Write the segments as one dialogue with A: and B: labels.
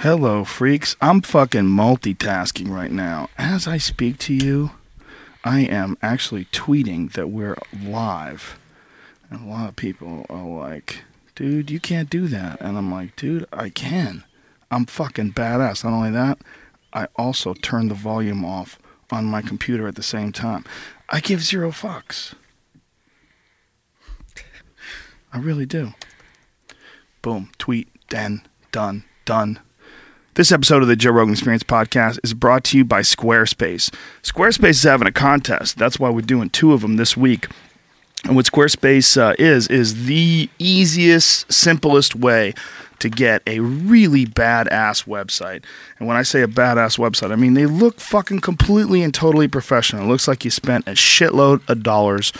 A: Hello, freaks. I'm fucking multitasking right now. As I speak to you, I am actually tweeting that we're live. And a lot of people are like, dude, you can't do that. And I'm like, dude, I can. I'm fucking badass. Not only that, I also turn the volume off on my computer at the same time. I give zero fucks. I really do. Boom, tweet, then, done, done. This episode of the Joe Rogan Experience podcast is brought to you by Squarespace. Squarespace is having a contest. That's why we're doing two of them this week. And what Squarespace uh, is, is the easiest, simplest way to get a really badass website. And when I say a badass website, I mean they look fucking completely and totally professional. It looks like you spent a shitload of dollars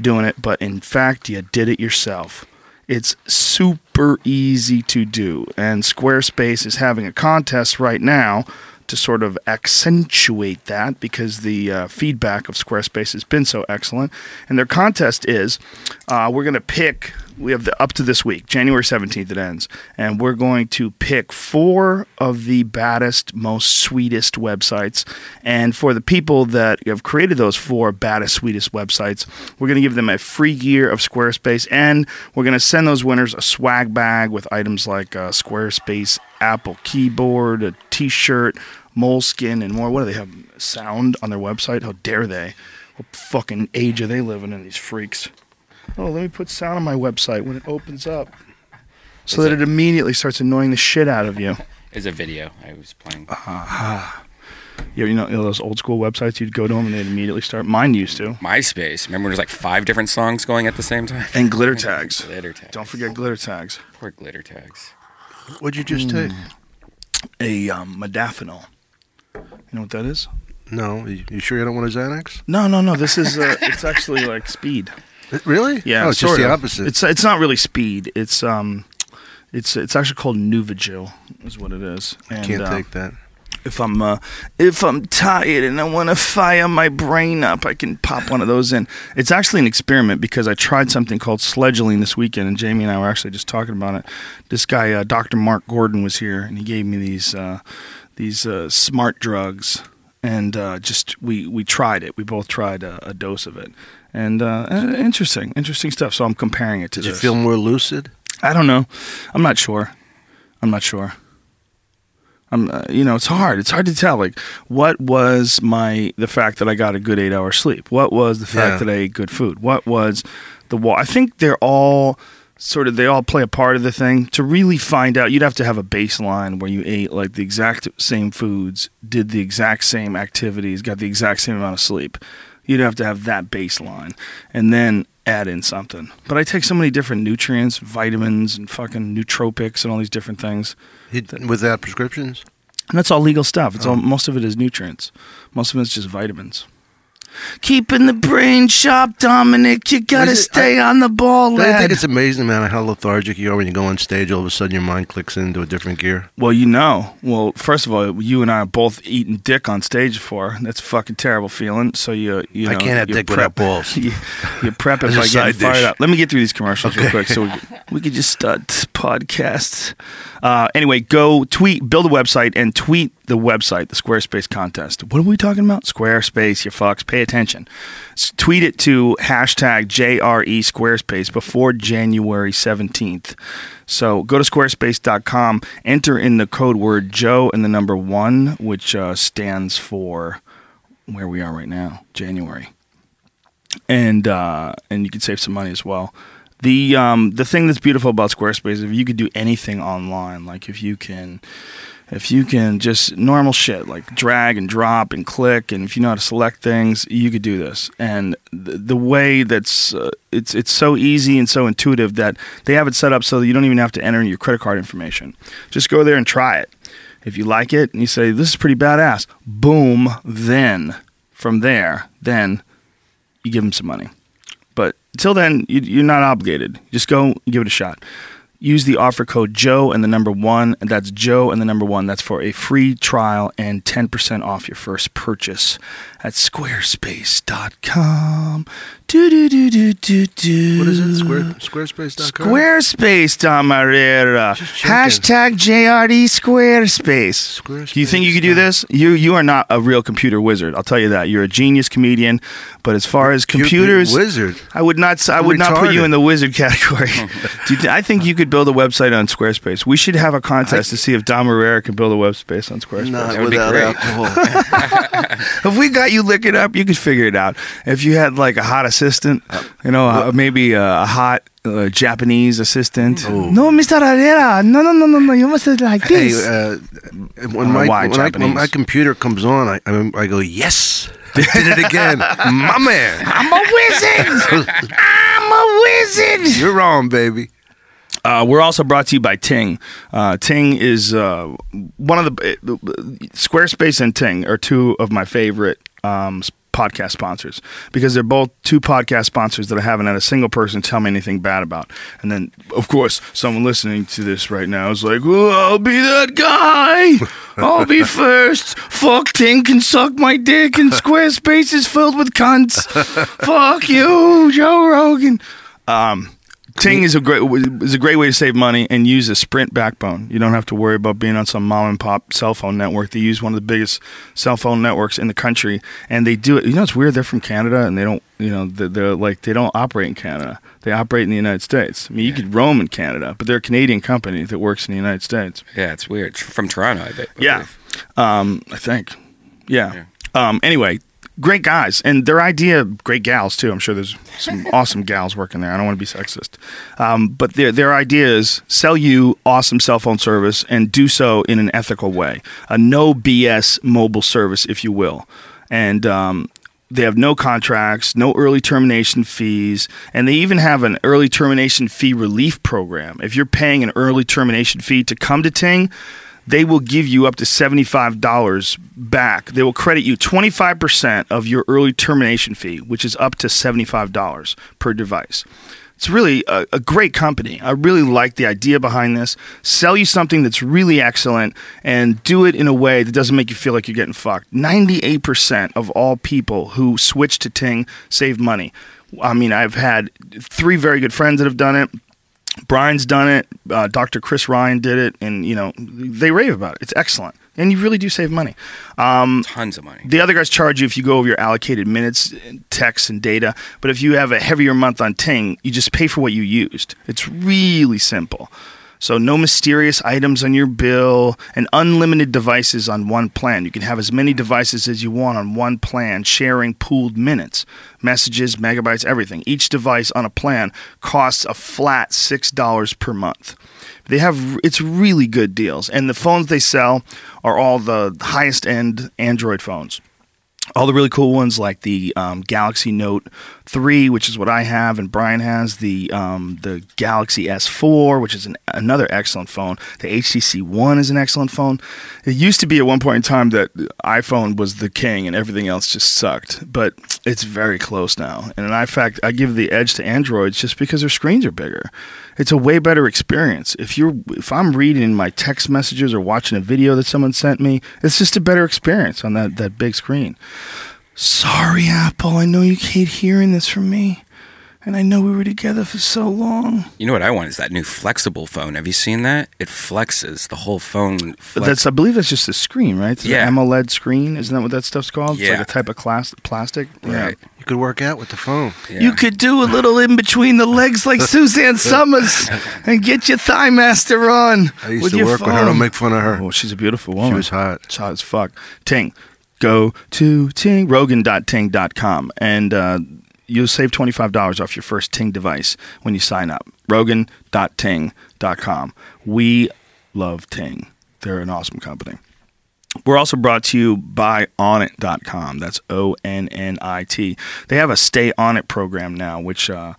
A: doing it, but in fact, you did it yourself. It's super easy to do. And Squarespace is having a contest right now to sort of accentuate that because the uh, feedback of Squarespace has been so excellent. And their contest is uh, we're going to pick, we have the up to this week, January 17th it ends, and we're going to pick four of the baddest, most sweetest websites. And for the people that have created those four baddest, sweetest websites, we're going to give them a free year of Squarespace and we're going to send those winners a swag bag with items like uh, Squarespace Apple keyboard, a t shirt, moleskin, and more. What do they have? Sound on their website? How dare they? What fucking age are they living in, these freaks? Oh, let me put sound on my website when it opens up so that it immediately starts annoying the shit out of you.
B: It's a video I was playing.
A: Yeah, you know, you know those old school websites, you'd go to them and they'd immediately start. Mine used to.
B: MySpace. Remember, there's like five different songs going at the same time.
A: And glitter tags.
B: glitter tags.
A: Don't forget glitter tags.
B: Poor glitter tags.
C: What'd you just take?
A: A um, modafinil. You know what that is?
C: No, you, you sure you don't want a Xanax?
A: No, no, no. This is uh, it's actually like speed.
C: Really?
A: Yeah,
C: Oh, it's just the
A: of.
C: opposite.
A: It's it's not really speed. It's um, it's it's actually called Nuvigil, is what it is. And,
C: Can't
A: uh,
C: take that.
A: If I'm uh, if I'm tired and I want to fire my brain up, I can pop one of those in. It's actually an experiment because I tried something called sledgeling this weekend, and Jamie and I were actually just talking about it. This guy, uh, Dr. Mark Gordon, was here, and he gave me these uh, these uh, smart drugs, and uh, just we we tried it. We both tried a, a dose of it, and uh, uh, interesting, interesting stuff. So I'm comparing it to
C: Did you feel more lucid?
A: I don't know. I'm not sure. I'm not sure. I'm, uh, you know, it's hard. It's hard to tell. Like, what was my the fact that I got a good eight hour sleep? What was the fact
C: Yeah.
A: that I ate good food? What was the wall? I think they're all sort of they all play a part of the thing. To really find out, you'd have to have a baseline where you ate like the exact same foods, did the exact same activities, got the exact same amount of sleep. You'd have to have that baseline, and then add in something. But I take so many different nutrients, vitamins, and fucking nootropics, and all these different things.
C: Without prescriptions?
A: And that's all legal stuff. It's all
C: Oh.
A: most of it is nutrients. Most of it's just vitamins. Keeping the brain sharp, Dominic. You gotta
C: it-
A: stay on the ball,
C: Don't think it's amazing, man, how lethargic you are when you go on stage? All of a sudden, your mind clicks into a different gear.
A: well, you know. Well, first of all, you and I are both eating dick on stage before. That's a fucking terrible feeling. So you, you know,
C: I can't have
A: you
C: dick
A: prep,
C: without balls.
A: you, you prep it
C: As a
A: by getting
C: side
A: fired
C: dish.
A: up. Let me get through these commercials real quick, so we, we could just start this podcast. Uh, anyway, go tweet, build a website, and tweet the website, the Squarespace contest. What are we talking about? Squarespace, you fucks. Pay attention. S- tweet it to hashtag JRE Squarespace before January 17th. So go to squarespace.com, enter in the code word Joe and the number one, which uh, stands for where we are right now, January and uh, and you can save some money as well. The um, the thing that's beautiful about Squarespace is if you could do anything online, like if you can if you can just normal shit like drag and drop and click, and if you know how to select things, you could do this. And the, the way that's uh, it's it's so easy and so intuitive that they have it set up so that you don't even have to enter your credit card information. Just go there and try it. If you like it and you say this is pretty badass, boom, then from there, then you give them some money. But until then, you, you're not obligated. Just go give it a shot. Use the offer code Joe and the number one. That's Joe and the number one. That's for a free trial and 10% off your first purchase at squarespace.com. Do do do do do do.
C: What is it? Square, Squarespace.com?
A: Squarespace,
C: Dom Irrera.
A: Hashtag JRE Squarespace.
C: Squarespace.
A: Do you think you could do this? You you are not a real computer wizard. I'll tell you that. You're a genius comedian, but as far as
C: You- you
A: computers,
C: Wizard.
A: I would not. s- I would not put you in the wizard category. Do you th- I think you could build a website on Squarespace. We should have a contest to see if Dom Irrera can build a webspace on Squarespace.
C: Not
B: That would be
C: without
B: great.
C: alcohol.
A: If we got you lick up, you could figure it out. If you had like a hot assistant, you know, uh, maybe a, hot uh, Japanese assistant.
C: Oh.
A: No, Mr. Herrera. No, no, no, no, no. You must it like
C: hey,
A: this.
C: uh, when, my,
A: why
C: when, I, when
A: Japanese.
C: my computer comes on, I, I, I go, yes, I did it again. my man.
A: I'm a wizard. I'm a wizard.
C: You're wrong, baby.
A: Uh, we're also brought to you by Ting. Uh, Ting is uh, one of the Squarespace and Ting are two of my favorite um, s- podcast sponsors because they're both two podcast sponsors that I haven't had a single person tell me anything bad about. And then, of course, someone listening to this right now is like, "Oh, I'll be that guy. I'll be first. Fuck Ting can suck my dick, and Squarespace is filled with cunts. Fuck you, Joe Rogan." Um, Ting is a great is a great way to save money and use a Sprint backbone. You don't have to worry about being on some mom and pop cell phone network. They use one of the biggest cell phone networks in the country, and they do it. You know, it's weird. They're from Canada, and they don't. You know, they're, they're like they don't operate in Canada. They operate in the United States. I mean, you could roam in Canada, but they're a Canadian company that works in the United States.
B: Yeah, it's weird. From Toronto, I bet.
A: Yeah. Um, I think. Yeah. Um, anyway, great guys and their idea, great gals too. I'm sure there's some awesome gals working there. I don't want to be sexist, um, but their their idea is sell you awesome cell phone service and do so in an ethical way, a no BS mobile service, if you will, and. Um, they have no contracts, no early termination fees, and they even have an early termination fee relief program. If you're paying an early termination fee to come to Ting, they will give you up to $75 back. They will credit you 25% of your early termination fee, which is up to $75 per device. It's really a, a great company. I really like the idea behind this. Sell you something that's really excellent and do it in a way that doesn't make you feel like you're getting fucked. 98% of all people who switch to Ting save money. I mean, I've had three very good friends that have done it. Brian's done it. Uh, Dr. Chris Ryan did it, and you know they rave about it. It's excellent, and you really do save money. Um,
B: Tons of money.
A: the other guys charge you if you go over your allocated minutes, texts, and data. But if you have a heavier month on Ting, you just pay for what you used. It's really simple. So no mysterious items on your bill and unlimited devices on one plan. You can have as many devices as you want on one plan, sharing pooled minutes, messages, megabytes, everything. Each device on a plan costs a flat $6 per month. They have it's really good deals and the phones they sell are all the highest end Android phones all the really cool ones like the um, Galaxy Note 3, which is what I have, and Brian has the um, the Galaxy S4, which is an, another excellent phone. The HTC One is an excellent phone. It used to be at one point in time that iPhone was the king and everything else just sucked, but it's very close now. And in fact, I give the edge to Androids just because their screens are bigger. It's a way better experience. If you're if I'm reading my text messages or watching a video that someone sent me, it's just a better experience on that, that big screen. Sorry, Apple. I know you hate hearing this from me. And I know we were together for so long.
B: You know what I want is that new flexible phone. Have you seen that? It flexes. The whole phone.
A: But
B: Flex-
A: that's I believe that's just a screen, right? It's
B: Yeah.
A: an AMOLED screen. Isn't that what that stuff's called? It's
B: Yeah.
A: like a type of class plastic. Yeah.
B: right.
C: You could work out with the phone.
B: Yeah.
A: You could do a little in between the legs like Suzanne Somers and get your thigh master on
C: I used
A: with
C: to
A: your
C: work
A: phone.
C: with her. Don't make fun of her.
A: Oh, she's a beautiful woman.
C: She was hot.
A: It's hot as fuck. Ting. Go to Ting, Rogan.ting.com, and uh, you'll save $25 off your first Ting device when you sign up. Rogan.ting.com. We love Ting. They're an awesome company. We're also brought to you by onnit.com. That's O N N I T. They have a Stay On It program now, which uh,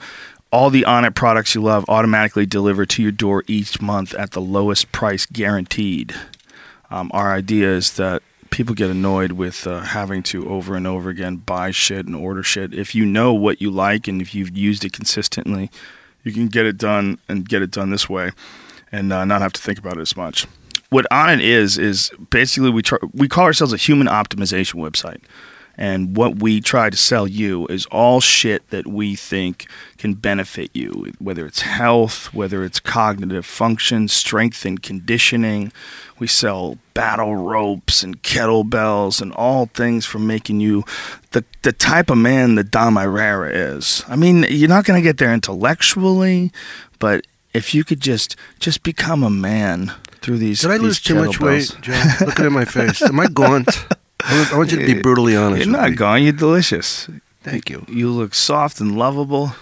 A: all the Onnit products you love automatically deliver to your door each month at the lowest price guaranteed. Um, our idea is that people get annoyed with uh, having to over and over again buy shit and order shit. If you know what you like and if you've used it consistently, you can get it done and get it done this way and uh, not have to think about it as much. What Onnit is is basically we we call ourselves a human optimization website, And what we try to sell you is all shit that we think can benefit you, whether it's health, whether it's cognitive function, strength and conditioning. We sell battle ropes and kettlebells and all things for making you the, the type of man that Dom Irrera is. I mean, you're not going to get there intellectually, but if you could just just become a man through these.
C: Did I
A: these
C: lose too much weight. Joe? Looking at my face. Am I gaunt? I want- you to be brutally honest.
A: You're not gone. You're delicious.
C: Thank you.
A: You look soft and lovable.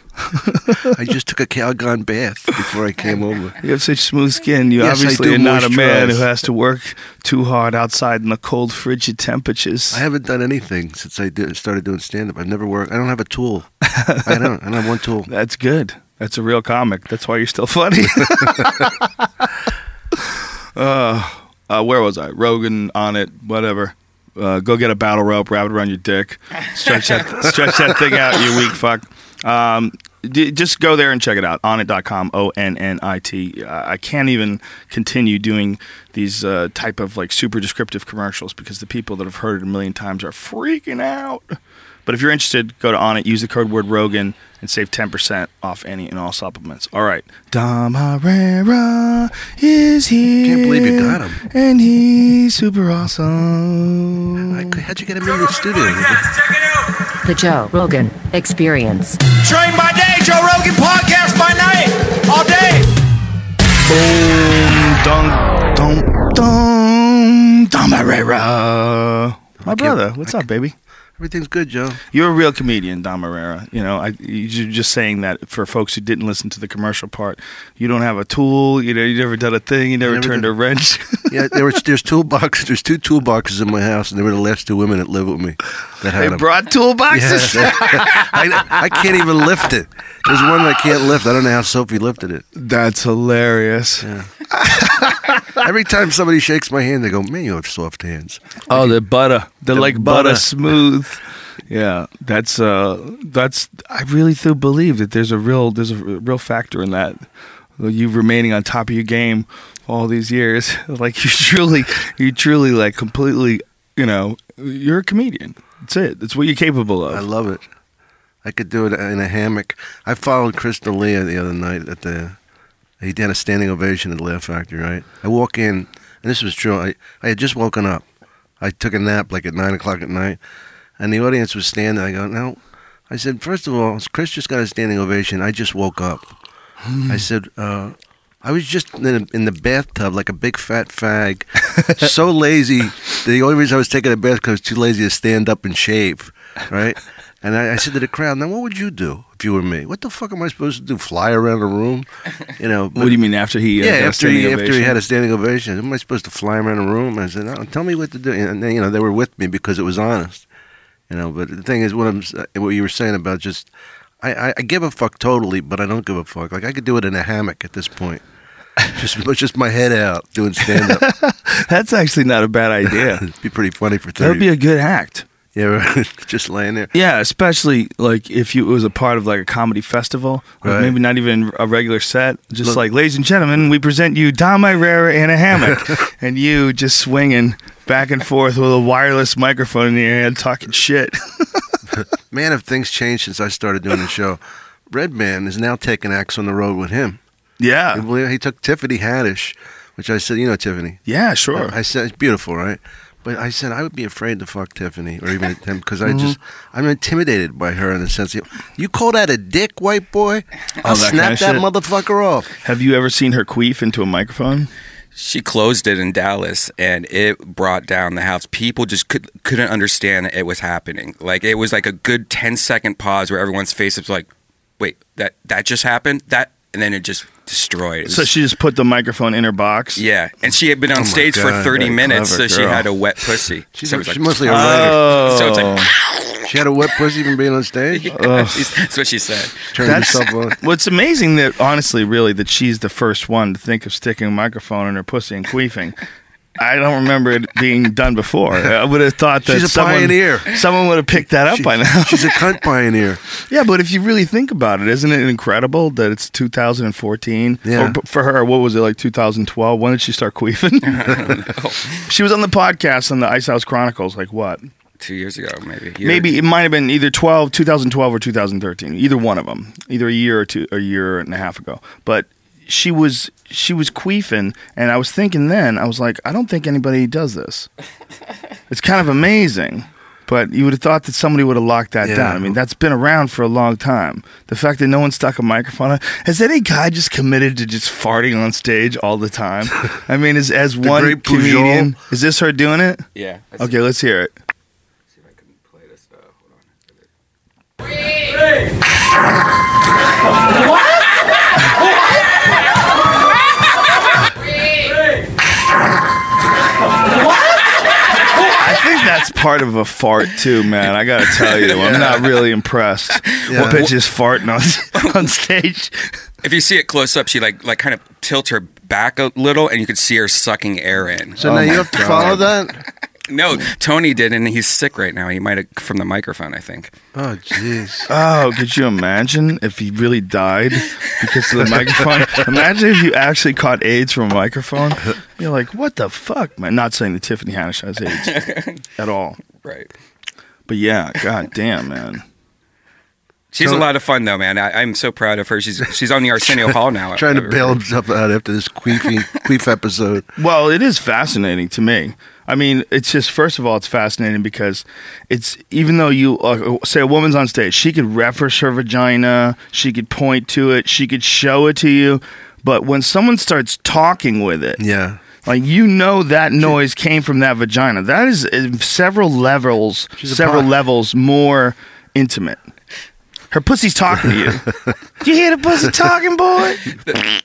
C: I just took a Calgon bath before I came over.
A: You have such smooth skin. You
C: yes,
A: obviously are not a man who has to work too hard outside in the cold, frigid temperatures.
C: I haven't done anything since I did, started doing stand up. I've never worked. I don't have a tool. I don't. I don't have one tool.
A: That's good. That's a real comic. That's why you're still funny. uh, uh, where was I? Rogan on it. Whatever. Uh, go get a battle rope, wrap it around your dick, stretch that, stretch that thing out, you weak fuck. Um, d- just go there and check it out. Onnit.com, O N N I T. Uh, I can't even continue doing these uh, type of like super descriptive commercials because the people that have heard it a million times are freaking out. But if you're interested, go to Onnit, use the code word Rogan, and save 10% off any and all supplements. All right. Dom Irrera is here.
C: Can't believe you got him.
A: And he's super awesome.
C: I, how'd you get him in the studio?
D: The Joe Rogan Experience.
E: Train by day, Joe Rogan podcast by night, all day.
A: Boom, dum, dum, dum, Dom Irrera. My brother, what's
C: I
A: up, baby?
C: Everything's good, Joe.
A: You're a real comedian, Dom Irrera. You know, I, you're just saying that for folks who didn't listen to the commercial part. You don't have a tool. You know, you never done a thing. You never
C: never
A: turned
C: did.
A: a wrench.
C: Yeah, there was there's toolboxes. There's two toolboxes in my house, and they were the last two women that lived with me that had
A: they
C: them.
A: brought toolboxes.
C: Yeah. I, I can't even lift it. There's one I can't lift. I don't know how Sophie lifted it.
A: That's hilarious.
C: Every time somebody shakes my hand, they go, "Man, you have soft hands."
A: Oh, they're butter. They're
C: The
A: like butter.
C: butter.
A: smooth. Yeah, that's uh, that's. I really do believe that there's a real there's a real factor in that. You remaining on top of your game all these years, like you truly, you truly like completely. You know, you're a comedian. That's it. That's what you're capable of.
C: I love it. I could do it in a hammock. I followed Chris D'Elia the other night at the. He did a standing ovation at the Laugh Factory, right? I walk in, and this was true. I, I had just woken up. I took a nap like at nine o'clock at night, and the audience was standing. I go, no. I said, first of all, Chris just got a standing ovation. I just woke up. I said, uh, I was just in, a, in the bathtub like a big fat fag, so lazy. The only reason I was taking a bath because I was too lazy to stand up and shave, right? And I, I said to the crowd, "Now, what would you do if you were me? What the fuck am I supposed to do? Fly around the room? You know?"
A: what do you mean after he? Uh,
C: yeah, after he,
A: standing
C: after he had a standing ovation, am I supposed to fly around the room? I said, no, "Tell me what to do." And they, you know, they were with me because it was honest. You know, but the thing is, what I'm, what you were saying about just, I, I, I give a fuck totally, but I don't give a fuck. Like I could do it in a hammock at this point, just just my head out doing stand up.
A: That's actually not a bad idea.
C: It'd be pretty funny for
A: that would be a good act.
C: yeah, right. just laying there.
A: Yeah, especially like if you it was a part of like a comedy festival, like
C: Right.
A: maybe not even a regular set. Just
C: Look-
A: like, ladies and gentlemen, we present you Dom Irrera in a hammock, and you just swinging back and forth with a wireless microphone in your hand, talking shit.
C: Man, have things changed since I started doing the show. Redban is now taking acts on the road with him.
A: yeah,
C: He took Tiffany Haddish, which I said, you know Tiffany.
A: yeah, sure.
C: I said it's beautiful, right? But I said I would be afraid to fuck Tiffany or even him because
A: Mm-hmm.
C: I just I'm intimidated by her in the sense of, you call that a dick, white boy? I'll
A: that
C: snap
A: kinda
C: that
A: shit?
C: motherfucker off.
A: Have you ever seen her queef into a microphone?
B: She closed it in Dallas, and it brought down the house. People just could, couldn't understand that it was happening. Like it was like a good 10 second pause where everyone's face was like, "Wait, that that just happened?" That, and then it just destroyed.
A: So she just put the microphone in her box.
B: yeah, and she had been on
C: Oh my
B: stage for 30 minutes, so
A: clever
B: she had a wet pussy.
C: She's,
B: so
C: a,
B: it was
C: she's
B: like,
C: mostly a writer.
A: Oh,
B: So it's like, oh.
C: She had a wet pussy from being on stage.
B: that's what she said.
C: Turned
A: That's
C: herself on.
A: what's amazing that honestly, really, that she's the first one to think of sticking a microphone in her pussy and queefing. I don't remember it being done before. I would have thought that
C: She's a
A: someone,
C: pioneer.
A: Someone would have picked that up
C: She-
A: by now.
C: she's a cunt pioneer.
A: yeah, but if you really think about it, isn't it incredible that it's 2014?
C: Yeah.
A: Or for her, what was it like 2012? When did she start queefing? she was on the podcast on the Ice House Chronicles. Like what?
B: two years ago, maybe. Year-
A: Maybe it might have been either 12, 2012 or 2013. Either one of them. Either a year or two, a year and a half ago. But she was she was queefing, and I was thinking then I was like, I don't think anybody does this. it's kind of amazing. But you would have thought that somebody would have locked that
C: Yeah.
A: down. I mean, that's been around for a long time. The fact that no one stuck a microphone on. Has any guy just committed to just farting on stage all the time? I mean, as, as one
C: great Pujol.
A: comedian, is this her doing it?
B: Yeah.
A: Okay, let's hear it.
B: see if I can play this. Uh, hold on.
A: I think that's part of a fart too, man. I gotta tell you, I'm not really impressed.
C: Yeah.
A: What bitch is farting on, on stage?
B: If you see it close up, she like like kind of tilts her back a little, and you could see her sucking air in.
C: So
A: Oh
C: now you have to
A: God.
C: follow that.
B: No, Tony did, and he's sick right now. He might have from the microphone, I think.
C: Oh jeez.
A: Oh, could you imagine if he really died because of the microphone? Imagine if you actually caught AIDS from a microphone. You're like, what the fuck, man? Not saying that Tiffany Haddish has AIDS at all,
B: Right.
A: but yeah, god damn, man.
B: She's
C: So-
B: a lot of fun though, man. I, I'm so proud of her. She's she's on the Arsenio Hall now.
C: Trying to
B: I've
C: bail himself out after this queefy queef episode.
A: Well, it is fascinating to me. I mean, it's just first of all, it's fascinating because it's even though you uh, say a woman's on stage, she could reference her vagina, she could point to it, she could show it to you, but when someone starts talking with it,
C: Yeah.
A: like you know that noise came from that vagina. That is uh, several levels, several levels more intimate. Her pussy's talking to you. you hear the pussy talking, boy?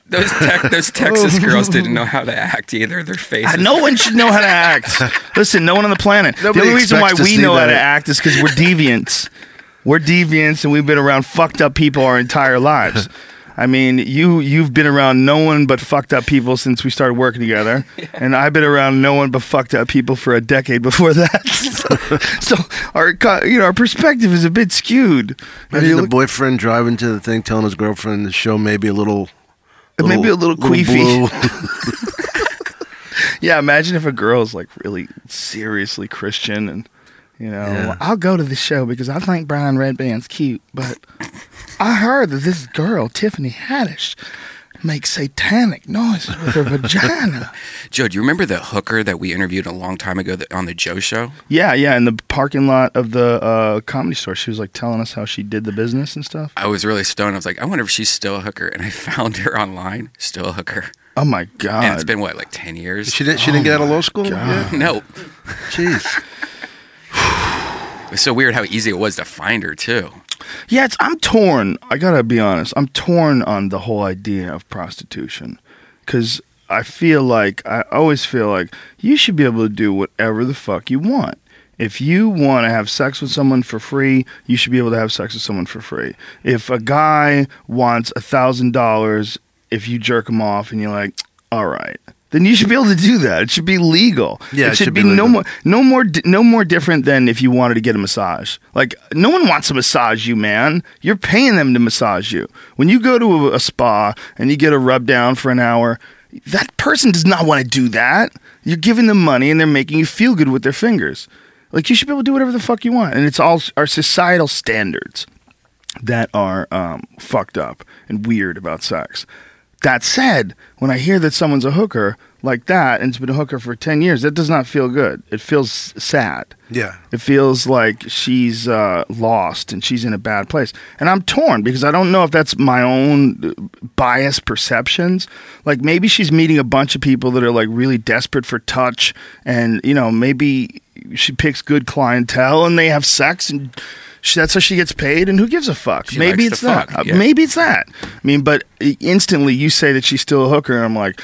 B: Those tech, those Texas oh. girls didn't know how to act either. Their faces.
A: No one should know how to act. Listen, no one on the planet.
C: Nobody
A: the only reason why
C: expects to
A: we
C: see
A: know how to
C: that.
A: act is because we're deviants. we're deviants, and we've been around fucked up people our entire lives. I mean, you you've been around no one but fucked up people since we started working together, and I've been around no one but fucked up people for a decade before that. so, so our you know our perspective is a bit skewed.
C: Imagine
A: you
C: the
A: look-
C: boyfriend driving to the thing, telling his girlfriend the show may be a little,
A: Maybe a little queefy.
C: blue.
A: Yeah, imagine if a girl is like really seriously Christian and you know,
C: Yeah.
A: I'll go to the show because I think Brian Redban's cute, but I heard that this girl, Tiffany Haddish, makes satanic noises with her vagina.
B: Joe, do you remember the hooker that we interviewed a long time ago that, on the Joe Show?
A: Yeah, yeah, in the parking lot of the uh, comedy store, she was like telling us how she did the business and stuff.
B: I was really stoned. I was like, I wonder if she's still a hooker, and I found her online, still a hooker.
A: Oh my god!
B: And it's been what, like ten years?
C: she didn't. She didn't get out of law school.
A: God.
C: Yeah.
B: no,
C: Jeez.
B: it's so weird how easy it was to find her too.
A: Yeah, it's, I'm torn. I gotta be honest. I'm torn on the whole idea of prostitution because I feel like I always feel like you should be able to do whatever the fuck you want. If you want to have sex with someone for free, you should be able to have sex with someone for free. If a guy wants a thousand dollars, if you jerk him off and you're like, all right, then you should be able to do that. It should be legal.
C: Yeah,
A: it
C: it
A: should,
C: should
A: be,
C: be
A: no more, no more, no more different than if you wanted to get a massage. Like no one wants to massage you, man. You're paying them to massage you. When you go to a, a spa and you get a rub down for an hour, that person does not want to do that. You're giving them money and they're making you feel good with their fingers. Like you should be able to do whatever the fuck you want, and it's all our societal standards that are um, fucked up and weird about sex. That said, when I hear that someone's a hooker like that and it's been a hooker for 10 years, that does not feel good. It feels sad.
C: Yeah.
A: It feels like she's uh, lost and she's in a bad place. And I'm torn because I don't know if that's my own uh, biased perceptions. Like maybe she's meeting a bunch of people that are like really desperate for touch and, you know, maybe she picks good clientele and they have sex and she, that's how she gets paid and who gives a fuck?
B: She
A: maybe it's that.
B: fuck, yeah.
A: Maybe it's that. I mean, but instantly you say that she's still a hooker and I'm like,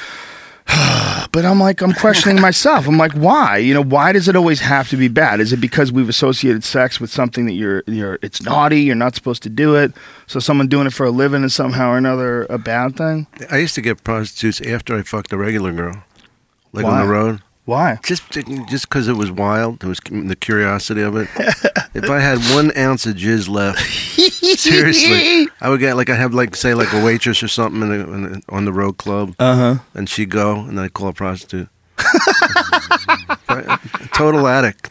A: but I'm like, I'm questioning myself. I'm like, why? You know, why does it always have to be bad? Is it because we've associated sex with something that you're, you're, it's naughty, you're not supposed to do it? So someone doing it for a living is somehow or another a bad thing?
C: I used to get prostitutes after I fucked a regular girl, like
A: Why?
C: on the road.
A: Why?
C: Just just because it was wild, it was the curiosity of it. if I had one ounce of jizz left, seriously, I would get like I have like say like a waitress or something in the, in the, on the road club,
A: Uh huh.
C: and she'd go, and I'd call a prostitute. Total addict.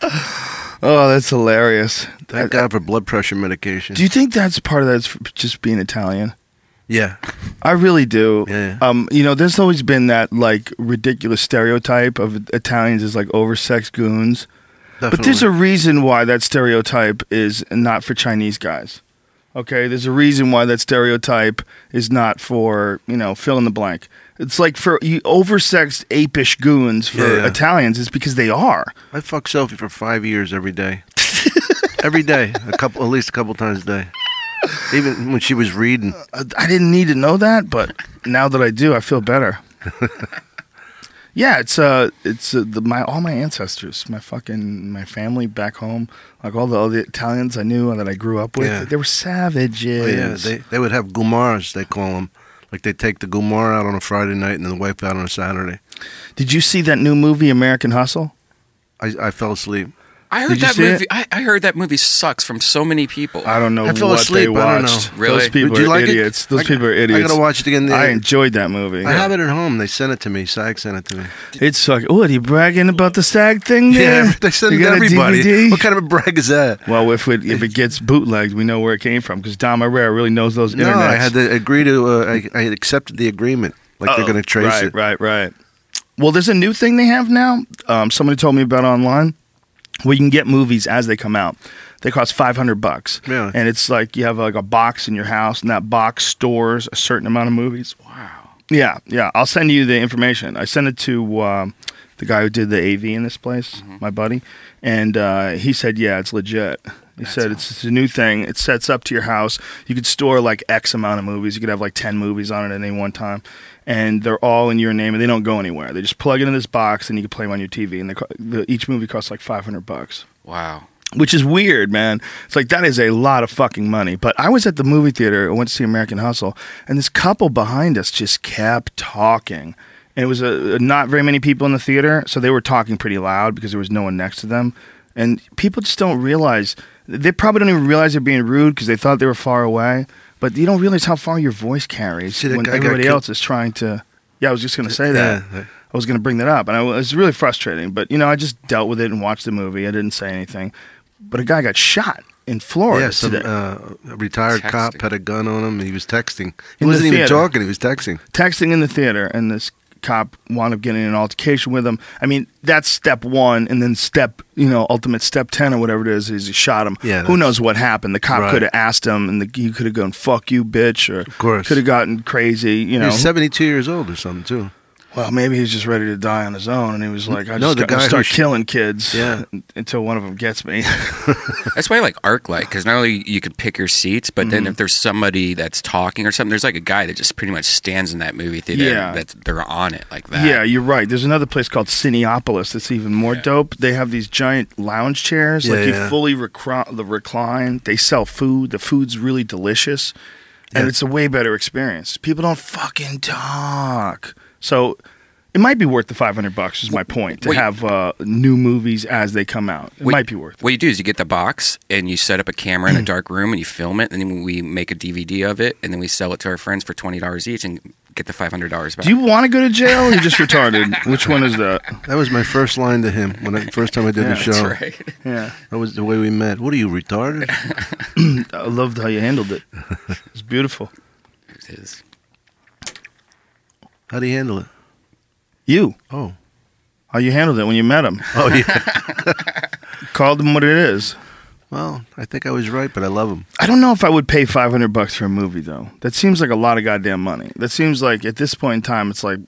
A: Oh, that's hilarious.
C: Thank God for blood pressure medication.
A: Do you think that's part of that's just being Italian?
C: Yeah,
A: I really do.
C: Yeah.
A: Um, you know, there's always been that like ridiculous stereotype of Italians as like oversexed goons.
C: definitely.
A: But there's a reason why that stereotype is not for Chinese guys. Okay, there's a reason why that stereotype is not for you know fill in the blank. It's like for you oversexed apish goons for
C: Yeah, yeah.
A: Italians. It's because they are.
C: I fuck Sophie for five years every day. every day, a couple, at least a couple times a day. Even when she was reading.
A: I I didn't need to know that, but now that I do, I feel better. yeah, it's uh, it's uh, the, my all my ancestors, my fucking my family back home, like all the all the Italians I knew that I grew up with,
C: Yeah.
A: they were savages.
C: Oh, yeah, they they would have gumars. They call them. Like they take the gumar out on a Friday night and then the wife out on a Saturday.
A: Did you see that new movie, American Hustle?
C: I, I fell asleep.
B: I heard
A: Did you
B: that
A: see it?
B: movie. I, I heard that movie sucks from so many people.
A: I don't know
C: I fell
A: what
C: asleep,
A: they
C: I don't know.
A: watched.
B: Really?
A: Those people
C: Would you
A: are
C: like it?
A: idiots. Those
C: I-
A: people are idiots.
C: I gotta watch it again.
A: I enjoyed that movie.
C: I have it at home. They sent it to me. SAG sent it to me.
A: It like, oh, are you bragging about the SAG thing? There?
C: Yeah, they send
A: You
C: it to
A: got a
C: everybody.
A: DVD?
C: What kind of a brag is that?
A: Well, if it if it gets bootlegged, we know where it came from because Dom Irrera really knows those
C: No,
A: internets.
C: I had to agree to. Uh, I, I accepted the agreement. Like they're
A: Oh,
C: going to trace
A: right,
C: it.
A: Right, right, Well, there's a new thing they have now. Um, somebody told me about online where you can get movies as they come out. They cost 500 bucks.
C: Really?
A: And it's like you have like a box in your house, and that box stores a certain amount of movies.
B: wow.
A: Yeah, yeah. I'll send you the information. I sent it to um, the guy who did the AV in this place,
B: Mm-hmm.
A: my buddy, and uh, he said, "Yeah, it's legit." He said it's, it's a new thing. It sets up to your house. You could store like X amount of movies. You could have like ten movies on it at any one time, and they're all in your name and they don't go anywhere. They just plug it in this box and you can play them on your TV. And they, each movie costs like five hundred bucks
B: Wow.
A: which is weird, man. It's like that is a lot of fucking money. But I was at the movie theater. I went to see American Hustle, and this couple behind us just kept talking. And it was a, not very many people in the theater, so they were talking pretty loud because there was no one next to them. And people just don't realize they probably don't even realize they're being rude because they thought they were far away. But you don't realize how far your voice carries
C: See,
A: when everybody else is trying to. Yeah, I was just going to say that.
C: Yeah,
A: I was going to bring that up, and I was, it was really frustrating. But you know, I just dealt with it and watched the movie. I didn't say anything. But a guy got shot in Florida
C: yeah, some
A: today,
C: uh, a retired cop had a gun on him. and He was texting. He
A: In
C: wasn't even talking. He was texting.
A: texting in the theater, and this cop wound up getting an altercation with him. I mean, that's step one, and then step, you know, ultimate step ten or whatever it is, is he shot him.
C: Yeah,
A: Who knows what happened? The cop
C: Right.
A: could have asked him, and the, he could have gone "fuck you, bitch," or could have gotten crazy. You know,
C: was 72 years old or something, too.
A: Well, maybe he's just ready to die on his own, and he was like, "I
C: No,
A: just
C: the
A: got to
C: guy who
A: start
C: sh-
A: killing kids,
C: Yeah.
A: until one of them gets me."
B: That's why I like ArcLight because not only you can pick your seats, but
A: Mm-hmm.
B: then if there's somebody that's talking or something, there's like a guy that just pretty much stands in that movie theater.
A: Yeah.
B: That's they're on it like that.
A: Yeah, you're right. There's another place called Cineopolis that's even more dope. They have these giant lounge chairs,
C: Yeah,
A: like you
C: yeah.
A: fully recri- the recline. They sell food. The food's really delicious, and
C: Yeah.
A: it's a way better experience. People don't fucking talk, so it might be worth the 500 bucks. Is my point to
B: Wait.
A: have uh, new movies as they come out. It
B: What-
A: might be worth. it.
B: What you do is you get the box and you set up a camera in a dark room and you film it, and then we make a DVD of it, and then we sell it to our friends for twenty dollars each and get the five hundred dollars back.
A: Do you want to go to jail? or You're just retarded. Which one is that?
C: That was my first line to him when I, first time I did
A: Yeah,
C: the show.
B: That's right.
A: Yeah,
C: That was the way we met. What are you retarded?
A: I loved how you handled it. It's beautiful.
B: It is.
C: How do you handle it?
A: You,
C: Oh,
A: how you handled it when you met him?
C: oh yeah.
A: Called him what it is.
C: well, I think I was right, but I love him.
A: I don't know if I would pay 500 bucks for a movie though. That seems like a lot of goddamn money. That seems like at this point in time it's like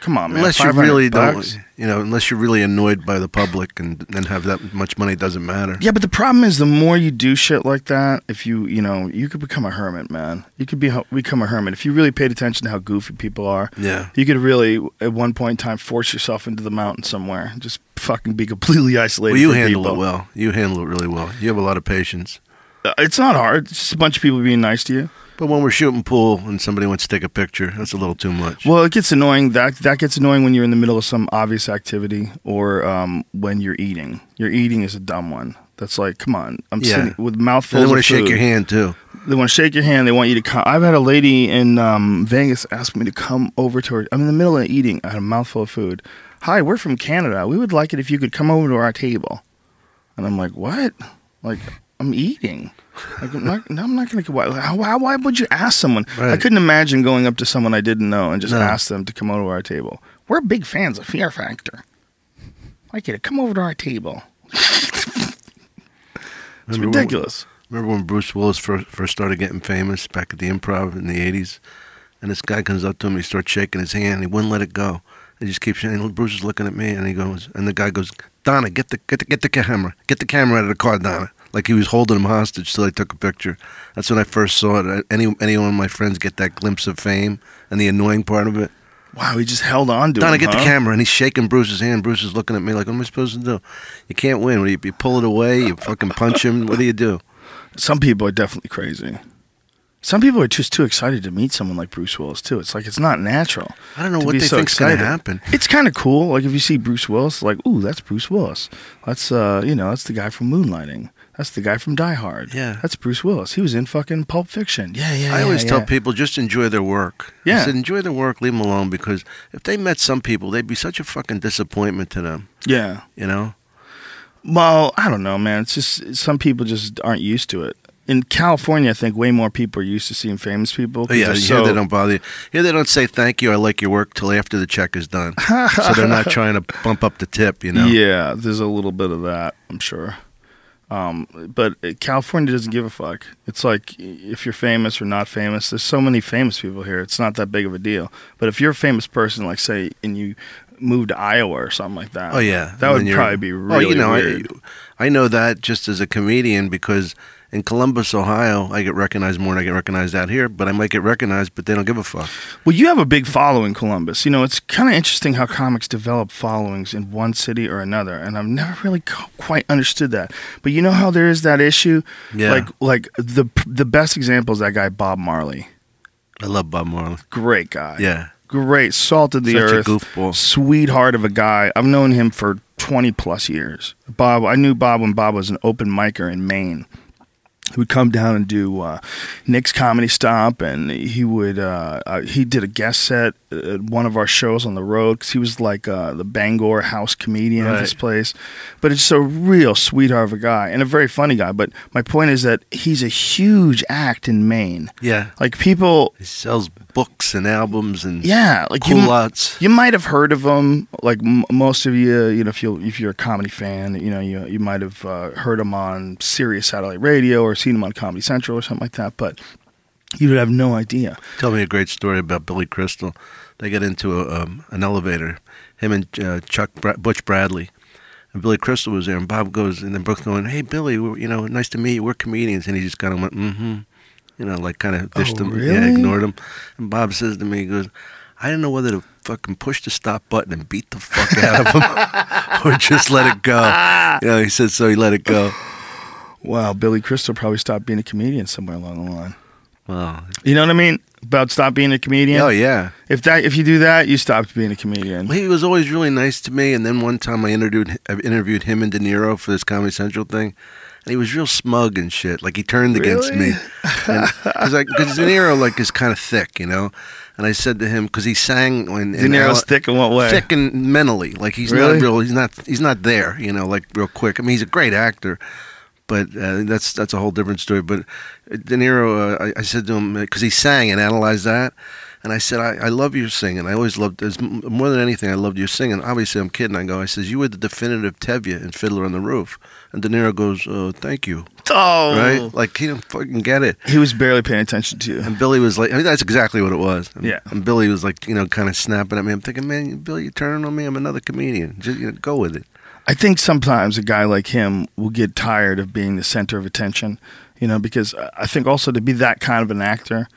A: come on man.
C: unless you really
A: bucks?
C: don't, you know, unless you're really annoyed by the public and and have that much money, it doesn't matter.
A: Yeah, but the problem is the more you do shit like that, if you, you know, you could become a hermit, man. You could be become a hermit if you really paid attention to how goofy people are.
C: Yeah.
A: You could really at one point in time force yourself into the mountain somewhere. Just fucking be completely isolated.
C: Well, you handle
A: people.
C: it well. You handle it really well. You have a lot of patience.
A: Uh, It's not hard. It's just a bunch of people being nice to you.
C: But when we're shooting pool and somebody wants to take a picture, that's a little too much.
A: Well, it gets annoying. That that gets annoying when you're in the middle of some obvious activity, or um, when you're eating. Your eating is a dumb one. That's like, come on, I'm
C: Yeah.
A: sitting with
C: and
A: mouthfuls.
C: they want to shake your hand too.
A: They want to shake your hand. They want you to come. I've had a lady in um, Vegas ask me to come over to her. I'm in the middle of eating. I had a mouthful of food. Hi, we're from Canada. We would like it if you could come over to our table. And I'm like, what? Like, I'm eating. Like, I'm not, no, I'm not going to. Why, why, why would you ask someone? I couldn't imagine going up to someone I didn't know and just
C: No.
A: ask them to come over to our table. We're big fans of Fear Factor. I get it. Come over to our table. It's
C: Remember when-
A: ridiculous.
C: Remember when Bruce Willis first, first started getting famous back at the Improv in the '80s, and this guy comes up to him, he starts shaking his hand, he wouldn't let it go. He just keeps saying, Bruce is looking at me, and he goes, and the guy goes, Donna, get the get the get the camera, get the camera out of the car, Donna. Like he was holding him hostage till I took a picture. That's when I first saw it. Any any one of my friends get that glimpse of fame and the annoying part of it.
A: Wow, he just held on to
C: Donna,
A: him.
C: get the camera, and he's shaking Bruce's hand. Bruce is looking at me like, what am I supposed to do? You can't win. What do you, you pull it away? You fucking punch him? What do you do?
A: Some people are definitely crazy. Some people are just too excited to meet someone like Bruce Willis too. It's like it's not natural.
C: I don't know what they
A: so
C: think's gonna happen.
A: It's kind of cool. Like if you see Bruce Willis, like, ooh, that's Bruce Willis. That's uh, you know, that's the guy from Moonlighting. That's the guy from Die Hard.
C: Yeah.
A: that's Bruce Willis. He was in fucking Pulp Fiction. Yeah, yeah.
C: I
A: yeah,
C: always
A: yeah.
C: tell people just enjoy their work.
A: Yeah.
C: I said enjoy their work, leave them alone because if they met some people, they'd be such a fucking disappointment to them.
A: Yeah.
C: You know?
A: Well, I don't know, man. It's just some people just aren't used to it. In California, I think way more people are used to seeing famous people.
C: Oh, yeah, here
A: so-
C: they don't bother you. Here they don't say thank you, I like your work till after the check is done. so they're not trying to bump up the tip, you know?
A: Yeah, there's a little bit of that, I'm sure. Um, but California doesn't give a fuck. It's like if you're famous or not famous, there's so many famous people here. It's not that big of a deal. But if you're a famous person, like say, and you move to Iowa or something like that,
C: Oh yeah,
A: that
C: And
A: would probably be really
C: Oh, you know,
A: weird.
C: I, I know that just as a comedian because in Columbus, Ohio, I get recognized more than I get recognized out here. But I might get recognized, but they don't give a fuck.
A: Well, you have a big following, Columbus. You know, it's kind of interesting how comics develop followings in one city or another, and I've never really quite understood that. But you know how there is that issue,
C: Yeah.
A: like like the the best example is that guy Bob Marley.
C: I love Bob Marley.
A: Great guy.
C: Yeah,
A: Great, salt of the
C: Such a
A: earth,
C: goofball.
A: sweetheart of a guy. I've known him for twenty plus years. Bob, I knew Bob when Bob was an open micer in Maine. He would come down and do uh, Nick's Comedy Stop, and he would uh, uh, he did a guest set at one of our shows on the road because he was like uh, the Bangor house comedian at
C: Right.
A: this place. But it's just a real sweetheart of a guy and a very funny guy. But my point is that he's a huge act in Maine.
C: yeah.
A: Like people,
C: He sells books and albums and
A: yeah, like you,
C: culottes.
A: you might have heard of him. Like m- most of you, you know, if you if you're a comedy fan, you know, you you might have uh, heard him on Sirius satellite radio or seen him on Comedy Central or something like that. But you would have no idea.
C: Tell me a great story about Billy Crystal. They get into a, um, an elevator, him and uh, Chuck Bra- Butch Bradley, and Billy Crystal was there. And Bob goes, and then Brooks going, "Hey Billy, you know, nice to meet you. We're comedians." And he just kind of went, "Mm-hmm," you know, like kind of dished
A: Oh,
C: him, yeah, ignored him. And Bob says to me, he goes, "I didn't know whether to fucking push the stop button and beat the fuck out of him, or just let it go." You know, he said so. He let it go.
A: Wow, Billy Crystal probably stopped being a comedian somewhere along the line.
C: Well,
A: You know what I mean? About stop being a comedian.
C: oh yeah.
A: If that if you do that, you stopped being a comedian.
C: Well, he was always really nice to me. And then one time I interviewed I interviewed him and De Niro for this Comedy Central thing, and he was real smug and shit. Like he turned against
A: Really?
C: me. Because like, cause De Niro like is kind of thick, you know. And I said to him because he sang when
A: De Niro's thick in what way?
C: thick and mentally, like he's
A: Really?
C: not real. He's not. He's not there, you know, like real quick. I mean, he's a great actor. But uh, that's that's a whole different story. But uh, De Niro, uh, I, I said to him because he sang and Analyze That, and I said, I, I love your singing. I always loved as more than anything. I loved your singing. Obviously, I'm kidding. I go, I says, you were the definitive Tevye in Fiddler on the Roof, and De Niro goes, oh, thank you,
A: Oh,
C: right? Like he didn't fucking get it.
A: He was barely paying attention to you.
C: And Billy was like, I mean, that's exactly what it was. And,
A: Yeah.
C: And Billy was like, you know, kind of snapping at me. I'm thinking, man, Billy, you're turning on me. I'm another comedian. Just you know, go with it.
A: I think sometimes a guy like him will get tired of being the center of attention, you know, because I think also to be that kind of an actor,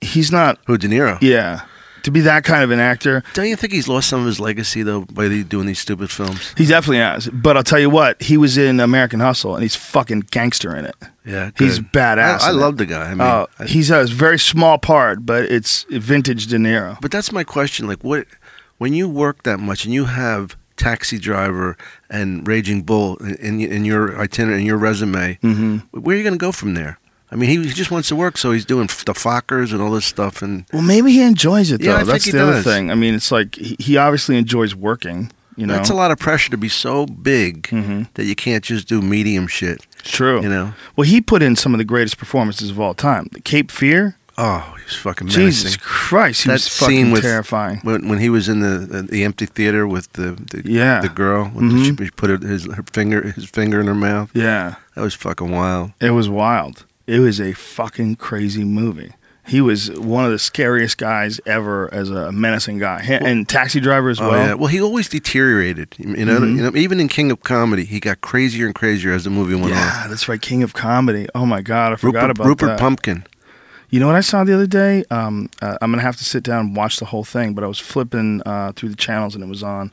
A: he's not,
C: Who, De Niro?
A: yeah, to be that kind of an actor,
C: Don't you think he's lost some of his legacy though by doing these stupid films?
A: he definitely has. But I'll tell you what, he was in American Hustle and he's fucking gangster in it.
C: Yeah,
A: He's
C: good.
A: badass.
C: I, I
A: in it.
C: love the guy. I mean,
A: Uh,
C: I-
A: he's a very small part, but it's vintage De Niro.
C: but that's my question. Like, what when you work that much and you have Taxi Driver and Raging Bull in, in, your itinerary, in your resume,
A: hmm
C: where are you going to go from there? I mean, he, he just wants to work, so he's doing the Fockers and all this stuff. And
A: Well, maybe he enjoys it though.
C: Yeah, I think
A: That's
C: he
A: the other thing. I mean, it's like he, he obviously enjoys working. You know,
C: That's a lot of pressure to be so big that you can't just do medium shit.
A: True.
C: You know?
A: well, he put in some of the greatest performances of all time. The Cape Fear.
C: Oh, he's fucking menacing.
A: Jesus Christ, he
C: that
A: was fucking
C: scene with
A: terrifying.
C: when, when he was in the the empty theater with the the,
A: Yeah.
C: the girl.
A: Mhm.
C: the, she put her, his her finger his finger in her mouth.
A: Yeah,
C: That was fucking wild.
A: it was wild. It was a fucking crazy movie. He was one of the scariest guys ever as a menacing guy, He- and Taxi Driver as
C: Oh
A: well.
C: yeah. Well, he always deteriorated. You know,
A: Mhm.
C: you know, even in King of Comedy, he got crazier and crazier as the movie went
A: Yeah,
C: on.
A: Yeah, that's right. King of Comedy. Oh my god, I forgot
C: Rupert,
A: about
C: Rupert
A: that.
C: Pupkin.
A: You know what I saw the other day? Um, uh, I'm gonna have to sit down and watch the whole thing, but I was flipping uh, through the channels and it was on.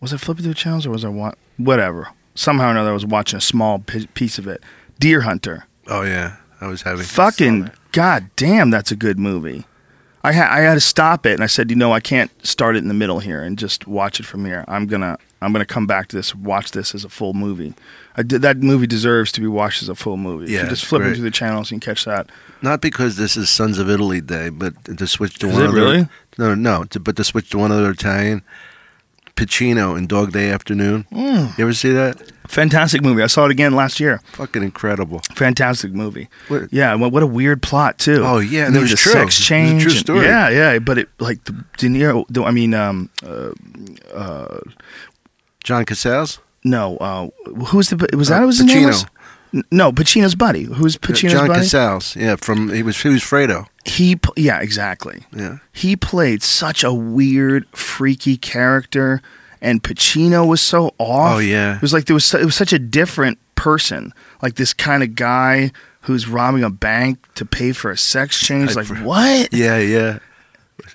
A: Was I flipping through the channels or was I wa- whatever? Somehow or another, I was watching a small pi- piece of it. Deer Hunter.
C: Oh yeah, I was having.
A: Fucking god damn, that's a good movie. I ha- I had to stop it and I said, you know, I can't start it in the middle here and just watch it from here. I'm gonna I'm gonna come back to this, watch this as a full movie. I did, that movie deserves to be watched as a full movie. if
C: Yeah,
A: you're just flipping through the channels, you can catch that.
C: Not because this is Sons of Italy Day, but to switch to
A: Is
C: one
A: it
C: other.
A: really?
C: No, no, to, but to switch to one other Italian. Pacino in Dog Day Afternoon.
A: Mm.
C: You ever see that?
A: Fantastic movie. I saw it again last year.
C: Fucking incredible.
A: Fantastic movie.
C: What-
A: Yeah, what, what a weird plot too.
C: Oh, yeah, and
A: and
C: it was
A: the
C: true.
A: sex
C: It was a
A: change.
C: true
A: and-
C: story.
A: yeah, yeah, but it like the De Niro. I mean, um, uh,
C: John Cazale?
A: no, uh, who's the? Was that
C: Uh,
A: who his name
C: Pacino.
A: was? No, Pacino's buddy. Who's Pacino's
C: John
A: buddy?
C: John Cazale. Yeah, from he was he was Fredo.
A: He, yeah, exactly.
C: Yeah.
A: He played such a weird, freaky character, and Pacino was so off.
C: Oh, yeah.
A: it was like there was it was such a different person, like this kind of guy who's robbing a bank to pay for a sex change.
C: I
A: Like what?
C: Yeah, yeah.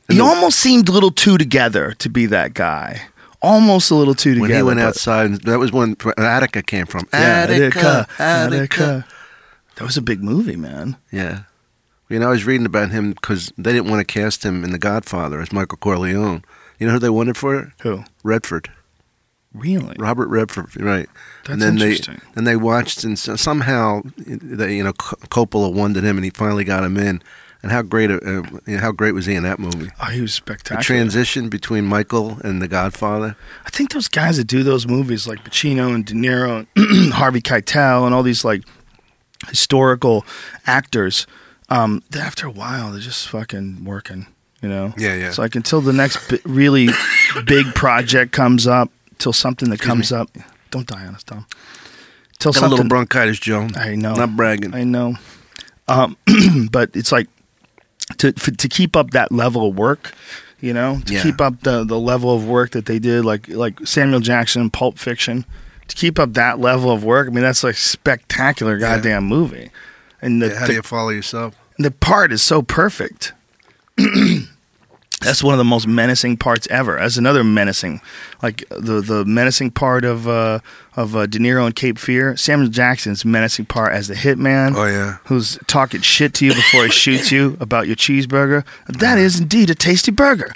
A: He almost seemed a little too together to be that guy. Almost a little too together.
C: When he went outside, that was when Attica came from.
A: Yeah,
C: Attica,
A: Attica, Attica. That was a big movie, man.
C: Yeah. You know, I was reading about him because they didn't want to cast him in The Godfather as Michael Corleone. You know who they wanted for it?
A: Who?
C: Redford.
A: Really?
C: Robert Redford, right?
A: That's
C: and then
A: interesting.
C: they and they watched and so- somehow they you know Coppola wanted him and he finally got him in. And how great uh, how great was he in that movie?
A: Oh, he was spectacular.
C: The transition between Michael and The Godfather.
A: I think those guys that do those movies like Pacino and De Niro and Harvey Keitel and all these like historical actors, um, after a while they're just fucking working. You know.
C: Yeah, yeah.
A: It's like until the next bi- really big project comes up, till something that comes up. Don't die on us, Dom. Till
C: Got a little bronchitis, Joe.
A: I know.
C: Not bragging.
A: I know. Um, but it's like to for, to keep up that level of work, you know, to
C: Yeah.
A: keep up the the level of work that they did, like like Samuel Jackson, Pulp Fiction, to keep up that level of work. I mean, that's like spectacular
C: Yeah.
A: goddamn movie, and the
C: Yeah, how do you follow yourself?
A: the part is so perfect. That's one of the most menacing parts ever. That's another menacing, like the the menacing part of uh, of uh, De Niro and Cape Fear. Samuel Jackson's menacing part as the hitman,
C: Oh yeah.
A: who's talking shit to you before he shoots you about your cheeseburger. That is indeed a tasty burger.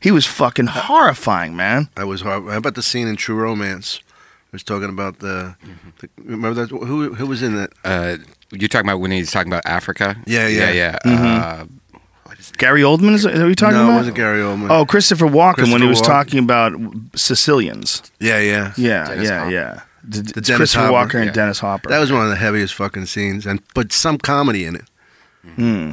A: He was fucking horrifying, man.
C: That was hard. How about the scene in True Romance? I was talking about the, the remember that who who was in that?
B: Uh, you're talking about when he's talking about Africa?
C: Yeah, yeah.
B: yeah, yeah. Uh,
A: Gary Oldman is, are you talking
C: no,
A: about?
C: No, it wasn't Gary Oldman.
A: Oh, Christopher Walken when he was
C: Walken.
A: talking about Sicilians.
C: yeah, yeah.
A: Yeah,
B: Dennis
A: yeah,
B: Hopper.
A: yeah. D-
C: The Dennis
A: Christopher
C: Hopper,
A: Walken and
B: yeah.
A: Dennis Hopper.
C: That was one of the heaviest fucking scenes, and but some comedy in it. Hmm.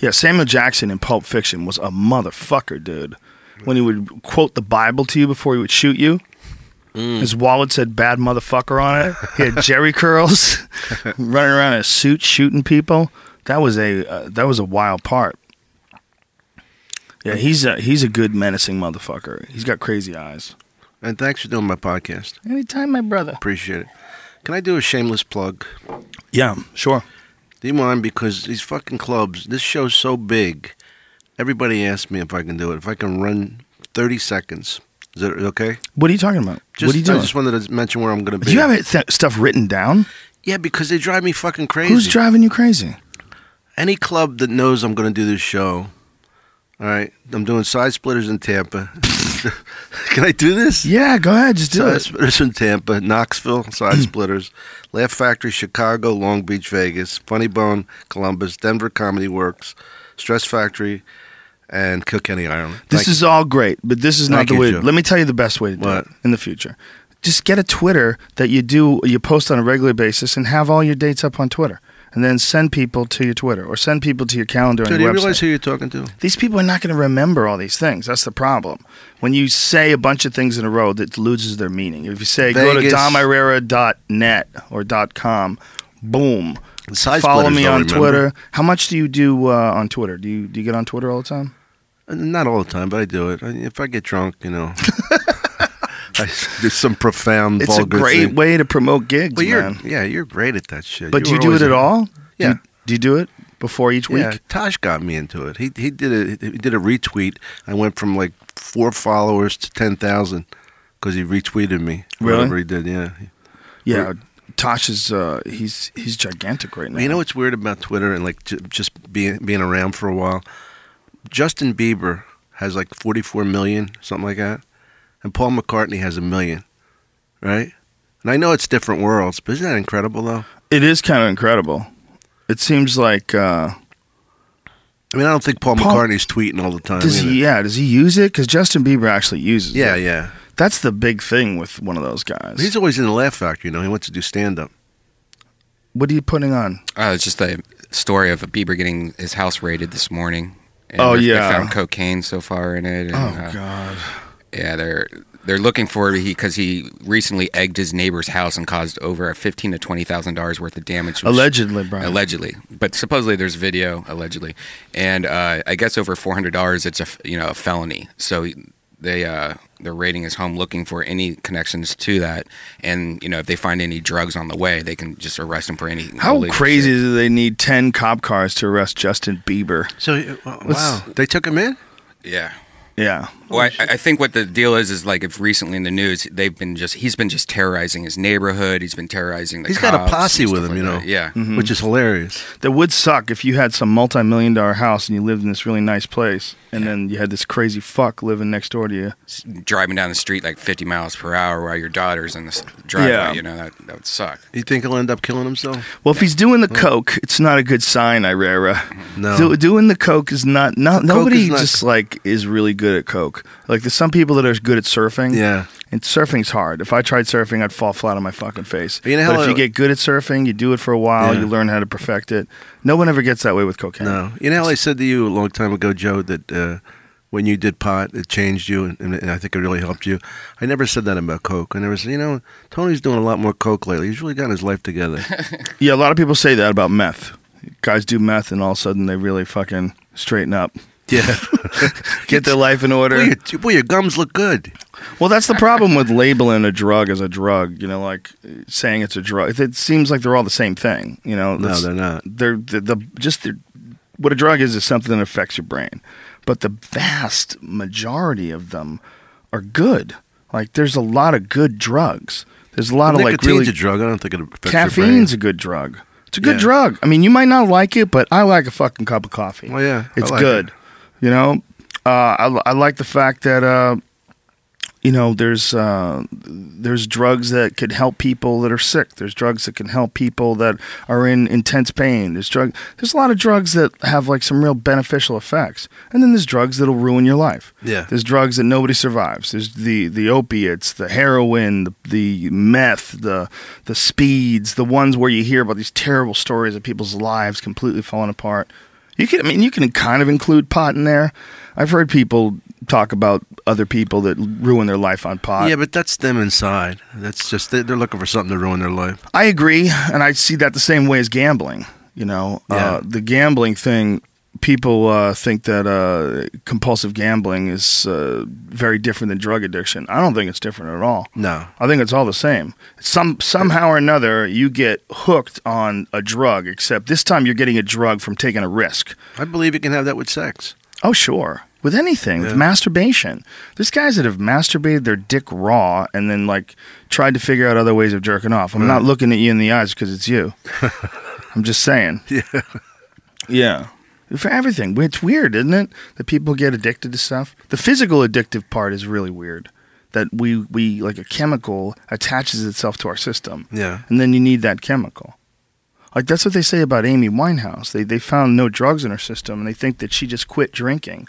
A: yeah, Samuel Jackson in Pulp Fiction was a motherfucker, dude. When he would quote the Bible to you before he would shoot you, hmm. his wallet said "bad motherfucker" on it. He had Jerry curls, running around in a suit shooting people. That was a uh, that was a wild part. Yeah, he's a he's a good menacing motherfucker. He's got crazy eyes.
C: And thanks for doing my podcast.
A: Anytime, my brother.
C: Appreciate it. Can I do a shameless plug?
A: Yeah, sure.
C: Do you mind? Because these fucking clubs, this show's so big. Everybody asks me if I can do it. If I can run 30 seconds. Is that okay?
A: What are you talking about?
C: Just,
A: what are you doing?
C: I just wanted to mention where I'm going to be.
A: Do you have it th- stuff written down?
C: Yeah, because they drive me fucking crazy.
A: Who's driving you crazy?
C: Any club that knows I'm going to do this show. All right, I'm doing side splitters in Tampa. Can I do this?
A: Yeah, go ahead, just do
C: Side
A: it.
C: splitters in Tampa, Knoxville, side splitters, Laugh Factory, Chicago, Long Beach, Vegas, Funny Bone, Columbus, Denver Comedy Works, Stress Factory, and Kilkenny, Ireland.
A: This
C: Thank
A: is all great, but this is not
C: Thank
A: the
C: you,
A: way.
C: Joe.
A: Let me tell you the best way to do
C: What?
A: it in the future. Just get a Twitter that you do you post on a regular basis and have all your dates up on Twitter. And then send people to your Twitter or send people to your calendar
C: So do you realize who you're talking to?
A: These people are not going to remember all these things. That's the problem. When you say a bunch of things in a row, that loses their meaning. If you say go to
C: Vegas.
A: domirrera.net or .com, boom. Follow me on
C: remember.
A: Twitter. How much do you do uh, on Twitter? Do you do you get on Twitter all the time?
C: Not all the time, but I do it. If I get drunk, you know, I do some profound,
A: It's a great
C: thing.
A: way to promote gigs,
C: Well, you're
A: man.
C: yeah, you're great at that shit.
A: But do you do it at all? Do
C: Yeah.
A: you, do you do it before each week?
C: Yeah, Tosh got me into it. He he did a he did a retweet. I went from like four followers to ten thousand because he retweeted me.
A: Really?
C: Whatever he did, yeah.
A: Yeah. Tosh is uh, he's he's gigantic right now.
C: You know what's weird about Twitter and like j- just being being around for a while? Justin Bieber has like 44 million, something like that, and Paul McCartney has a million, right? And I know it's different worlds, but isn't that incredible though?
A: it is kind of incredible. It seems like uh,
C: I mean, I don't think Paul,
A: Paul-
C: McCartney's tweeting all the time.
A: does
C: either.
A: he? Yeah, does he use it? Because Justin Bieber actually uses
C: Yeah,
A: it.
C: yeah. Yeah.
A: That's the big thing with one of those guys.
C: He's always in the Laugh Factory. You know, he wants to do stand up.
A: what are you putting on?
B: Uh, it's just a story of Bieber getting his house raided this morning. And
A: Oh, yeah.
B: they found cocaine so far in it. And,
A: Oh
B: uh,
A: God.
B: Yeah, they're they're looking for he because he recently egged his neighbor's house and caused over a fifteen to twenty thousand dollars worth of damage. which-
A: Allegedly, Brian.
B: Allegedly, but supposedly there's video allegedly, and uh, I guess over four hundred dollars it's a f- you know a felony. So they uh, they're raiding his home looking for any connections to that, and you know if they find any drugs on the way, they can just arrest him for any.
A: How crazy
B: shit.
A: do they need ten cop cars to arrest Justin Bieber?
C: So, uh, wow, they took him in.
B: Yeah.
A: Yeah.
B: Well, I, I think what the deal is is like if recently in the news they've been just he's been just terrorizing his neighborhood. He's been terrorizing the.
C: He's got a posse with
B: stuff
C: him, you know.
B: that. Yeah,
A: Mm-hmm.
C: which is hilarious.
A: That would suck if you had some multi-million dollar house and you lived in this really nice place, and then you had this crazy fuck living next door to you.
B: Driving down the street like 50 miles per hour while your daughter's in the driveway.
A: Yeah.
B: You know that that would suck.
C: You think he'll end up killing himself?
A: Well, if he's doing the coke, it's not a good sign, Irrera.
C: No.
A: Do, doing the coke is not. not nobody
C: not-
A: just like is really good at coke. Like there's some people that are good at surfing.
C: Yeah.
A: And surfing's hard. If I tried surfing, I'd fall flat on my fucking face.
C: You know
A: but if you get good at surfing, you do it for a while,
C: Yeah.
A: you learn how to perfect it. No one ever gets that way with cocaine.
C: No. You know I said to you a long time ago, Joe, that uh, when you did pot, it changed you, and, and I think it really helped you. I never said that about coke. I never said, you know, Tony's doing a lot more coke lately. He's really gotten his life together.
A: Yeah, a lot of people say that about meth. Guys do meth, and all of a sudden they really fucking straighten up,
C: yeah.
A: get their life in order.
C: Boy, your, boy, your gums look good.
A: Well, that's the problem with labeling a drug as a drug. You know, like saying it's a drug. It seems like they're all the same thing. You know,
C: No, they're not.
A: They're the, the just the, what a drug is is something that affects your brain, but the vast majority of them are good. Like, there's a lot of good drugs. There's a lot of like really
C: a drug. I don't think it affects your
A: caffeine's a good drug. It's a good
C: Yeah.
A: drug. I mean, you might not like it, but I like a fucking cup of coffee.
C: Oh, yeah.
A: It's
C: like
A: good.
C: it.
A: You know, uh, I, I like the fact that uh, you know there's uh, there's drugs that could help people that are sick. There's drugs that can help people that are in intense pain. There's drug. There's a lot of drugs that have like some real beneficial effects, and then there's drugs that'll ruin your life.
C: Yeah.
A: There's drugs that nobody survives. There's the the opiates, the heroin, the, the meth, the the speeds, the ones where you hear about these terrible stories of people's lives completely falling apart. You can, I mean, you can kind of include pot in there. I've heard people talk about other people that ruin their life on pot.
C: Yeah, but that's them inside. That's just they're, looking for something to ruin their life.
A: I agree, and I see that the same way as gambling. You know,
C: Yeah.
A: uh, the gambling thing. People uh, think that uh, compulsive gambling is uh, very different than drug addiction. I don't think it's different at all.
C: No.
A: I think it's all the same. Some somehow or another, you get hooked on a drug. Except this time, you're getting a drug from taking a risk.
C: I believe you can have that with sex.
A: Oh, sure. With anything, with masturbation. There's guys that have masturbated their dick raw and then like tried to figure out other ways of jerking off. I'm not looking at you in the eyes because it's you. I'm just saying.
C: Yeah.
A: Yeah. For everything. It's weird, isn't it? That people get addicted to stuff. The physical addictive part is really weird. That we, we like a chemical attaches itself to our system.
C: Yeah.
A: And then you need that chemical. Like that's what they say about Amy Winehouse. They they found no drugs in her system and they think that she just quit drinking.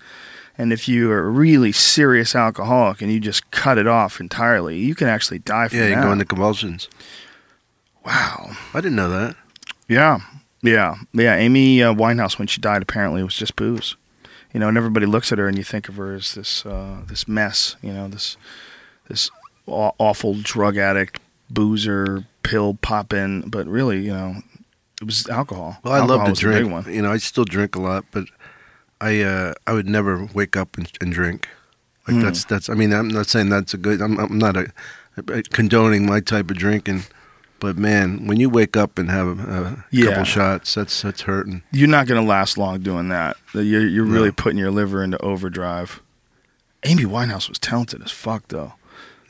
A: And if you are a really serious alcoholic and you just cut it off entirely, you can actually die from
C: Yeah, you
A: that.
C: go into convulsions.
A: wow.
C: I didn't know that.
A: Yeah, yeah, yeah. Amy uh, Winehouse, when she died, apparently it was just booze. You know, and everybody looks at her and you think of her as this uh, this mess. You know, this this aw- awful drug addict, boozer, pill popping. But really, you know, it was alcohol.
C: Well, I
A: alcohol
C: love to
A: was the big
C: drink.
A: one.
C: You know, I still drink a lot, but I uh, I would never wake up and, and drink. Like
A: Hmm.
C: that's that's. I mean, I'm not saying that's a good. I'm I'm not a, a condoning my type of drinking, but man, when you wake up and have a,
A: Yeah.
C: couple shots, that's that's hurting.
A: You're not going to last long doing that. You're you're
C: No.
A: really putting your liver into overdrive. Amy Winehouse was talented as fuck, though.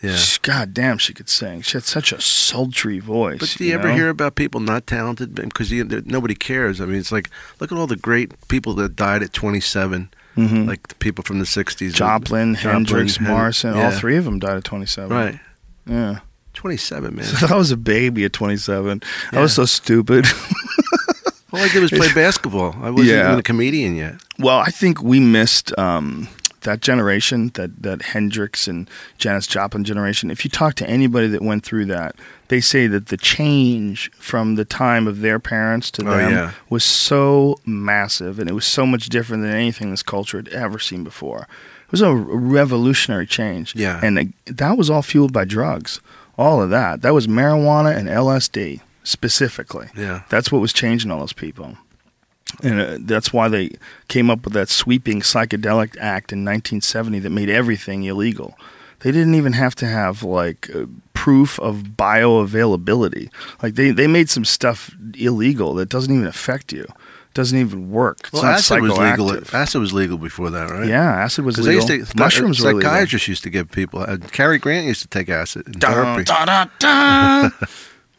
C: Yeah.
A: She- God damn, she could sing. She had such a sultry voice.
C: But do you, ever
A: know?
C: hear about people not talented because nobody cares? I mean, it's like look at all the great people that died at 27,
A: Mhm.
C: like the people from the 60s.
A: Joplin, Hendrix,
C: Hen-
A: Morrison, all three of them died at 27.
C: Right,
A: Yeah.
C: 27, man.
A: So I was a baby at 27. I was so stupid.
C: all I did was play basketball. I wasn't
A: Yeah.
C: even a comedian yet.
A: well, I think we missed um, that generation, that, that Hendrix and Janis Joplin generation. If you talk to anybody that went through that, they say that the change from the time of their parents to
C: Oh,
A: them
C: yeah.
A: was so massive and it was so much different than anything this culture had ever seen before. It was a revolutionary change.
C: Yeah.
A: And uh, that was all fueled by drugs. All of that. That was marijuana and LSD specifically.
C: Yeah.
A: That's what was changing all those people. And uh, that's why they came up with that sweeping psychedelic act in 1970 that made everything illegal. They didn't even have to have like uh, proof of bioavailability. Like they, they made some stuff illegal that doesn't even affect you. Doesn't even work. It's
C: Well, acid was legal. Acid was legal before that, right?
A: Yeah, acid was
C: Because they
A: legal.
C: used to
A: Mushrooms were legal.
C: psychiatrists used to give people. Uh, Cary Grant used to take acid in
A: Dun,
C: therapy.
A: da, da, da.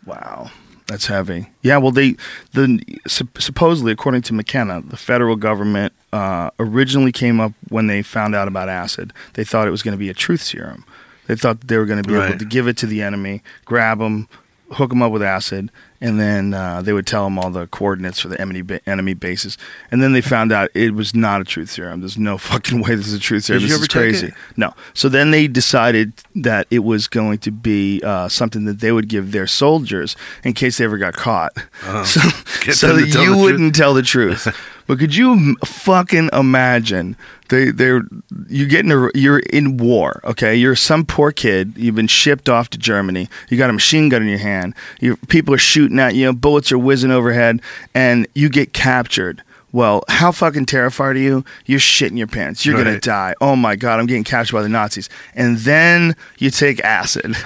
A: wow, that's heavy. Yeah, well, they the supposedly, according to McKenna, the federal government uh, originally came up when they found out about acid. They thought it was going to be a truth serum. They thought they were going to be able to give it to the enemy, grab them, hook them up with acid, and then uh, they would tell them all the coordinates for the enemy ba- enemy bases. And then they found out it was not a truth serum. There's no fucking way this is a truth serum.
C: Did
A: this is crazy. No. So then they decided that it was going to be uh, something that they would give their soldiers in case they ever got caught. So,
C: Get
A: so
C: them
A: that you wouldn't tell the truth. but could you fucking imagine? They they're you get in a, you're in war. Okay, you're some poor kid. You've been shipped off to Germany. You got a machine gun in your hand. You people are shooting at you. Bullets are whizzing overhead, and you get captured. Well, how fucking terrified are you? You're shitting your pants. You're gonna die. Oh my god, I'm getting captured by the Nazis. And then you take acid.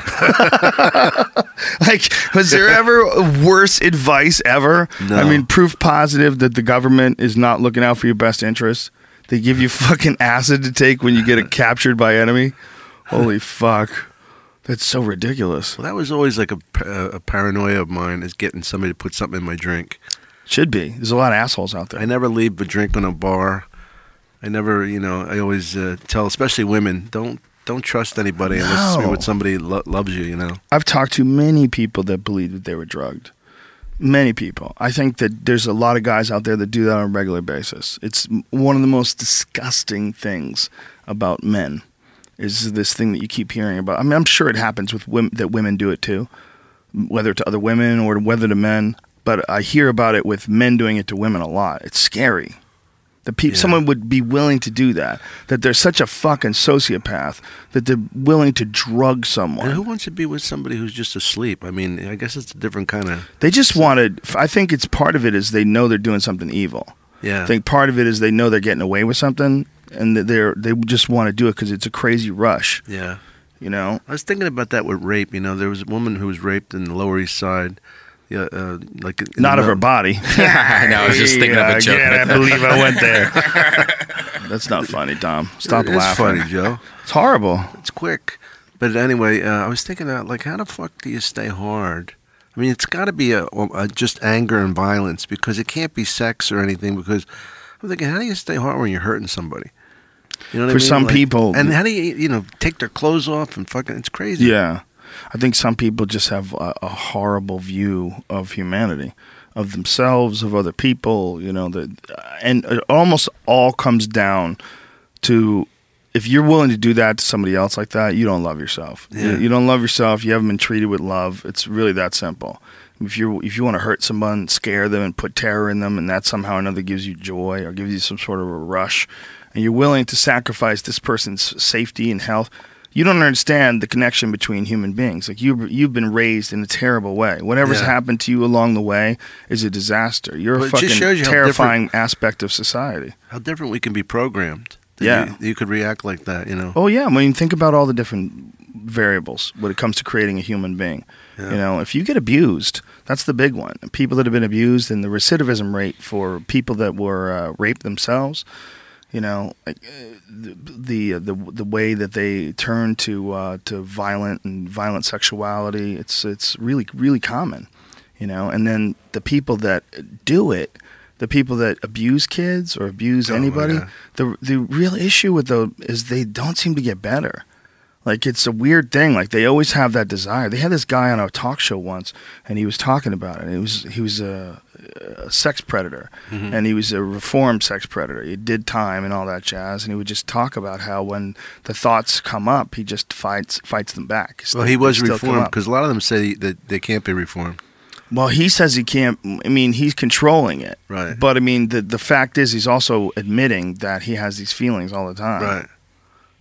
A: like, was there ever worse advice ever?
C: No.
A: I mean, proof positive that the government is not looking out for your best interests. They give you fucking acid to take when you get captured by enemy. Holy fuck. That's so ridiculous.
C: Well, that was always like a, a paranoia of mine is getting somebody to put something in my drink.
A: Should be. There's a lot of assholes out there.
C: I never leave a drink on a bar. I never, you know, I always uh, tell, especially women, don't don't trust anybody unless you're with somebody lo- loves you. You know.
A: I've talked to many people that believe that they were drugged. Many people. I think that there's a lot of guys out there that do that on a regular basis. It's one of the most disgusting things about men is this thing that you keep hearing about. I mean, I'm sure it happens with women that women do it too, whether to other women or whether to men. But I hear about it with men doing it to women a lot. It's scary. That pe-
C: Yeah.
A: someone would be willing to do that. That they're such a fucking sociopath that they're willing to drug someone.
C: And who wants to be with somebody who's just asleep? I mean, I guess it's a different kind of.
A: They just wanted. I think it's part of it is they know they're doing something evil.
C: Yeah.
A: I think part of it is they know they're getting away with something, and that they're they just want to do it because it's a crazy rush.
C: yeah.
A: You know,
C: I was thinking about that with rape. You know, there was a woman who was raped in the Lower East Side. Yeah, uh, like
A: not of her body.
B: I know. I was just thinking of a joke.
A: Again, I believe I went there. That's not funny, Dom. Stop
C: It's
A: laughing.
C: funny, Joe.
A: It's horrible.
C: It's quick. But anyway, uh, I was thinking about like, how the fuck do you stay hard? I mean, it's got to be a, a just anger and violence because it can't be sex or anything. Because I'm thinking, how do you stay hard when you're hurting somebody? You know what I
A: For
C: mean?
A: some
C: Like-
A: people-
C: and how do you you know take their clothes off and fucking? It's crazy.
A: Yeah, I think some people just have a, a horrible view of humanity, of themselves, of other people. You know, that and it almost all comes down to if you're willing to do that to somebody else like that, you don't love yourself. You-
C: Yeah.
A: You, don't love yourself. You haven't been treated with love. It's really that simple. If you if you want to hurt someone, scare them, and put terror in them, and that somehow or another gives you joy or gives you some sort of a rush, and you're willing to sacrifice this person's safety and health, you don't understand the connection between human beings. Like you you've been raised in a terrible way. Whatever's
C: Yeah.
A: happened to you along the way is a disaster. You're
C: Well,
A: a
C: it just
A: fucking
C: shows you
A: terrifying aspect of society.
C: How different we can be programmed. that
A: Yeah.
C: You, you could react like that, you know.
A: Oh yeah, I mean think about all the different variables when it comes to creating a human being.
C: Yeah.
A: You know, if you get abused, that's the big one. People that have been abused and the recidivism rate for people that were uh, raped themselves, you know, like uh, the the the, way that they turn to uh, to violent and violent sexuality, it's it's really really common. You know, and then the people that do it, the people that abuse kids or abuse
C: Oh,
A: anybody, the the real issue with those is they don't seem to get better. Like it's a weird thing. Like they always have that desire. They had this guy on a talk show once, and he was talking about it. It was he was a, a sex predator,
C: Mm-hmm.
A: and he was a reformed sex predator. He did time and all that jazz, and he would just talk about how when the thoughts come up, he just fights fights them back.
C: well, he was reformed because a lot of them say that they can't be reformed.
A: Well, he says he can't. I mean, he's controlling it.
C: Right.
A: But I mean, the the fact is, he's also admitting that he has these feelings all the time.
C: Right.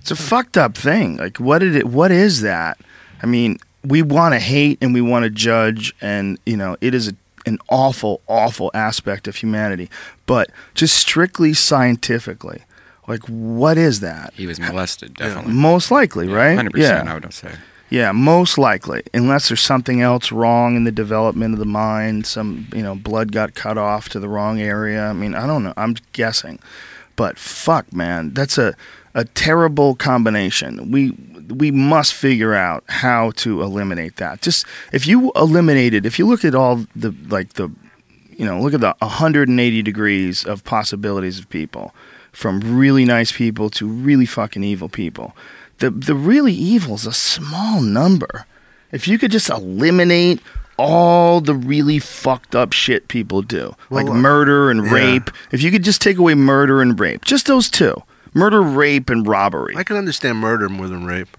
A: It's a fucked up thing. Like, what did it? What is that? I mean, we want to hate and we want to judge, and you know, it is a, an awful, awful aspect of humanity. But just strictly scientifically, like, what is that?
B: He was molested, definitely.
A: Most likely, right?
B: Hundred
A: yeah.
B: percent, I would say.
A: Yeah, most likely, unless there's something else wrong in the development of the mind, some you know blood got cut off to the wrong area. I mean, I don't know. I'm guessing, but fuck, man, that's a a terrible combination. We we must figure out how to eliminate that. Just if you eliminated, if you look at all the like the you know, look at the 180 degrees of possibilities of people, from really nice people to really fucking evil people. The the really evil is a small number. If you could just eliminate all the really fucked up shit people do, like
C: Well, uh,
A: murder and
C: yeah.
A: rape. If you could just take away murder and rape, just those two, murder, rape, and robbery.
C: I can understand murder more than rape.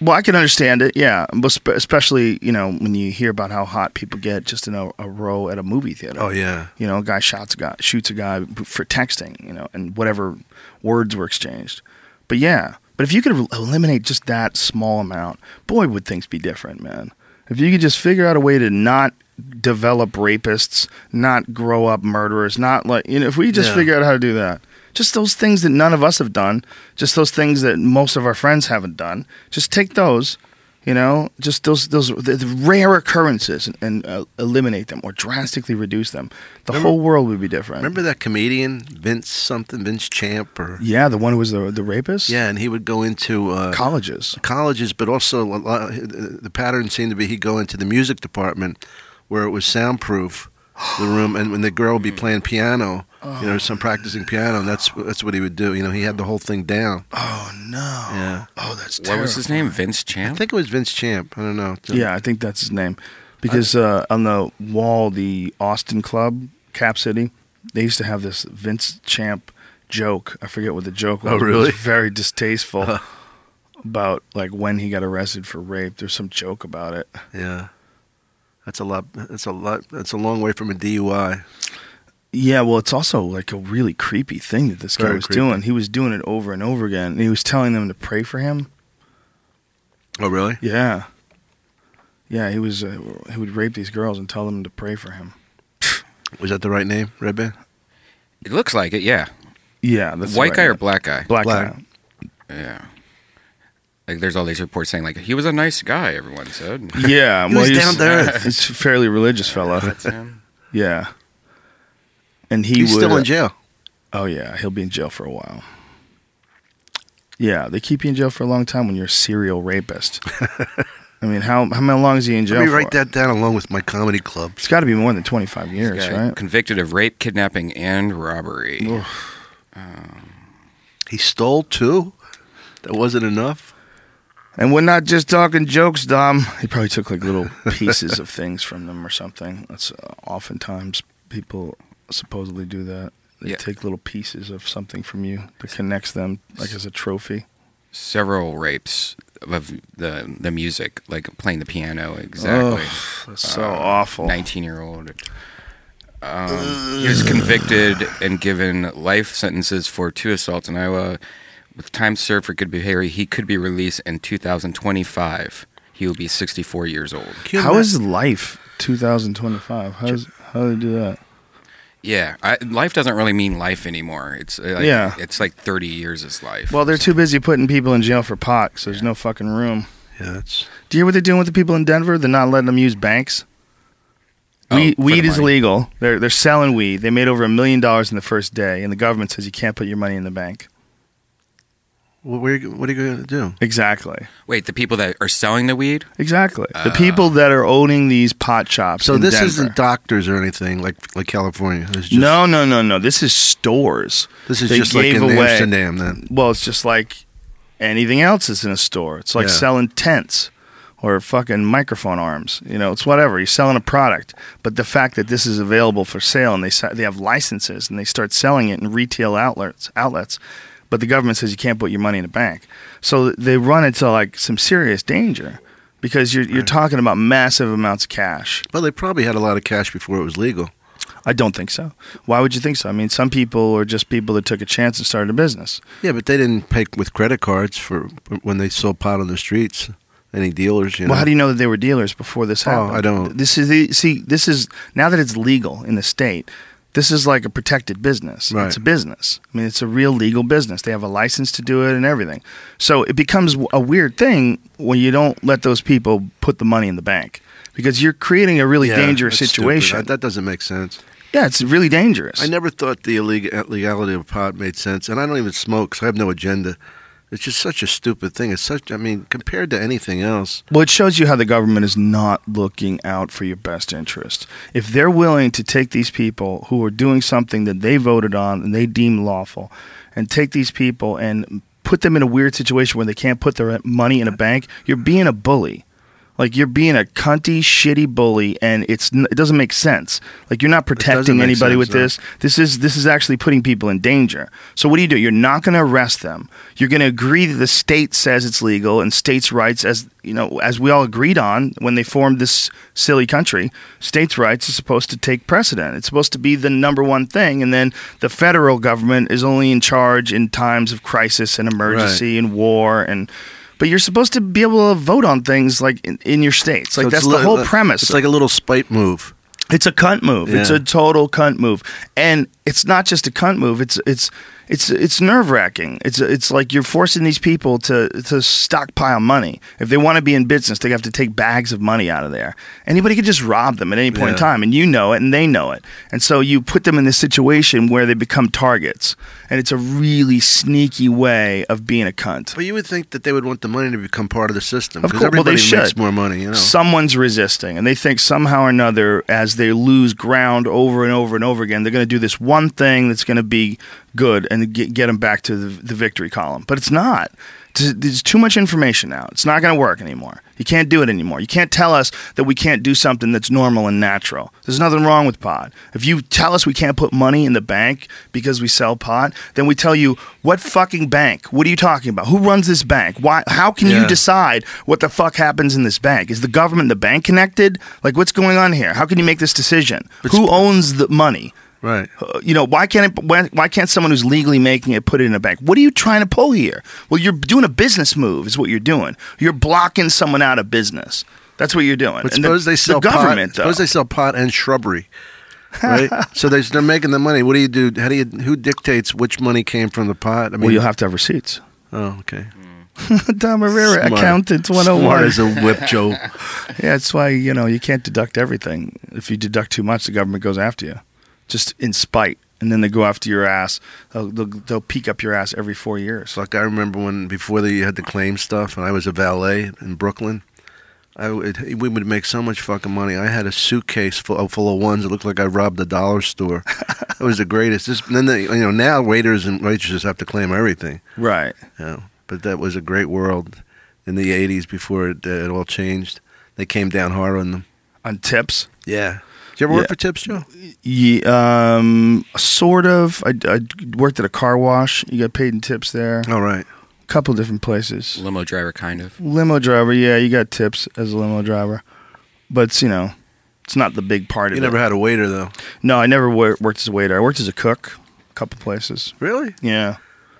A: Well, I can understand it, yeah. But especially, you know, when you hear about how hot people get just in a, a row at a movie theater.
C: Oh yeah.
A: You know, a guy shots a guy, shoots a guy for texting, you know, and whatever words were exchanged. But yeah, but if you could eliminate just that small amount, boy, would things be different, man. If you could just figure out a way to not develop rapists, not grow up murderers, not like, you know, if we just
C: Yeah.
A: figure out how to do that, just those things that none of us have done, just those things that most of our friends haven't done, just take those. You know, just those those the, the rare occurrences and, and uh, eliminate them or drastically reduce them. The
C: Remember-
A: whole world would be different.
C: Remember that comedian Vince something, Vince Champ, or
A: Yeah, the one who was the the rapist.
C: yeah, and he would go into uh,
A: colleges.
C: colleges, but also a lot, the pattern seemed to be he'd go into the music department where it was soundproof, the room, and when the girl would be playing piano, you know, some practicing piano, and that's that's what he would do. You know, he had the whole thing down.
A: Oh no.
C: Yeah.
A: Oh, that's
B: What was his name? Vince Champ.
C: I think it was Vince Champ. I don't know.
A: Yeah, I think that's his name. Because uh, on the wall, the Austin Club, Cap City, they used to have this Vince Champ joke. I forget what the joke was.
C: Oh,
A: but It
C: really?
A: was very distasteful about like when he got arrested for rape. There's some joke about it.
C: Yeah. That's a lot. That's a lot. That's a long way from a DUI.
A: Yeah, well, it's also like a really creepy thing that this guy
C: Very
A: was
C: creepy.
A: doing. He was doing it over and over again, and he was telling them to pray for him.
C: Oh, really?
A: Yeah, yeah, he was. Uh, he would rape these girls and tell them to pray for him.
C: Was that the right name, Redban?
B: It looks like it. Yeah.
A: Yeah, that's the
B: White
A: right
B: guy or black guy?
A: black,
C: Black.
A: guy.
B: Yeah. Like there's all these reports saying like he was a nice guy. Everyone said.
A: Yeah,
C: He
A: well,
C: was
A: he's
C: down to earth.
A: He's a fairly religious fellow.
B: That's him.
A: Yeah, and he
C: He's
A: would,
C: still
A: uh,
C: in jail.
A: Oh yeah, he'll be in jail for a while. Yeah, they keep you in jail for a long time when you're a serial rapist. I mean, how how long is he in jail
C: Let me
A: for?
C: write that down along with my comedy club.
A: It's got to be more than 25 years,
B: Guy
A: right?
B: Convicted of rape, kidnapping, and robbery.
C: He stole two. That wasn't enough.
A: And we're not just talking jokes, Dom. He probably took like little pieces of things from them or something. That's uh, oftentimes people supposedly do that. They
B: Yeah.
A: take little pieces of something from you that connects them, like as a trophy.
B: Several rapes of the the music, like playing the piano. Exactly.
A: Ugh, that's so awful.
B: Nineteen year old. Um, he was convicted and given life sentences for two assaults in Iowa. With time served for good behavior, he could be released in 2025. He will be 64 years old.
C: Can you
A: How
C: ima-
A: is life 2025? How how do they do that?
B: Yeah, I, life doesn't really mean life anymore. It's uh, like,
A: Yeah.
B: it's like 30 years is life.
A: Well, they're too busy putting people in jail for pot, so there's no fucking room.
C: Yeah, that's
A: Do you hear what they're doing with the people in Denver? They're not letting them use banks.
B: Oh,
A: Weed, weed is legal. They're they're selling weed. They made over a million dollars in the first day, and the government says you can't put your money in the bank.
C: Well, where, you- what are you going to do?
A: Exactly.
B: Wait, the people that are selling the weed?
A: Exactly. the oh. people that are owning these pot shops.
C: So
A: in
C: this
A: Denver.
C: isn't doctors or anything like like California. It's just,
A: no, no, no, no. This is stores.
C: this is
A: they
C: just like
A: gave
C: in
A: away-
C: Amsterdam. Then
A: Well, it's just like anything else that's in a store. It's like
C: Yeah.
A: selling tents or fucking microphone arms. You know, it's whatever. You're selling a product, but the fact that this is available for sale and they se- they have licenses and they start selling it in retail outlets outlets, but the government says you can't put your money in a bank. So they run into like some serious danger because you're you're talking about massive amounts of cash.
C: well, they probably had a lot of cash before it was legal.
A: I don't think so. Why would you think so? I mean, some people are just people that took a chance and started a business.
C: Yeah, but they didn't pay with credit cards for when they sold pot on the streets. Any dealers, you know?
A: Well, how do you know that they were dealers before this
C: Oh,
A: happened?
C: I don't.
A: This is the, see. This is now that it's legal in the state. This is like a protected business.
C: Right.
A: It's a business. I mean, it's a real legal business. They have a license to do it and everything. So it becomes a weird thing when you don't let those people put the money in the bank because you're creating a really
C: Yeah,
A: dangerous situation.
C: That, that doesn't make sense.
A: yeah, it's really dangerous.
C: I never thought the illeg- legality of pot made sense, and I don't even smoke, so I have no agenda. It's just such a stupid thing. It's such. I mean, compared to anything else,
A: Well, it shows you how the government is not looking out for your best interest. If they're willing to take these people who are doing something that they voted on and they deem lawful, and take these people and put them in a weird situation where they can't put their money in a bank, you're being a bully. Like you're being a cunty, shitty bully, and it's it doesn't make sense. Like you're not protecting anybody
C: sense,
A: with
C: no.
A: this. This is this is actually putting people in danger. So what do you do? You're not going to arrest them. You're going to agree that the state says it's legal and states' rights, as you know, as we all agreed on when they formed this silly country. States' rights is supposed to take precedent. It's supposed to be the number one thing, and then the federal government is only in charge in times of crisis and emergency and war and. But you're supposed to be able to vote on things like in, in your states. Like
C: So
A: that's the whole premise.
C: It's like a little spite move.
A: It's a cunt move. It's a total cunt move, and it's not just a cunt move. It's it's it's it's nerve wracking. It's it's like you're forcing these people to to stockpile money. If they want to be in business, they have to take bags of money out of there. Anybody could just rob them at any point in time, and you know it, and they know it. And so you put them in this situation where they become targets, and it's a really sneaky way of being a cunt.
C: But you would think that they would want the money to become part of the system
A: Of
C: because
A: course, well, they
C: makes
A: should.
C: more money. You know,
A: Someone's resisting, and they think somehow or another, as they lose ground over and over and over again, they're going to do this one thing that's going to be good and get, get them back to the, the victory column. But it's not. There's too much information now. It's not going to work anymore. You can't do it anymore. You can't tell us that we can't do something that's normal and natural. There's nothing wrong with pot. If you tell us we can't put money in the bank because we sell pot, then we tell you, what fucking bank? What are you talking about? Who runs this bank? Why? How can you decide what the fuck happens in this bank? Is the government and the bank connected? Like, what's going on here? How can you make this decision? Who owns the money?
C: Right?
A: Uh, you know, why can't it, why, why can't someone who's legally making it put it in a bank? What are you trying to pull here? Well, you're doing a business move, is what you're doing. You're blocking someone out of business. That's what you're doing.
C: But
A: And the-
C: suppose they sell
A: the government,
C: pot.
A: though.
C: Suppose they sell pot and shrubbery, right? so they, they're making the money. What do you do? How do you? Who dictates which money came from the pot? I mean,
A: well, you'll have to have receipts.
C: oh, okay.
A: Dom Irrera,
C: Smart.
A: accountant
C: Smart
A: 101.
C: as a whip, Joe.
A: Yeah, that's why you know you can't deduct everything. If you deduct too much, the government goes after you, just in spite, and then they go after your ass. They'll, they'll, they'll peek up your ass every four years.
C: Like I remember when before they had the claim stuff, and I was a valet in Brooklyn. I would, we would make so much fucking money. I had a suitcase full, full of ones that looked like I robbed a dollar store. it was the greatest. This, then the, you know now waiters and waitresses have to claim everything.
A: Right.
C: You know, but that was a great world in the '80s before it, uh, it all changed. They came down hard on them.
A: On tips.
C: Yeah, you ever work for tips, Joe?
A: Yeah, um, sort of. I, I worked at a car wash. You got paid in tips there.
C: All right.
A: A couple different places.
B: Limo driver, kind of.
A: Limo driver, yeah, you got tips as a limo driver, but it's you know, it's not the big part of
C: You never had a waiter though.
A: no, I never wor- worked as a waiter. I worked as a cook, a couple places.
C: Really?
A: Yeah,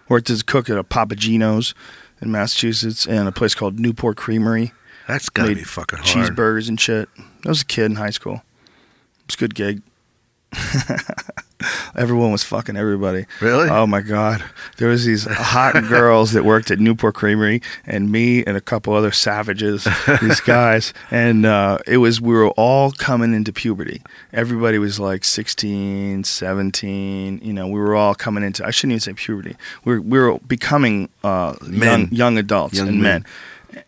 A: worked as a cook at a Papa Gino's in Massachusetts and a place called Newport Creamery.
C: That's gotta
A: Made
C: be fucking hard.
A: cheeseburgers and shit. I was a kid in high school. It was a good gig. Everyone was fucking everybody.
C: Really?
A: Oh my god. There was these hot girls that worked at Newport Creamery and me and a couple other savages, these guys. And uh, it was we were all coming into puberty. Everybody was like 16, 17, you know, we were all coming into I shouldn't even say puberty. We were, we were becoming uh,
C: Men.
A: young young adults
C: Young
A: and
C: men.
A: men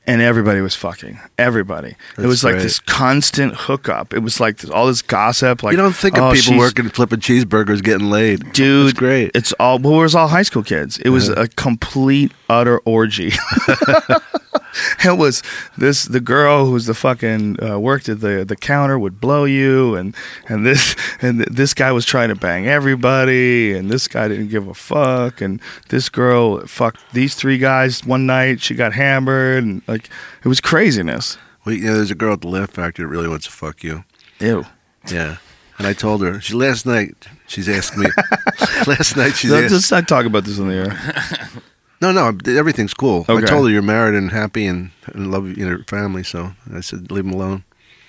A: and everybody was fucking everybody. it
C: That's
A: was like this constant hookup. It was like this, all this gossip. Like
C: you don't think of
A: oh,
C: people working flipping cheeseburgers getting laid,
A: dude.
C: It's great.
A: It's all. Well, it was all high school kids. It was a complete utter orgy. it was this the girl who was the fucking uh, worked at the the counter would blow you and and this and th- this guy was trying to bang everybody and this guy didn't give a fuck and this girl fucked these three guys one night she got hammered and like it was craziness
C: well, you know, there's a girl at the Laugh Factory that really wants to fuck you.
A: ew
C: Yeah. And I told her. She last night. She's asked me. last night she's
A: Let's
C: asked.
A: let's not talk about this on the air
C: No, no, everything's cool. I told her you're married and happy and, and love you know, your family. So I said, leave them alone.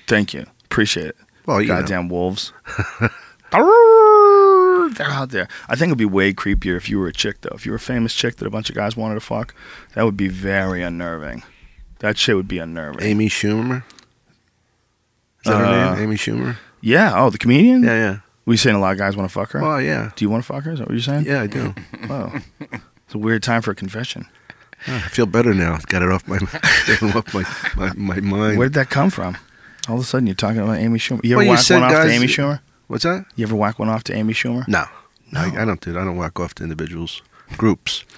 A: thank you appreciate it
C: Well, you know.
A: Goddamn wolves. They're out there. I think it'd be way creepier if you were a chick, though. If you were a famous chick that a bunch of guys wanted to fuck, that would be very unnerving. That shit would be unnerving.
C: Amy Schumer. Is that
A: Uh,
C: her name? Amy Schumer.
A: Yeah. Oh, the comedian?
C: Yeah, yeah.
A: Were you saying a lot of guys want to fuck her?
C: Well, yeah,
A: Do you want to fuck her? Is that what you're saying?
C: yeah, I do.
A: Whoa. It's a weird time for a confession.
C: I feel better now. Got it off my, off my, my, my mind.
A: Where did that come from? All of a sudden, you're talking about Amy Schumer. You ever
C: Well, you
A: whack
C: said
A: one off to
C: guys-
A: Amy Schumer?
C: What's that?
A: You ever whack one off to Amy Schumer?
C: No,
A: No.
C: I, I don't do. that. I don't whack off to individuals, groups.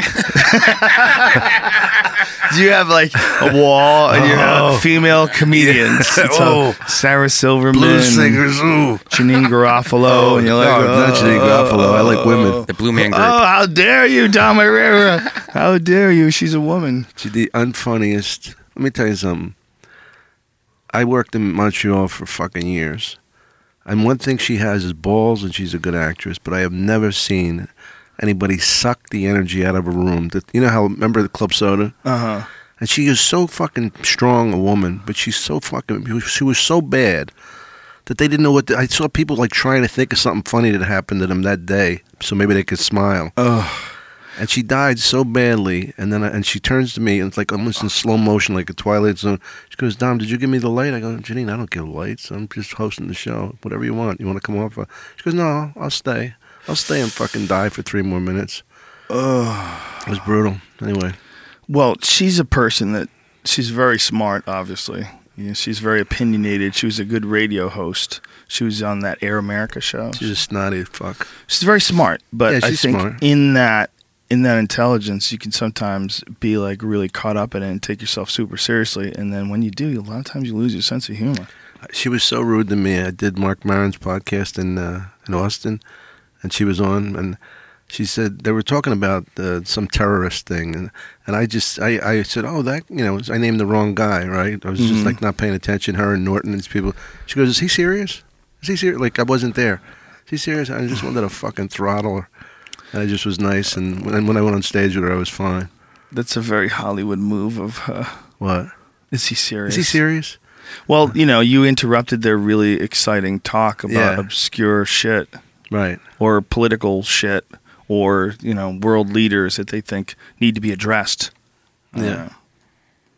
A: Do you have like a wall and you have oh. female comedians? It's
C: Oh.
A: Sarah Silverman,
C: Blues singers. Ooh.
A: Janeane Garofalo, oh, and you're like,
C: no, not Janeane oh, Garofalo. I like women.
B: The Blue Man Group.
A: Oh, how dare you, Dom Irrera? How dare you? She's a woman.
C: She's the unfunniest. Let me tell you something. I worked in Montreal for fucking years. And one thing she has is balls, and she's a good actress. But I have never seen anybody suck the energy out of a room. That you know how remember the Club Soda,
A: Uh huh.
C: and she is so fucking strong a woman, but she's so fucking. She was so bad that they didn't know what. To, I saw people like trying to think of something funny that happened to them that day, so maybe they could smile.
A: Ugh.
C: And she died so badly, and then I, and she turns to me and it's like almost in slow motion, like a Twilight Zone. She goes, "Dom, did you give me the light?" I go, "Janeane, I don't give lights. I'm just hosting the show. Whatever you want. You want to come off?" She goes, "No, I'll stay. I'll stay and fucking die for three more minutes."
A: Ugh.
C: It was brutal. Anyway,
A: Well, she's a person that she's very smart. Obviously, you know, she's very opinionated. She was a good radio host. She was on that Air America show.
C: she's a snotty fuck.
A: She's very smart, but
C: Yeah,
A: I think
C: smart.
A: in that in that intelligence, you can sometimes be like really caught up in it and take yourself super seriously. And then when you do, a lot of times you lose your sense of humor.
C: She was so rude to me. I did Marc Maron's podcast in uh, in Austin, and she was on, and she said they were talking about uh, some terrorist thing, and and I just I, I said, oh that you know I named the wrong guy, right? I was just
A: Mhm.
C: like not paying attention. Her and Norton and these people. She goes, is he serious? Is he serious? Like I wasn't there. Is he serious? I just wanted to fucking throttle her. And I just was nice, and when, and when I went on stage with her, I was fine.
A: That's a very Hollywood move of. Uh,
C: What?
A: is he serious?
C: Is he serious?
A: Well, you know, you interrupted their really exciting talk about
C: Yeah.
A: obscure shit
C: Right.
A: or political shit or you know world leaders that they think need to be addressed.
C: Yeah.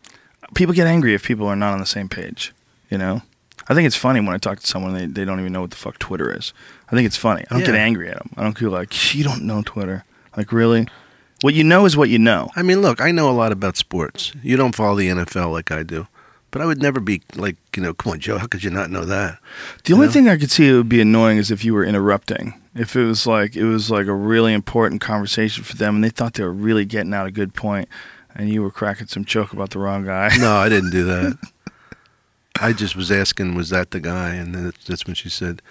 A: Uh, people get angry if people are not on the same page. You know, I think it's funny when I talk to someone they they don't even know what the fuck Twitter is. I think it's funny. I don't get angry at them. I don't feel like you don't know Twitter. Like really, what you know is what you know.
C: I mean, look, I know a lot about sports. You don't follow the NFL like I do. But I would never be like, you know, come on, Joe, how could you not know that?
A: The only
C: know?
A: thing I could see it would be annoying is if you were interrupting. If it was like it was like a really important conversation for them and they thought they were really getting out a good point and you were cracking some joke about the wrong guy.
C: No, I didn't do that. I just was asking, was that the guy? And then that's when she said,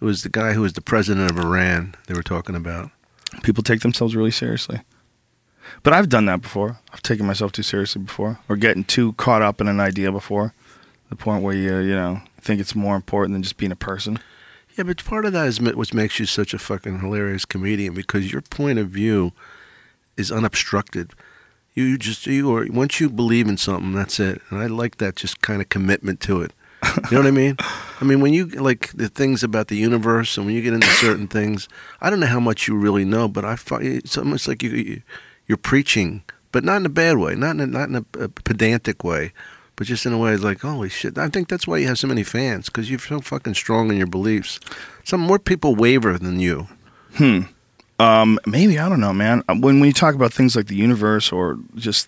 C: it was the guy who was the president of Iran. They were talking about.
A: People take themselves really seriously. But I've done that before. I've taken myself too seriously before, or getting too caught up in an idea before, the point where you you know think it's more important than just being a person.
C: Yeah, but part of that is what makes you such a fucking hilarious comedian because your point of view is unobstructed. You you just you or once you believe in something, that's it. And I like that just kind of commitment to it. You know what I mean? I mean, when you like the things about the universe, and when you get into certain things, I don't know how much you really know, but I find it's almost like you, you you're preaching, but not in a bad way, not in a, not in a, a pedantic way, but just in a way like, holy shit! I think that's why you have so many fans because you're so fucking strong in your beliefs. Some more people waver than you.
A: Um, maybe I don't know, man. When when you talk about things like the universe or just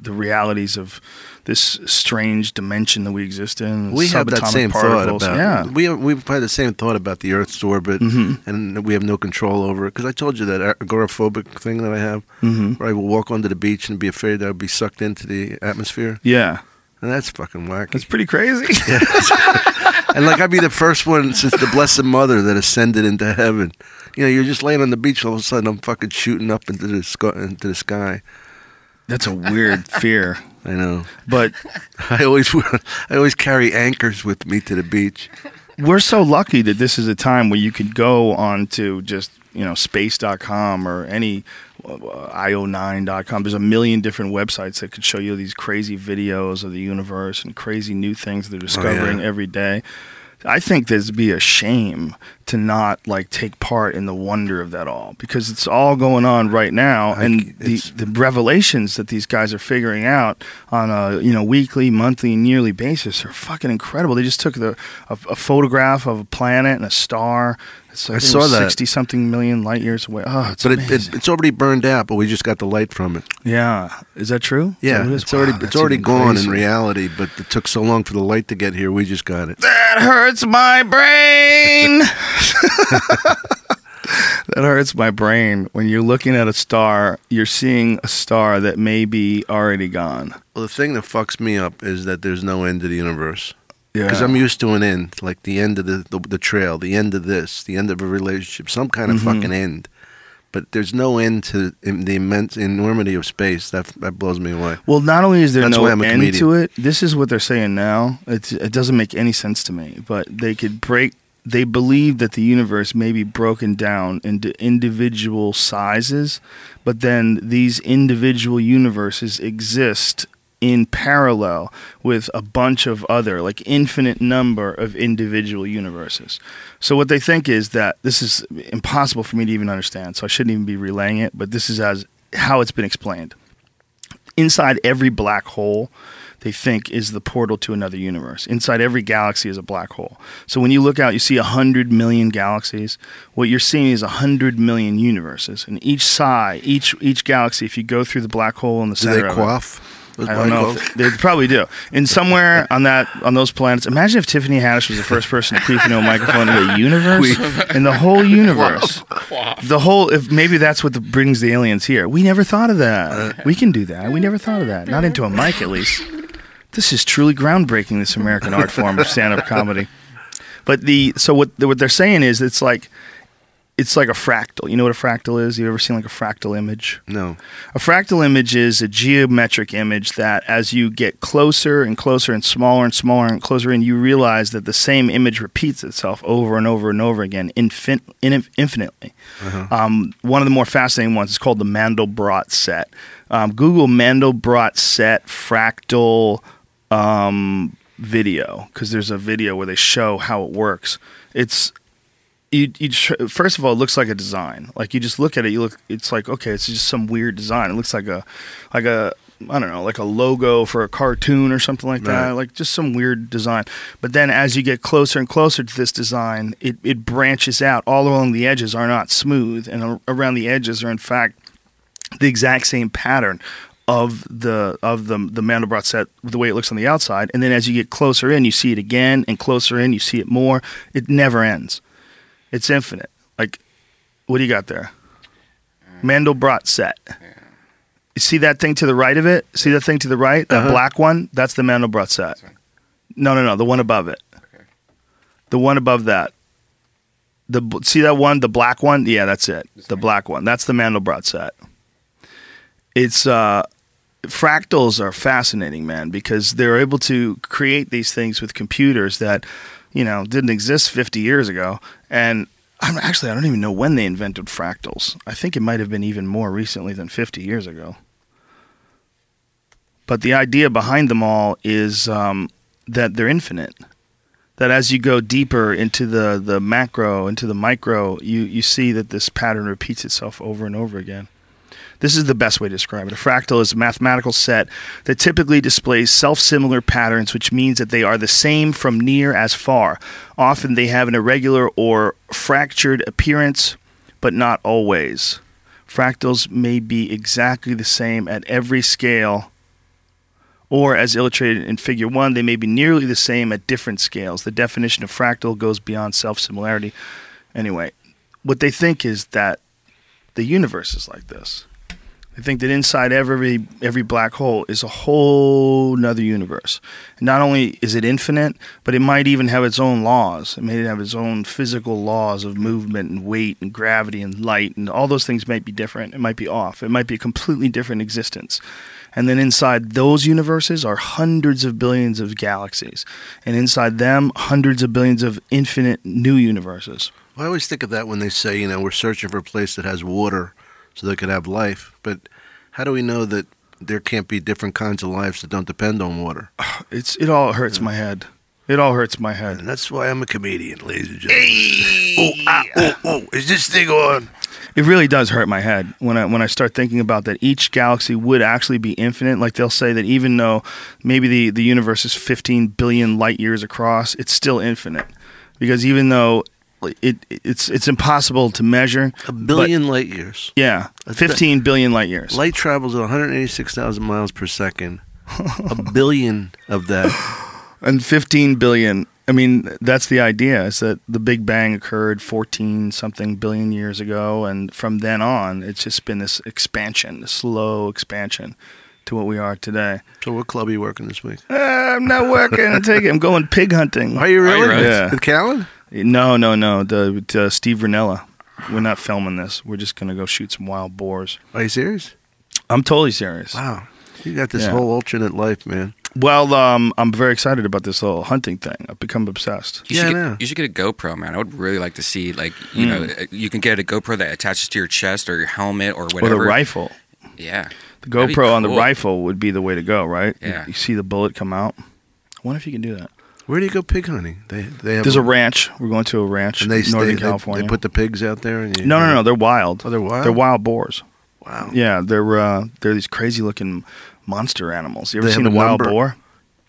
A: the realities of this strange dimension that we exist in,
C: We have that same thought
A: particles,
C: about.
A: yeah.
C: we we've had the same thought about the Earth's orbit,
A: Mm-hmm.
C: and we have no control over it. Because I told you that agoraphobic thing that I have,
A: Mm-hmm.
C: where I will walk onto the beach and be afraid that I'll be sucked into the atmosphere,
A: yeah,
C: and that's fucking wacky.
A: that's pretty crazy.
C: and like I'd be the first one since the Blessed Mother that ascended into heaven. You know, you're just laying on the beach, all of a sudden I'm fucking shooting up into the sky. Into the sky.
A: that's a weird fear,
C: I know.
A: but
C: I always I always carry anchors with me to the beach.
A: we're so lucky that this is a time where you could go on to just you know space.com or any uh, io9.com there's a million different websites that could show you these crazy videos of the universe and crazy new things they're discovering every day i think there'd be a shame to not like take part in the wonder of that all because it's all going on right now
C: I
A: and the, the revelations that these guys are figuring out on a you know weekly, monthly, and yearly basis are fucking incredible. They just took the a, a photograph of a planet and a star. It's like
C: I saw that.
A: sixty something million light years away. Oh, it's
C: But it, it, it's already burned out, but we just got the light from it.
A: yeah, is that true? That
C: Yeah,
A: it
C: it's already it's already gone
A: crazier.
C: in reality, but it took so long for the light to get here. We just got it.
A: That hurts my brain. that hurts my brain. When you're looking at a star, you're seeing a star that may be already gone.
C: Well, the thing that fucks me up is that there's no end to the universe.
A: Yeah.
C: Because I'm used to an end, like the end of the, the the trail, the end of this, the end of a relationship, some kind of
A: Mhm.
C: fucking end. But there's no end to in the immense enormity of space. That that blows me away.
A: Well, not only is there
C: That's
A: no end
C: comedian.
A: to it, this is what they're saying now. It's, it doesn't make any sense to me, but they could break. They believe that the universe may be broken down into individual sizes, but then these individual universes exist in parallel with a bunch of other, like infinite number of individual universes. So what they think is that this is impossible for me to even understand. So I shouldn't even be relaying it, but this is as how it's been explained inside every black hole they think is the portal to another universe inside every galaxy is a black hole so when you look out you see 100 million galaxies what you're seeing is 100 million universes and each side each each galaxy if you go through the black hole in the
C: Do
A: center
C: they
A: of it-
C: quaff? those
A: I don't know. If they, probably do. And somewhere on that on those planets, imagine if Tiffany Haddish was the first person to queef into a microphone in the universe, in the whole universe, the whole. If maybe that's what the, brings the aliens here. We never thought of that. We can do that. We never thought of that. Not into a mic, at least. This is truly groundbreaking. This American art form of stand-up comedy. But the so what what they're saying is it's like it's like a fractal. You know what a fractal is? You ever seen like a fractal image?
C: No.
A: A fractal image is a geometric image that, as you get closer and closer and smaller and smaller and closer in, you realize that the same image repeats itself over and over and over again, infin- in- infinitely. Um, one of the more fascinating ones is called the Mandelbrot set. Um, Google Mandelbrot set fractal um, video because there's a video where they show how it works. It's you, you tr- first of all, it looks like a design. Like you just look at it, you look. It's like okay, it's just some weird design. It looks like a, like a, I don't know, like a logo for a cartoon or something like that.
C: Right.
A: Like just some weird design. But then as you get closer and closer to this design, it it branches out. All along the edges are not smooth, and around the edges are in fact the exact same pattern of the of the the Mandelbrot set, the way it looks on the outside. And then as you get closer in, you see it again, and closer in, you see it more. It never ends. It's infinite. Like, what do you got there? Mandelbrot set. You see that thing to the right of it? See that thing to the right? That
C: Uh-huh.
A: black one? That's the Mandelbrot set. No, no, no. The one above it. Okay. The one above that. The b- see that one, the black one. Yeah, that's it. The black one. That's the Mandelbrot set. It's uh, fractals are fascinating, man, because they're able to create these things with computers that you know didn't exist 50 years ago. And I'm actually I don't even know when they invented fractals. I think it might have been even more recently than 50 years ago. But the idea behind them all is um, that they're infinite. That as you go deeper into the, the macro, into the micro, you, you see that this pattern repeats itself over and over again. This is the best way to describe it. A fractal is a mathematical set that typically displays self similar patterns, which means that they are the same from near as far. Often they have an irregular or fractured appearance, but not always. Fractals may be exactly the same at every scale or as illustrated in figure 1 they may be nearly the same at different scales the definition of fractal goes beyond self-similarity anyway what they think is that the universe is like this they think that inside every every black hole is a whole nother universe. Not only is it infinite but it might even have its own laws. It may have its own physical laws of movement and weight and gravity and light and all those things might be different. It might be off. It might be a completely different existence. And then inside those universes are hundreds of billions of galaxies. And inside them, hundreds of billions of infinite new universes.
C: I always think of that when they say, you know, we're searching for a place that has water so they could have life. But how do we know that there can't be different kinds of lives that don't depend on water?
A: It's it all hurts my head. It all hurts my head.
C: And that's why I'm a comedian, ladies and gentlemen. Oh, ah, oh, oh, is this thing on?
A: It really does hurt my head when I when I start thinking about that each galaxy would actually be infinite. Like they'll say that even though maybe the, the universe is 15 billion light years across, it's still infinite. Because even though it it's it's impossible to measure
C: A billion light years.
A: yeah, 15 billion light years.
C: Light travels at 186,000 miles per second. a billion of that.
A: and 15 billion i mean that's the idea is that the big bang occurred 14 something billion years ago and from then on it's just been this expansion this slow expansion to what we are today
C: So, what club are you working this week?
A: Uh, i'm not working i take it i'm going pig hunting
C: Are you really?
B: really?
A: Yeah.
C: With Callan?
A: No no no the, the steve Rinella. we're not filming this we're just going to go shoot some wild boars
C: Are you serious?
A: i'm totally serious
C: Wow. You got this
A: Yeah.
C: whole alternate life, man.
A: well um, i'm very excited about this little hunting thing i've become obsessed
B: You
C: Yeah,
B: should
C: I
B: get,
C: know.
B: you should get a GoPro, man. I would really like to see, like, you know,
A: Hmm.
B: uh, you can get a GoPro that attaches to your chest or your helmet or whatever.
A: or the rifle
B: Yeah.
A: The
B: That'd be
A: GoPro on the
B: cool.
A: rifle would be the way to go, right? You-
B: Yeah.
A: You, see the bullet come out. I wonder if you can do that.
C: Where do you go pig hunting? They they have
A: There's a ranch. We're going to a ranch
C: and they
A: in Northern
C: they,
A: California.
C: They, put the pigs out there. And you,
A: no, no, no. They're wild.
C: Oh, they're wild?
A: They're wild boars.
C: Wow.
A: Yeah, they're uh, they're these crazy looking monster animals. You ever
C: They
A: seen a
C: a
A: wild
C: number?
A: boar?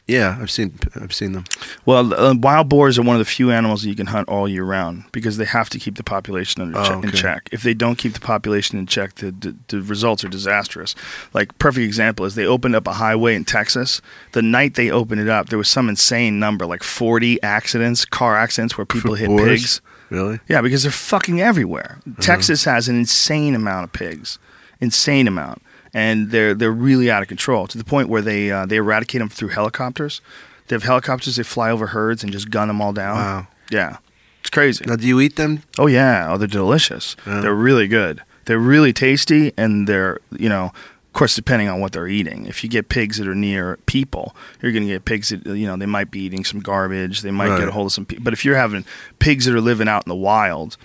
C: Yeah, I've seen I've seen them.
A: Well, uh, wild boars are one of the few animals that you can hunt all year round because they have to keep the population under
C: Oh,
A: che- in check. If they don't keep the population in check, the, the, the results are disastrous. Like perfect example is they opened up a highway in Texas. The night they opened it up, there was some insane number, like forty accidents, car accidents where people hit
C: Boars?
A: pigs.
C: Really?
A: Yeah, because they're fucking everywhere.
C: Uh-huh.
A: Texas has an insane amount of pigs, insane amount, and they're they're really out of control to the point where they uh, they eradicate them through helicopters. They have helicopters They fly over herds and just gun them all down.
C: Wow.
A: Yeah, it's crazy.
C: Now, do you eat them?
A: Oh yeah, oh they're delicious.
C: Yeah.
A: They're really good. They're really tasty, and they're you know, of course, depending on what they're eating. If you get pigs that are near people, you're going to get pigs that you know they might be eating some garbage. They might
C: Right.
A: get a hold of some. Pe- but if you're having pigs that are living out in the wild,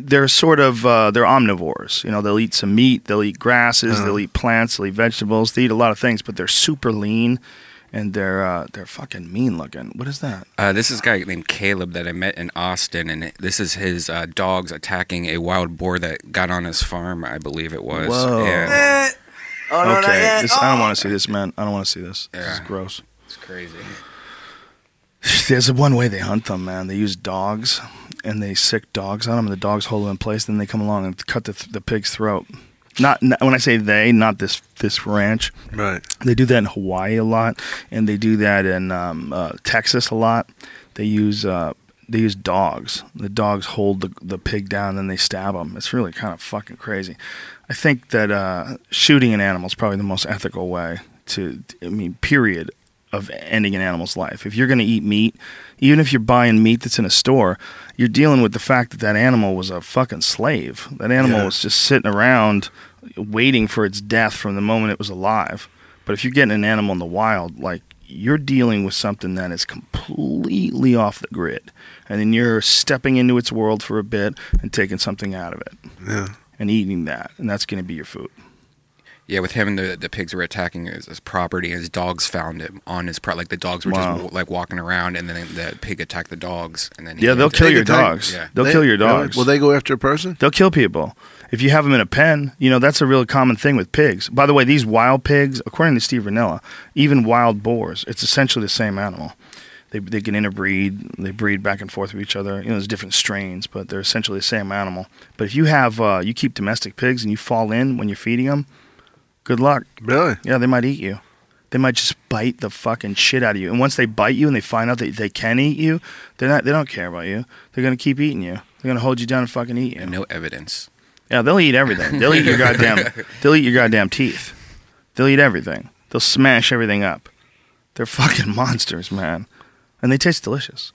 A: they're sort of uh, they're omnivores. You know, they'll eat some meat, they'll eat grasses,
C: Uh-huh.
A: they'll eat plants, they'll eat vegetables. They eat a lot of things, but they're super lean. And they're uh, they're fucking mean looking. What is that?
B: Uh, this is a guy named Caleb that I met in Austin, and this is his uh, dogs attacking a wild boar that got on his farm, I believe it was.
A: Whoa.
B: And
E: Oh,
A: okay, this, I don't want to see this, man. I don't want to see this. This is gross.
B: it's crazy.
A: There's one way they hunt them, man. They use dogs, and they sick dogs on them. And the dogs hold them in place. Then they come along and cut the, the pig's throat. Not, not when I say they, not this this ranch.
C: Right.
A: They do that in Hawaii a lot, and they do that in um, uh, Texas a lot. They use uh, they use dogs. The dogs hold the the pig down, and then they stab them. It's really kind of fucking crazy. I think that uh, shooting an animal is probably the most ethical way to. I mean, period. Of ending an animal's life. If you're going to eat meat, even if you're buying meat that's in a store, you're dealing with the fact that that animal was a fucking slave. That animal
C: Yeah.
A: was just sitting around waiting for its death from the moment it was alive. But if you're getting an animal in the wild, like you're dealing with something that is completely off the grid. And then you're stepping into its world for a bit and taking something out of it
C: Yeah.
A: and eating that. And that's going to be your food.
B: Yeah, with him and the the pigs were attacking his, his property, and his dogs found him on his pro. Like the dogs were
A: Wow.
B: just like walking around, and then the pig attacked the dogs, and then he
A: Yeah, they'll kill your
C: attack-
A: dogs.
B: yeah.
A: They'll
C: They-
A: kill your dogs.
C: Will they go after a person?
A: They'll kill people. If you have them in a pen, you know, that's a real common thing with pigs. By the way, these wild pigs, according to Steve Rinella, even wild boars, it's essentially the same animal. They, they can interbreed, they breed back and forth with each other. You know, there's different strains, but they're essentially the same animal. But if you have, uh, you keep domestic pigs and you fall in when you're feeding them, good luck.
C: Really?
A: Yeah, they might eat you. They might just bite the fucking shit out of you. And once they bite you and they find out that they can eat you, they're not. They don't care about you. They're gonna keep eating you. They're gonna hold you down and fucking eat you.
B: and no evidence.
A: Yeah, they'll eat everything. They'll eat your goddamn. They'll eat your goddamn teeth. They'll eat everything. They'll smash everything up. They're fucking monsters, man, and they taste delicious.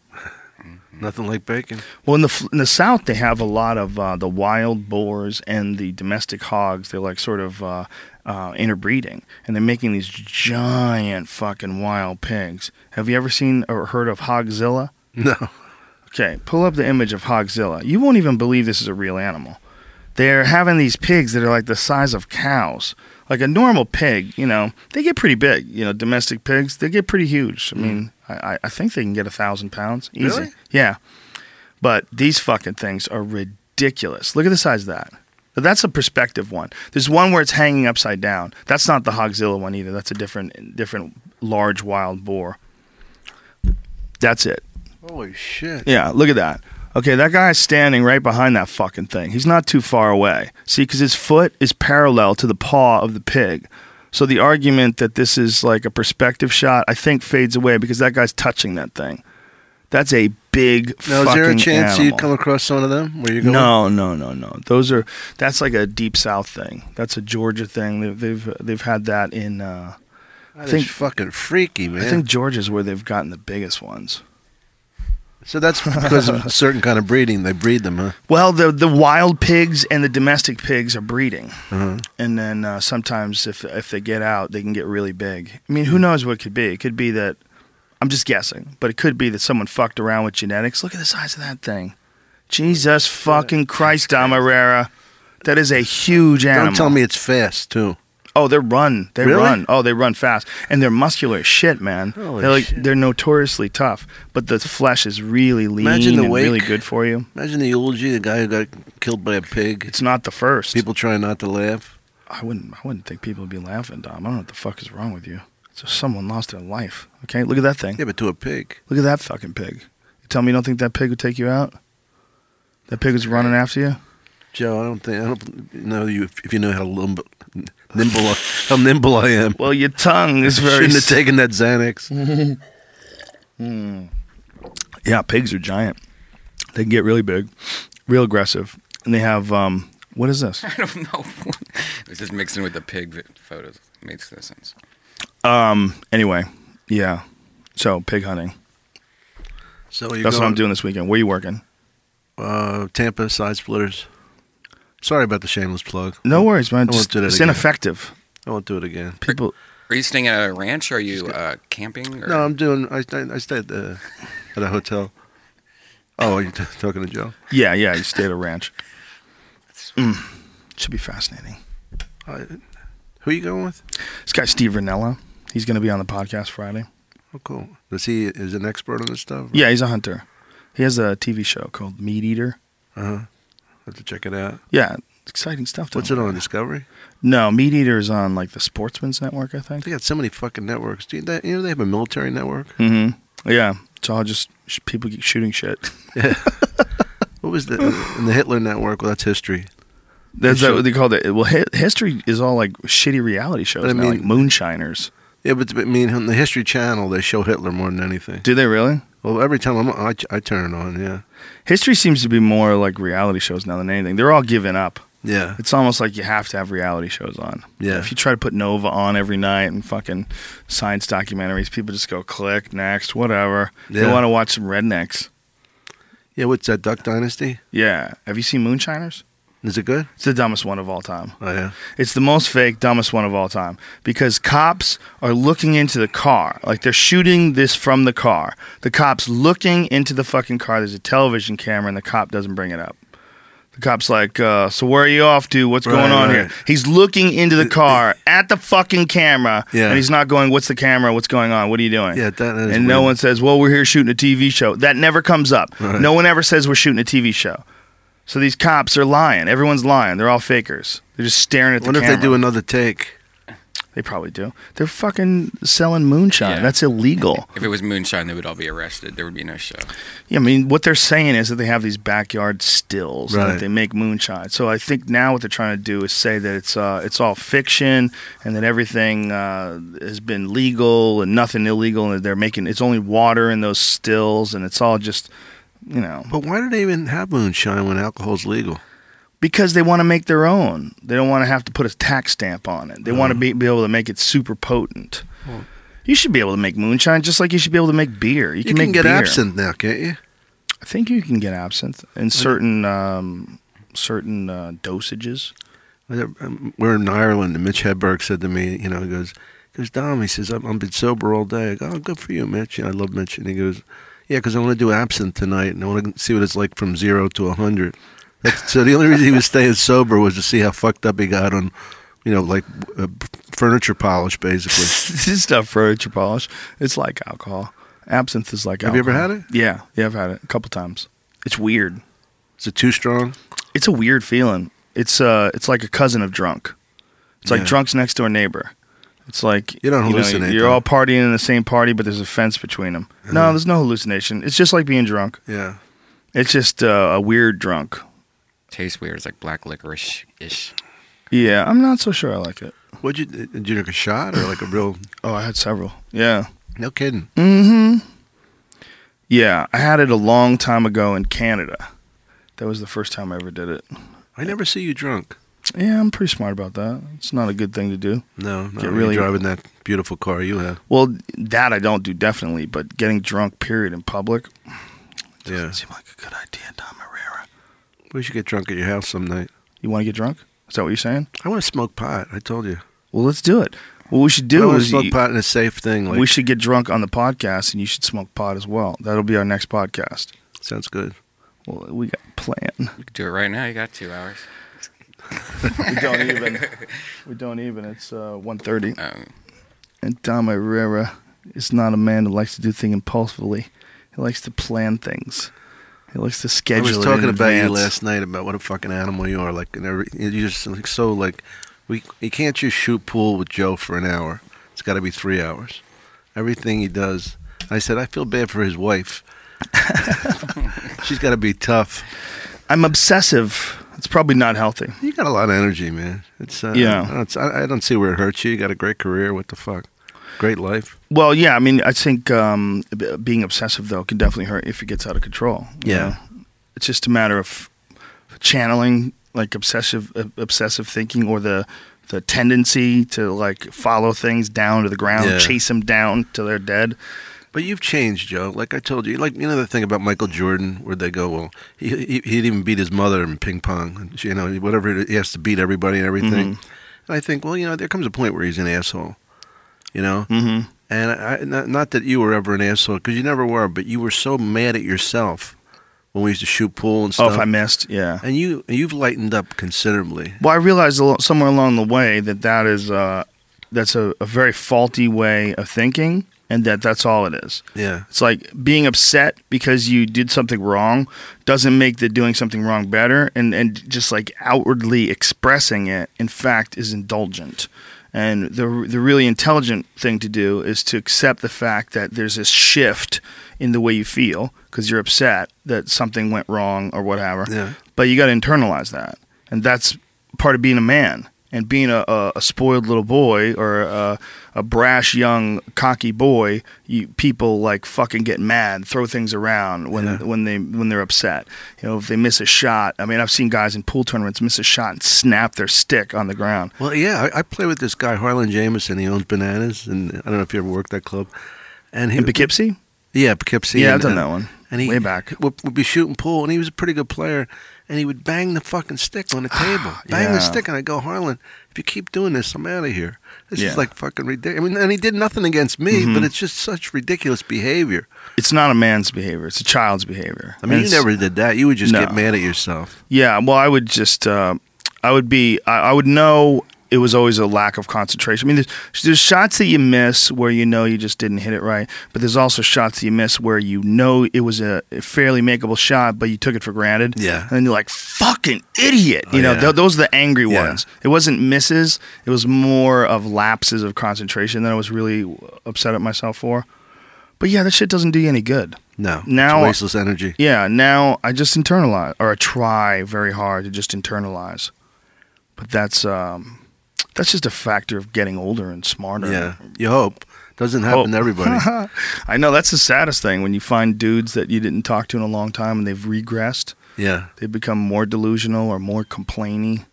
C: Nothing like bacon.
A: Well, in the in the South, they have a lot of uh, the wild boars and the domestic hogs. They're like sort of uh, uh, interbreeding, and they're making these giant fucking wild pigs. Have you ever seen or heard of Hogzilla?
C: No.
A: Okay, pull up the image of Hogzilla. You won't even believe this is a real animal. They're having these pigs that are like the size of cows. Like a normal pig, you know, they get pretty big. You know, domestic pigs, they get pretty huge. I mean, I, I- I think they can get a thousand pounds easy.
C: Really?
A: Yeah. But these fucking things are ridiculous. Look at the size of that. But That's a perspective one. There's one where it's hanging upside down. That's not the Hogzilla one either. That's a different, different large wild boar. That's it.
C: Holy shit.
A: Yeah, look at that. Okay, that guy's standing right behind that fucking thing. He's not too far away. See, because his foot is parallel to the paw of the pig. So the argument that this is like a perspective shot, I think, fades away because that guy's touching that thing. That's a big
C: Now, is there a chance
A: animal.
C: you'd come across one of them? Where you going?
A: No, no, no, no. Those are that's like a deep south thing. That's a Georgia thing. They've they've, they've had that in. Uh,
C: That
A: think-
C: is fucking freaky, man.
A: I think Georgia's where they've gotten the biggest ones.
C: so that's because of a certain kind of breeding. They breed them, huh?
A: Well, the the wild pigs and the domestic pigs are breeding,
C: Uh-huh.
A: and then uh, sometimes if if they get out, they can get really big. I mean, who knows what it could be? It could be that I'm just guessing, but it could be that someone fucked around with genetics. Look at the size of that thing. Jesus fucking Christ, Dom Irrera. That is a huge animal.
C: Don't tell me it's fast too.
A: Oh, they run. They
C: Really?
A: run. Oh, they run fast, and they're muscular as shit, man.
C: Holy
A: they're like
C: shit.
A: they're notoriously tough, but the flesh is really lean
C: Imagine the
A: and really good for you.
C: Imagine the eulogy, the guy who got killed by a pig.
A: It's not the first.
C: People trying not to laugh.
A: I wouldn't. I wouldn't think people would be laughing, Dom. I don't know what the fuck is wrong with you. It's just someone lost their life. Okay, look at that thing.
C: Yeah, but to a pig.
A: Look at that fucking pig. You tell me you don't think that pig would take you out? That pig was running after you.
C: Joe, I don't think I don't know you if, if you know how limb, nimble how nimble I am.
A: Well, your tongue is very.
C: Shouldn't have taken that Xanax.
A: yeah, pigs are giant. They can get really big, real aggressive, and they have um. What is this?
B: I don't know. it's just mixing with the pig vi- photos. Makes no sense.
A: Um. Anyway, yeah. So pig hunting.
C: So you're
A: That's what I'm doing this weekend. Where are you working?
C: Uh, Tampa side splitters. Sorry about the shameless plug.
A: No worries, man.
C: I won't
A: Just,
C: do that
A: it's
C: again.
A: ineffective.
C: I won't do it again.
A: People.
B: Are you staying at a ranch? Or are you uh, camping? Or?
C: No, I'm doing. I I, I stay at the at a hotel. Oh, are you t- talking to Joe?
A: Yeah, yeah. You stay at a ranch. Mm. Should be fascinating.
C: I, who are you going with?
A: This guy Steve Rinella. He's going to be on the podcast Friday.
C: Oh, cool. Does he is an expert on this stuff?
A: Yeah, he's a hunter. He has a TV show called Meat Eater.
C: Uh huh. Have to check it out.
A: Yeah, exciting stuff.
C: What's it on Discovery?
A: No, Meat Eater is on like the Sportsman's Network, I think.
C: They got so many fucking networks. Do you, that, you know they have a military network?
A: Mm-hmm. Yeah, it's all just sh- people shooting shit. Yeah.
C: What was the in the Hitler network? Well, that's history.
A: That's what they call it. Well, hi- history is all like shitty reality shows
C: But I
A: now, like
C: mean-
A: Moonshiners.
C: Yeah, but I mean, on the History Channel, they show Hitler more than anything.
A: Do they really?
C: Well, every time I'm, I, I turn it on, yeah.
A: History seems to be more like reality shows now than anything. They're all giving up.
C: Yeah.
A: It's almost like you have to have reality shows on.
C: Yeah.
A: If you try to put Nova on every night and fucking science documentaries, people just go click next, whatever. They want to watch some rednecks.
C: Yeah, what's that, Duck Dynasty?
A: Yeah. Have you seen Moonshiners?
C: Is it good?
A: It's the dumbest one of all time.
C: Oh, yeah.
A: It's the most fake, dumbest one of all time because cops are looking into the car. Like they're shooting this from the car. The cop's looking into the fucking car. There's a television camera and the cop doesn't bring it up. The cop's like, uh, so where are you off to? What's
C: Right,
A: going on
C: right.
A: here? He's looking into the car at the fucking camera,
C: Yeah.
A: and he's not going, "What's the camera? What's going on? What are you doing?"
C: Yeah, that-
A: and no one says, "Well, we're here shooting a TV show." That never comes up.
C: Right.
A: No one ever says we're shooting a TV show. So these cops are lying. Everyone's lying. They're all fakers. They're just staring at
C: I
A: the
C: wonder
A: camera.
C: if they do another take.
A: They probably do. They're fucking selling moonshine.
B: Yeah.
A: That's illegal.
B: If it was moonshine, they would all be arrested. There would be no show.
A: Yeah, I mean, what they're saying is that they have these backyard stills and
C: Right.
A: that they make moonshine. So I think now what they're trying to do is say that it's uh, it's all fiction and that everything uh, has been legal and nothing illegal, and that they're making it's only water in those stills, and it's all just you know
C: But why do they even have moonshine when alcohol's legal?
A: because they want to make their own. They don't want to have to put a tax stamp on it. They want to be, be able to make it super potent. You should be able to make moonshine just like you should be able to make beer. You,
C: You
A: can,
C: can,
A: make
C: get
A: beer.
C: absinthe now, can't you?
A: I think you can get absinthe in certain um, certain uh, dosages.
C: Um, We're in Ireland, and Mitch Hedberg said to me, you know, he goes, he goes, Dom, he says, I'm, I've been sober all day. I go, oh, good for you, Mitch. Know, I love Mitch. And he goes, yeah, because I want to do absinthe tonight, and I want to see what it's like from zero to a 100. So the only reason he was staying sober was to see how fucked up he got on, you know, like uh, furniture polish, basically.
A: this is not furniture polish. It's like alcohol. Absinthe is like
C: Have you ever had it?
A: Yeah, yeah, I've had it a couple times. It's weird.
C: Is it too strong?
A: It's a weird feeling. It's uh, it's like a cousin of drunk. It's like
C: Yeah.
A: drunk's next door neighbor. It's like
C: You don't
A: know,
C: hallucinate,
A: you're all partying in the same party, but there's a fence between them. No, there's no hallucination. It's just like being drunk.
C: Yeah.
A: It's just uh, a weird drunk.
B: Tastes weird. It's like black licorice ish.
A: Yeah, I'm not so sure I like it.
C: What'd you, did you drink a shot or like a real,
A: Oh, I had several. Yeah.
C: no kidding.
A: Mm-hmm. Yeah, I had it a long time ago in Canada. That was the first time I ever did it.
C: I never see you drunk.
A: Yeah, I'm pretty smart about that. It's not a good thing to do.
C: No, no,
A: Get really-
C: driving that beautiful car you have.
A: Well, that I don't do definitely, but getting drunk, period, in public,
C: Yeah.
A: doesn't seem like a good idea, Dom Irrera.
C: We should get drunk at your house some night.
A: You want to get drunk? Is that what you're saying?
C: I want to smoke pot. I told you.
A: Well, let's do it. What we should do
C: want
A: is
C: smoke
A: you-
C: pot in a safe thing. Like,
A: we should get drunk on the podcast, and you should smoke pot as well. That'll be our next podcast.
C: sounds good.
A: Well, we got a plan.
B: You can do it right now. You got two hours.
A: We don't even. we don't even. It's uh, 1.30.
B: Um,
A: And Dom Irrera is not a man that likes to do things impulsively. He likes to plan things. He likes to schedule.
C: I
A: schedule.
C: was
A: it
C: talking
A: in
C: about you last night about what a fucking animal you are. Like, and every, you're just like so like, we you can't just shoot pool with Joe for an hour. It's got to be three hours. Everything he does. I said I feel bad for his wife. She's got to be tough.
A: I'm obsessive. It's probably not healthy.
C: You got a lot of energy, man. It's uh,
A: Yeah.
C: I I don't see where it hurts you. You got a great career. What the fuck? Great life.
A: Well, yeah. I mean, I think um, being obsessive though can definitely hurt if it gets out of control.
C: Yeah.
A: know? it's just a matter of channeling like obsessive uh, obsessive thinking or the the tendency to like follow things down to the ground,
C: Yeah.
A: chase them down till they're dead.
C: But you've changed, Joe. Like I told you, like you know the thing about Michael Jordan, where they go, well, he, he he'd even beat his mother in ping pong. You know, whatever he has to beat everybody and everything. And I think, well, you know, there comes a point where he's an asshole. You know,
A: Mm-hmm.
C: and I, not, not that you were ever an asshole because you never were, but you were so mad at yourself when we used to shoot pool and stuff.
A: Oh, if I missed, yeah.
C: and you you've lightened up considerably.
A: Well, I realized al- somewhere along the way that that is uh, that's a, a very faulty way of thinking, and that that's all it is.
C: Yeah,
A: It's like being upset because you did something wrong doesn't make the doing something wrong better, and and just like outwardly expressing it, in fact, is indulgent. And the the really intelligent thing to do is to accept the fact that there's this shift in the way you feel because you're upset that something went wrong or whatever
C: yeah.
A: but you got to internalize that and that's part of being a man And being a, a, a spoiled little boy or a, a brash young cocky boy, you, people like fucking get mad, throw things around when
C: Yeah.
A: when they when they're upset. You know, if they miss a shot. I mean, I've seen guys in pool tournaments miss a shot and snap their stick on the ground.
C: Well, yeah, I, I play with this guy Harlan Jameson. He owns bananas, and I don't know if you ever worked that club. And he,
A: In Poughkeepsie?
C: yeah, Poughkeepsie.
A: Yeah, I've done
C: and-
A: that one.
C: And he
A: Way back.
C: would, would be shooting pool, and he was a pretty good player. And he would bang the fucking stick on the table, bang
A: Yeah.
C: the stick, and I go, Harlan, if you keep doing this, I'm out of here. This
A: Yeah.
C: is like fucking ridiculous. I mean, and he did nothing against me,
A: Mhm.
C: but it's just such ridiculous behavior.
A: It's not a man's behavior; it's a child's behavior.
C: I mean,
A: And
C: you never did that. You would just
A: No.
C: get mad at yourself.
A: Yeah, well, I would just, uh, I would be, I, I would know it was always a lack of concentration. I mean, there's, there's shots that you miss where you know you just didn't hit it right, but there's also shots that you miss where you know it was a fairly makeable shot, but you took it for granted.
C: Yeah.
A: and then you're like, "Fucking idiot!" You
C: Oh,
A: know,
C: yeah.
A: th- those are the angry
C: Yeah.
A: ones. It wasn't misses; it was more of lapses of concentration that I was really upset at myself for. But yeah, that shit doesn't do you any good.
C: No,
A: Now-
C: it's wasteless energy.
A: Yeah, now I just internalize, or I try very hard to just internalize. But that's um, that's just a factor of getting older and smarter.
C: Yeah, you hope doesn't happen
A: Hope.
C: to everybody.
A: I know that's the saddest thing when you find dudes that you didn't talk to in a long time and they've regressed.
C: yeah,
A: They've become more delusional or more complaining.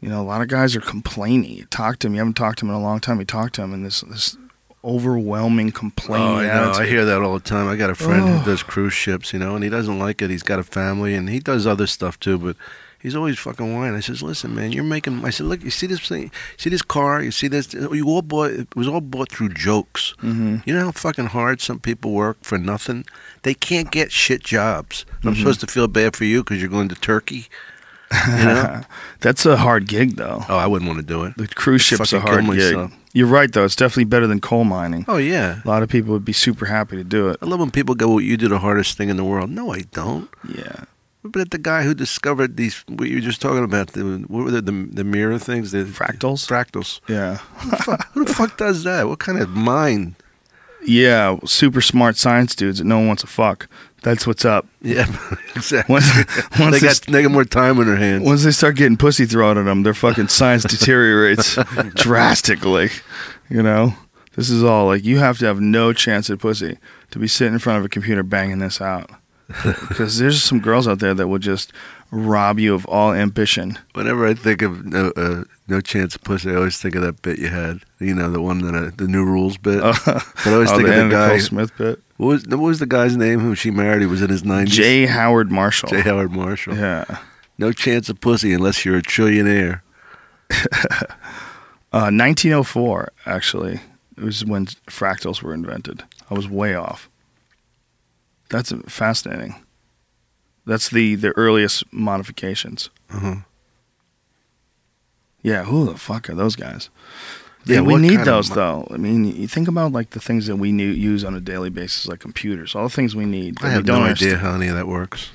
A: You know, a lot of guys are complaining. You talk to him, you haven't talked to him in a long time. You talk to him, and this this overwhelming complaining
C: Oh, I know. I hear that all the time. I got a friend
A: Oh.
C: who does cruise ships, you know, and he doesn't like it. He's got a family, and he does other stuff too, but he's always fucking whining. I says, "Listen, man, you're making." I said, "Look, you see this thing? See this car? You see this? You all bought. It was all bought through jokes.
A: Mhm.
C: You know how fucking hard some people work for nothing. They can't get shit jobs. I'm
A: Mm-hmm.
C: supposed to feel bad for you because you're going to Turkey. You know?
A: That's a hard gig, though.
C: oh, I wouldn't want to do it.
A: The cruise ship's a hard gig.
C: myself.
A: You're right, though. It's definitely better than coal mining.
C: Oh yeah.
A: A lot of people would be super happy to do it.
C: I love when people go, well, "You do the hardest thing in the world." No, I don't.
A: Yeah.
C: But the guy who discovered these, what you were just talking about, the what were the the, the mirror things, the
A: Fractals?
C: Fractals.
A: Yeah.
C: Who the, fuck, who the fuck does that? What kind of mind?
A: Yeah. Super smart science dudes that no one wants to fuck. That's what's up.
C: Yeah, exactly.
A: Once, once,
C: they
A: they,
C: got they got more time on their hands.
A: once they start getting pussy thrown at them, their fucking science deteriorates drastically. You know? This is all like you have to have no chance at pussy to be sitting in front of a computer banging this out. Because there's some girls out there that will just rob you of all ambition.
C: Whenever I think of no, uh, no chance of pussy, I always think of that bit you had. You know, the one that uh, the new rules bit. but I always
A: oh,
C: think
A: the
C: of the guy.
A: Nicole Smith bit.
C: What was what was the guy's name who she married? He was in his nineties.
A: J. Howard Marshall.
C: J. Howard Marshall.
A: Yeah.
C: No chance of pussy unless you're a trillionaire.
A: Uh, 1904, actually, it was when fractals were invented. I was way off. That's fascinating. That's the, the earliest modifications.
C: Uh-huh.
A: Yeah, who the fuck are those guys?
C: Yeah,
A: Yeah, we need those
C: mo-
A: though. I mean, you think about like the things that we new, use on a daily basis, like computers, all the things we need.
C: I have
A: don't
C: no
A: understand.
C: idea how any of that works.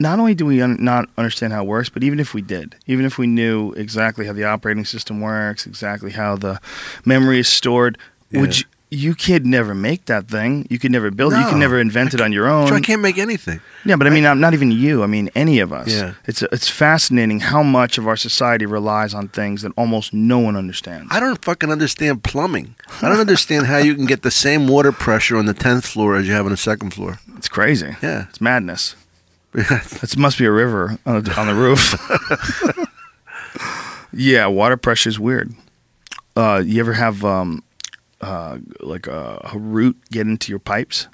A: Not only do we un- not understand how it works, but even if we did, even if we knew exactly how the operating system works, exactly how the memory is stored, would you, you could never make that thing. You could never build it. You
C: No,
A: can never invent it on your own.
C: So I can't make anything.
A: Yeah, but I mean, not, not even you. I mean, any of us.
C: Yeah.
A: It's it's fascinating how much of our society relies on things that almost no one understands.
C: I don't fucking understand plumbing. I don't understand how you can get the same water pressure on the tenth floor as you have on the second floor.
A: It's crazy.
C: Yeah.
A: It's madness. It must be a river on the, on the roof. yeah, water pressure is weird. Uh, you ever have um, uh, like a, a root get into your pipes?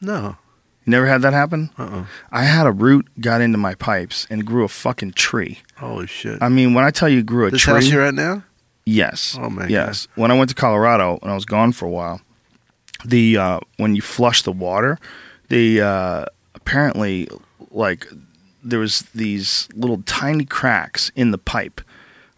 C: no.
A: You never had that happen?
C: Uh-uh.
A: I had a root got into my pipes and grew a fucking tree.
C: Holy shit.
A: I mean, when I tell you grew a
C: this
A: tree,
C: house you're at now?
A: Yes.
C: Oh, my
A: Yes. When I went to Colorado and I was gone for a while, the uh, when you flush the water, the uh, apparently like there was these little tiny cracks in the pipe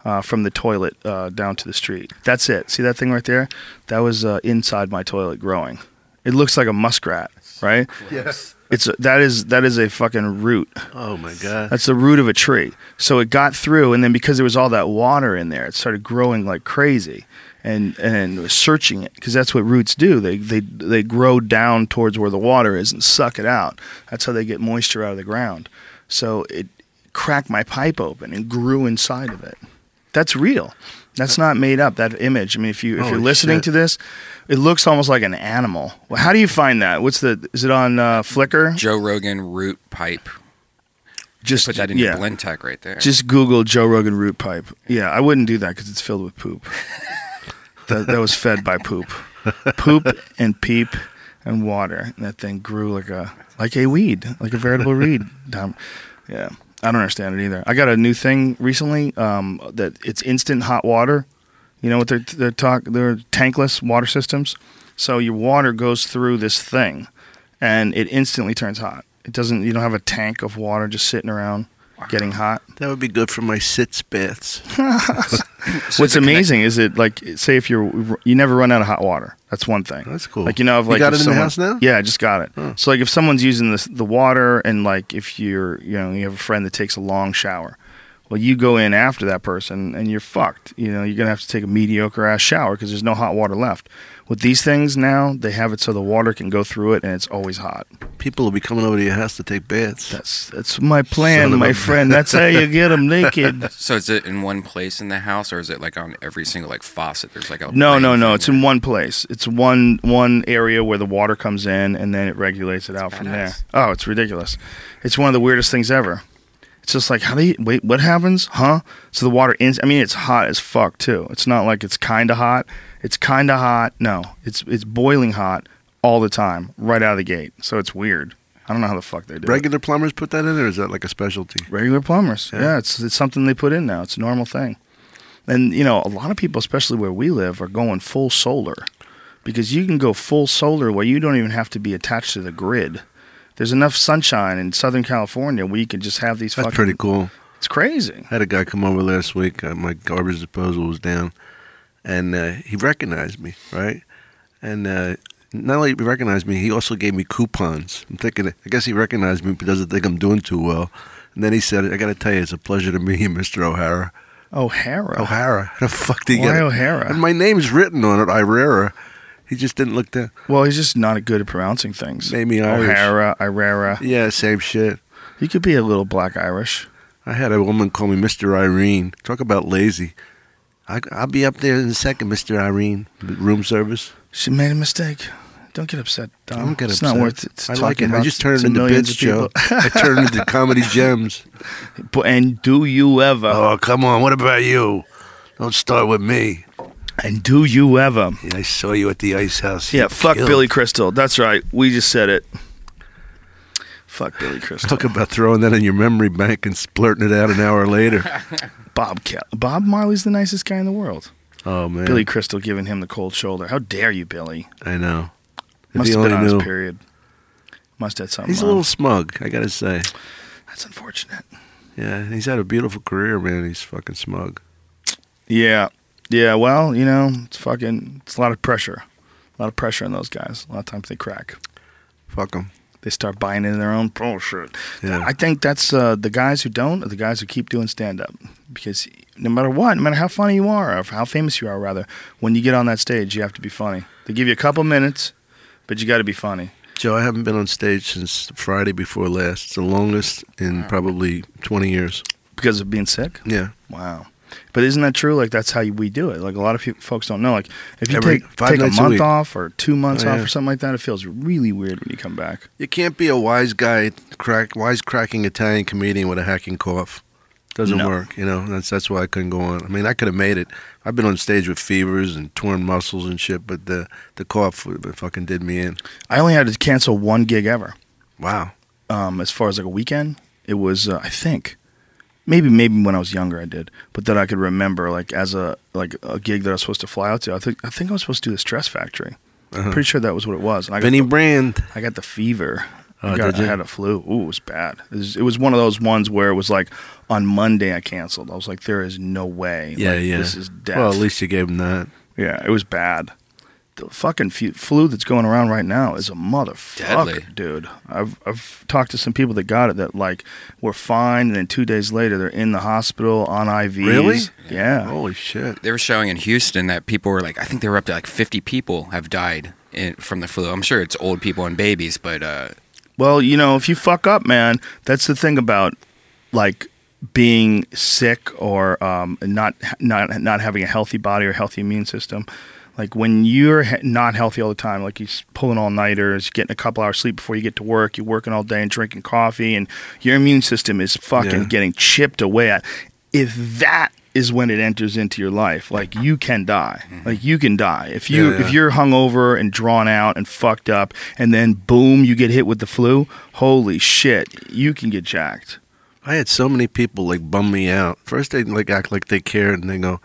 A: uh, from the toilet uh, down to the street. That's it. See that thing right there? That was uh, inside my toilet growing. It looks like a muskrat, right?
C: Yes.
A: It's a, that is that is a fucking root.
C: Oh my god.
A: That's the root of a tree. So it got through, and then because there was all that water in there, it started growing like crazy, and and was searching it because that's what roots do. They they they grow down towards where the water is and suck it out. That's how they get moisture out of the ground. So it cracked my pipe open and grew inside of it. That's real. That's not made up. That image. I mean, if you if you're listening
C: shit.
A: to this, it looks almost like an animal. Well, how do you find that? What's the? Is it on uh, Flickr?
B: Joe Rogan root pipe.
A: Just
B: Put that in
A: yeah.
B: your Blendtec right there.
A: Just Google Joe Rogan root pipe. Yeah, I wouldn't do that because it's filled with poop. that, that was fed by poop, poop and peep and water. And that thing grew like a like a weed, like a veritable reed. Down, yeah, I don't understand it either. I got a new thing recently um, that it's instant hot water. You know what they're they're talk they're tankless water systems. So your water goes through this thing, and it instantly turns hot. It doesn't. You don't have a tank of water just sitting around getting hot.
C: That would be good for my sits baths.
A: What's
B: is it connect-
A: amazing is it like say if you're you never run out of hot water. That's one thing.
C: That's cool.
A: Like you know, if
C: You
A: like
C: got
A: if
C: it in the house now?
A: Yeah, I just got it. So like if someone's using this the water and like if you're you know you have a friend that takes a long shower, well you go in after that person and you're fucked. You know you're gonna have to take a mediocre ass shower because there's no hot water left. With these things now, they have it so the water can go through it and it's always hot.
C: People will be coming over to your house to take baths.
A: That's that's my plan,
C: Son
A: my
C: a-
A: friend. That's how you get them naked.
B: So is it in one place in the house, or is it like on every single like faucet? There's like a
A: No, no, no. It's
B: where-
A: in one place. It's one one area where the water comes in, and then it regulates it out from there.
B: badass.
A: Oh, it's ridiculous. It's one of the weirdest things ever. It's just like, how do you wait? What happens? Huh? So the water in. I mean, it's hot as fuck too. It's not like it's kind of hot. It's kind of hot. No, it's it's boiling hot all the time, right out of the gate. So it's weird. I don't know how the fuck they do it.
C: Regular plumbers put that in, or is that like a specialty?
A: Regular plumbers.
C: Yeah.
A: Yeah, it's it's something they put in now. It's a normal thing. And you know, a lot of people, especially where we live, are going full solar because you can go full solar where you don't even have to be attached to the grid. There's enough sunshine in Southern California where you can just have these
C: That's
A: fucking.
C: pretty cool.
A: It's crazy.
C: I had a guy come over last week. Uh, my garbage disposal was down, and uh, he recognized me, right? And uh, not only he recognized me, he also gave me coupons. I'm thinking, I guess he recognized me, but doesn't think I'm doing too well. And then he said, "I got to tell you, it's a pleasure to meet you, Mr. O'Hara."
A: O'Hara.
C: O'Hara, how the fuck did he
A: Why
C: get it?
A: O'Hara?
C: And my name's written on it, Irrera. He just didn't look that.
A: Well, he's just not good at pronouncing things.
C: Maybe Irish.
A: O'Hara, Irrera.
C: Yeah, same shit.
A: You could be a little black Irish.
C: I had a woman call me Mr. Irene. Talk about lazy. I, I'll be up there in a second, Mr. Irene. Room service.
A: She made a mistake. Don't get upset, Dom.
C: I don't get
A: it's
C: upset.
A: not worth it.
C: I like
A: talking
C: it. I just turned into bits, Joe. I turned into comedy gems.
A: But- And do you ever?
C: Oh, come on. What about you? Don't start with me.
A: And do you ever?
C: Yeah, I saw you at the ice house.
A: Yeah,
C: You
A: fuck
C: killed.
A: Billy Crystal. That's right. We just said it. Fuck Billy Crystal.
C: Talk about throwing that in your memory bank and splurting it out an hour later.
A: Bob Cal- Bob Marley's the nicest guy in the world.
C: Oh, man.
A: Billy Crystal giving him the cold shoulder. How dare you, Billy?
C: I know. If
A: Must have been on
C: knew.
A: his period. Must have had something.
C: He's a little smug, I got to say.
A: That's unfortunate.
C: Yeah, he's had a beautiful career, man. He's fucking smug.
A: Yeah. Yeah, well, you know, it's fucking, it's a lot of pressure. A lot of pressure on those guys. A lot of times they crack.
C: Fuck him.
A: They start buying into their own bullshit.
C: Yeah.
A: I think that's uh, the guys who don't are the guys who keep doing stand up. Because no matter what, no matter how funny you are, or how famous you are, rather, when you get on that stage, you have to be funny. They give you a couple minutes, but you got to be funny.
C: Joe, I haven't been on stage since Friday before last. It's the longest in probably 20 years.
A: Because of being sick?
C: Yeah.
A: Wow. But isn't that true? Like, that's how we do it. Like, a lot of people, folks don't know. Like, if you
C: Every-
A: take,
C: five
A: take a
C: nights a
A: month
C: week.
A: off or two months
C: Oh,
A: off
C: yeah.
A: or something like that, it feels really weird when you come back.
C: You can't be a wise guy, crack, wise cracking Italian comedian with a hacking cough. Doesn't
A: No.
C: work, you know. That's that's why I couldn't go on. I mean, I could have made it. I've been on stage with fevers and torn muscles and shit, but the the cough fucking did me in.
A: I only had to cancel one gig ever.
C: Wow.
A: um, as far as like a weekend. It was, uh, I think, maybe maybe when I was younger I did, but that I could remember like as a like a gig that I was supposed to fly out to. I think I think I was supposed to do the Stress Factory.
C: Uh-huh.
A: Pretty sure that was what it was. And I got
C: Vinny
A: the,
C: Brand.
A: I got the fever.
C: Oh,
A: I, got,
C: did you?
A: I had a flu. Ooh, it was bad. It was, it was one of those ones where it was like on Monday I canceled. I was like, there is no way.
C: Yeah,
A: Like,
C: yeah.
A: This is death.
C: Well, at least you gave him that.
A: yeah, it was bad. The fucking flu that's going around right now is a motherfucker,
B: Deadly.
A: dude. I've I've talked to some people that got it that like were fine, and then two days later they're in the hospital on IVs.
C: Really?
A: Yeah.
C: Holy shit.
B: They were showing in Houston that people were like, I think they were up to like 50 people have died in, from the flu. I'm sure it's old people and babies, but uh,
A: Well, you know, if you fuck up, man, that's the thing about like being sick or um, not not not having a healthy body or healthy immune system. Like when you're not healthy all the time, like you're pulling all nighters, getting a couple hours sleep before you get to work, you're working all day and drinking coffee, and your immune system is fucking
C: Yeah.
A: getting chipped away at. If that is when it enters into your life, like you can die, mm-hmm. like you can die if you
C: Yeah, yeah.
A: if you're hungover and drawn out and fucked up, and then boom, you get hit with the flu. Holy shit, you can get jacked.
C: I had so many people like bum me out. First they like act like they care and they go,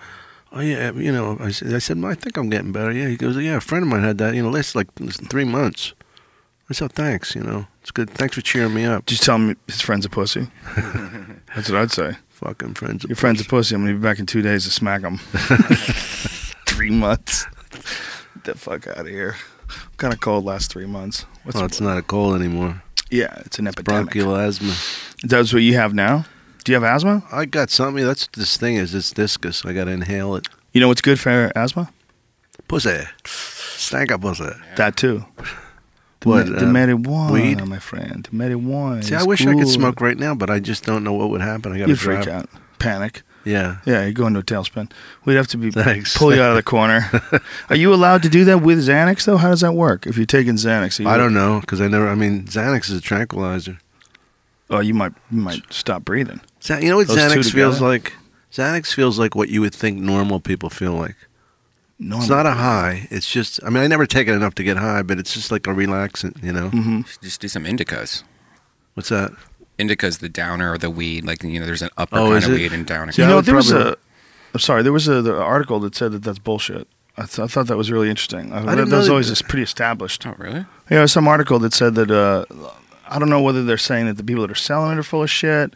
C: "Oh yeah, you know." I said, "I said, I think I'm getting better." Yeah, he goes, "Yeah, a friend of mine had that. You know, last like three months." I said, oh, "Thanks. You know, it's good. Thanks for cheering me up."
A: Just tell him his friend's a pussy. That's what I'd say.
C: Fucking friends.
A: Your friend's a pussy. I'm gonna be back in two days to smack him. three months. Get the fuck out of here. Kind of cold last three months. What's
C: Well, it's not a cold anymore.
A: yeah, it's an epidemic.
C: Bronchial asthma.
A: That's what you have now. Do you have asthma?
C: I got something. That's this thing is. It's Diskus. I got to inhale it.
A: You know what's good for asthma?
C: Pussy. Stank up pussy.
A: That too. The,
C: What,
A: ma- the
C: uh,
A: marijuana,
C: weed?
A: my friend. The marijuana.
C: See, I
A: is
C: wish I could smoke right now, but I just don't know what would happen. I got to
A: You'd freak
C: drive.
A: out, panic.
C: Yeah.
A: Yeah, you go into a tailspin. We'd have to be
C: Thanks.
A: pull you out of the corner. Are you allowed to do that with Xanax though? How does that work? If you're taking Xanax, you,
C: I don't know because I never. I mean, Xanax is a tranquilizer.
A: Oh, you might you might stop breathing.
C: Xa- You know what
A: Those
C: Xanax feels like? Xanax feels like what you would think normal people feel like.
A: No,
C: It's not a high. It's just. I mean, I never take it enough to get high, but it's just like a relaxant. You know.
A: hmm
B: Just do some indicas.
C: What's that?
B: Indica's the downer or the weed. Like you know, there's an upper
C: Oh,
B: kind of
C: it?
B: weed and downer.
C: See,
A: you know,
C: would
A: there was a. I'm sorry, there was a the article that said that that's bullshit. I, th- I thought that was really interesting. I,
C: didn't
A: that
C: know
A: was
C: that-
A: always just pretty established.
B: Oh, really?
A: Yeah, there's some article that said that uh, I don't know whether they're saying that the people that are selling it are full of shit,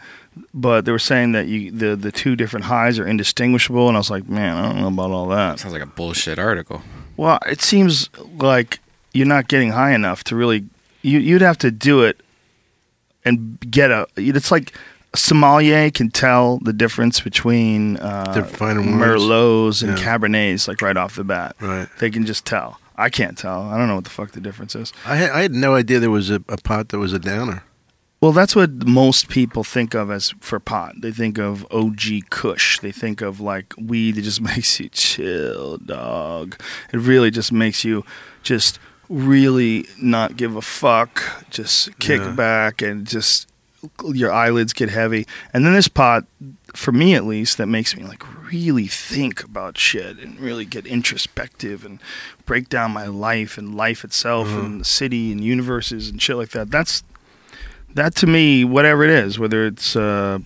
A: but they were saying that you the the two different highs are indistinguishable, and I was like, man, I don't know about all that.
B: Sounds like a bullshit article.
A: Well, it seems like you're not getting high enough to really. You you'd have to do it and get a. It's like a sommelier can tell the difference between uh,
C: The finer wines.
A: merlots and
C: Yeah.
A: cabernets like right off the bat.
C: Right.
A: They can just tell. I can't tell. I don't know what the fuck the difference is.
C: I had, I had no idea there was a, a pot that was a downer.
A: Well, that's what most people think of as for pot. They think of OG Kush. They think of like weed that just makes you chill, dog. It really just makes you just really not give a fuck, just kick
C: Yeah.
A: back and just your eyelids get heavy. And then this pot, for me at least, that makes me like really think about shit and really get introspective and break down my life and life itself mm-hmm. and the city and universes and shit like that. That's that to me, whatever it is, whether it's uh,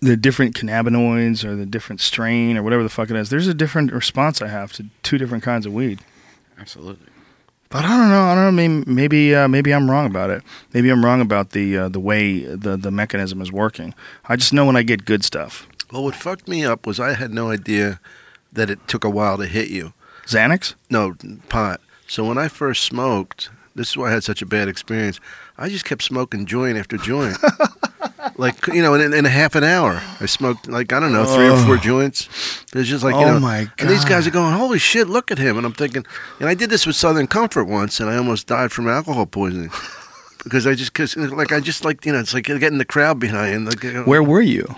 A: the different cannabinoids or the different strain or whatever the fuck it is, there's a different response I have to two different kinds of weed.
B: Absolutely.
A: But I don't know. I don't know. Mean, maybe uh, maybe I'm wrong about it. Maybe I'm wrong about the uh, the way the the mechanism is working. I just know when I get good stuff.
C: Well, what fucked me up was I had no idea that it took a while to hit you.
A: Xanax.
C: No, pot. So when I first smoked, this is why I had such a bad experience. I just kept smoking joint after joint. like, you know, in, in a half an hour, I smoked, like, I don't know, three or four joints. It was just like, you
A: Oh,
C: know.
A: my
C: And these guys are going, holy shit, look at him. And I'm thinking, and I did this with Southern Comfort once, and I almost died from alcohol poisoning. Because I just, cause, like, I just like, you know, it's like getting the crowd behind. Like, you know,
A: Where were you?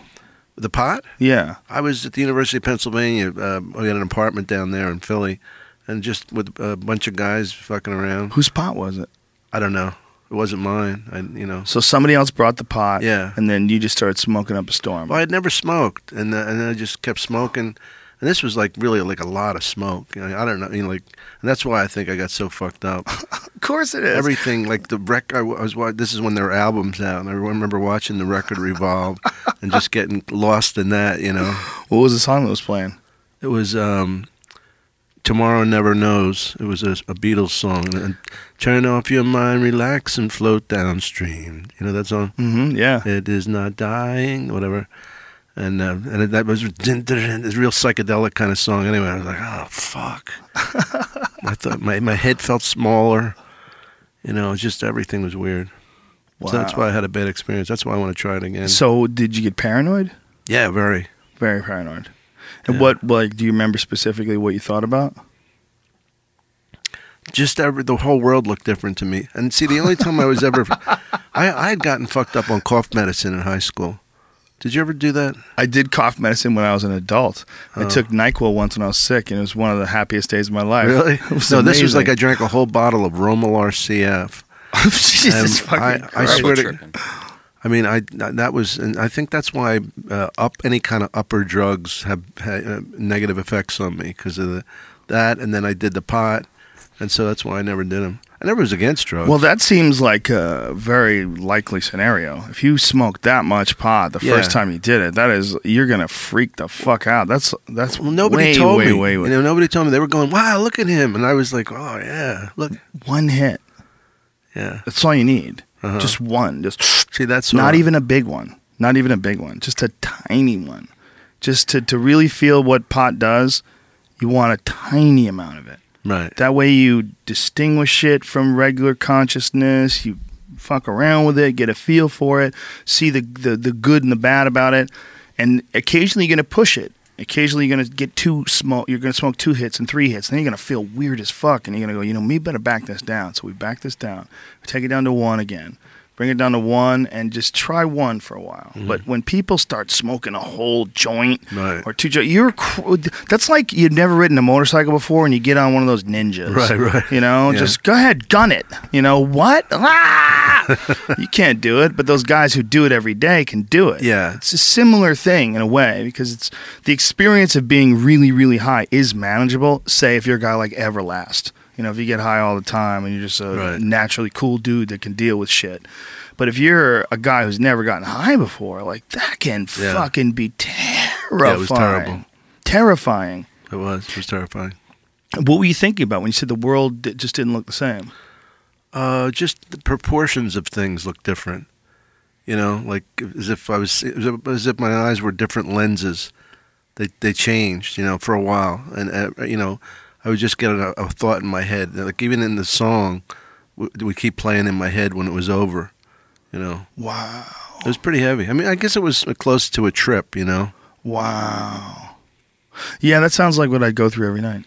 C: The pot?
A: Yeah.
C: I was at the University of Pennsylvania. Uh, we had an apartment down there in Philly, and just with a bunch of guys fucking around.
A: Whose pot was it?
C: I don't know. It wasn't mine. I, you know.
A: So somebody else brought the pot.
C: Yeah.
A: And then you just started smoking up a storm.
C: Well, I'd never smoked, and uh, and then I just kept smoking, and this was like really like a lot of smoke. You know, I don't know. You know, like, and that's why I think I got so fucked up.
A: Of course it is.
C: Everything like the record. I was. This is when their albums out, and I remember watching the record revolve, and just getting lost in that. You know.
A: what was the song that was playing?
C: It was um, "Tomorrow Never Knows." It was a, a Beatles song. And turn off your mind, relax, and float downstream. You know that song?
A: Mm-hmm. Yeah.
C: It is not dying, whatever. And uh, and that was this real psychedelic kind of song. Anyway, I was like, oh fuck. I thought my my head felt smaller. You know, just everything was weird. Wow. So that's why I had a bad experience. That's why I want to try it again.
A: So did you get paranoid?
C: yeah, very.
A: Very paranoid. And
C: Yeah.
A: what like do you remember specifically what you thought about?
C: just every the whole world looked different to me. And see, the only time I was ever, I I had gotten fucked up on cough medicine in high school. Did you ever do that?
A: I did cough medicine when I was an adult. I oh. took Nyquil once when I was sick, and it was one of the happiest days of my life.
C: Really?
A: It was
C: no, this was like I drank a whole bottle of Romilar CF.
A: Jesus fucking
C: I- I swear to-
B: Tripping.
C: I mean, I that was, and I think that's why uh, up any kind of upper drugs have uh, negative effects on me because of the, that, and then I did the pot, and so that's why I never did them. I never was against drugs.
A: Well, that seems like a very likely scenario. If you smoked that much pot the first time you did it, that is you're gonna freak the fuck out. That's that's
C: well, nobody
A: way,
C: told
A: way,
C: me.
A: Way, way,
C: You know, nobody told me. They were going, "Wow, look at him," and I was like, "Oh yeah, look,
A: one hit.
C: yeah."
A: That's all you need.
C: Uh-huh.
A: Just one. Just
C: See, that's
A: not
C: what-
A: even a big one. Not even a big one. Just a tiny one. Just to to really feel what pot does, you want a tiny amount of it.
C: right.
A: That way you distinguish it from regular consciousness. You fuck around with it, get a feel for it, see the the, the good and the bad about it, and occasionally you're gonna push it. Occasionally you're gonna get two smoke. You're gonna smoke two hits and three hits, and then you're gonna feel weird as fuck, and you're gonna go, you know, me better back this down. So we back this down. We take it down to one again. Bring it down to one and just try one for a while. But when people start smoking a whole joint
C: Right.
A: or two joints, you're cr- that's like you've never ridden a motorcycle before and you get on one of those ninjas.
C: Right, right.
A: You know,
C: Yeah.
A: just go ahead, gun it. You know what? Ah! you can't do it, but those guys who do it every day can do it.
C: Yeah.
A: It's a similar thing in a way because it's the experience of being really, really high is manageable. Say if you're a guy like Everlast, you know, if you get high all the time and you're just a
C: Right.
A: naturally cool dude that can deal with shit. But if you're a guy who's never gotten high before, like that can
C: Yeah.
A: fucking be terrifying.
C: Yeah, it was terrible.
A: Terrifying.
C: It was. It was terrifying.
A: What were you thinking about when you said the world just didn't look the same?
C: Uh, just the proportions of things look different. You know, like as if I was, as if- my eyes were different lenses. They they changed, you know, for a while, and uh, you know, I would just get a, a thought in my head. Like even in the song, we, we keep playing in my head when it was over. You know,
A: Wow.
C: it was pretty heavy. I mean, I guess it was close to a trip. You know,
A: Wow. Yeah, that sounds like what I go through every night.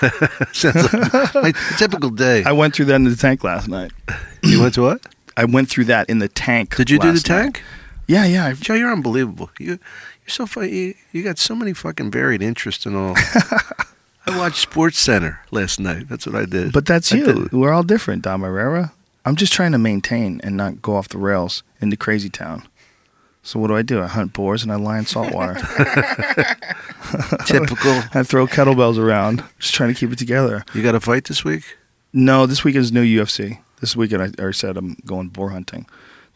C: Sounds like my typical day.
A: I went through that in the tank last night.
C: you went to what?
A: I went through that in the tank.
C: Did you do the
A: last night.
C: tank?
A: Yeah, yeah.
C: Joe, you're unbelievable. You, you're so funny. You, you got so many fucking varied interests and all. I watched Sports Center last night. That's what I did.
A: but that's
C: I
A: you.
C: did-
A: We're all different, Dom Irrera. I'm just trying to maintain and not go off the rails into crazy town. So what do I do? I hunt boars and I lie in saltwater.
C: Typical.
A: I throw kettlebells around, just trying to keep it together.
C: You got a fight this week?
A: No, this weekend's is no UFC. This weekend I already said I'm going boar hunting.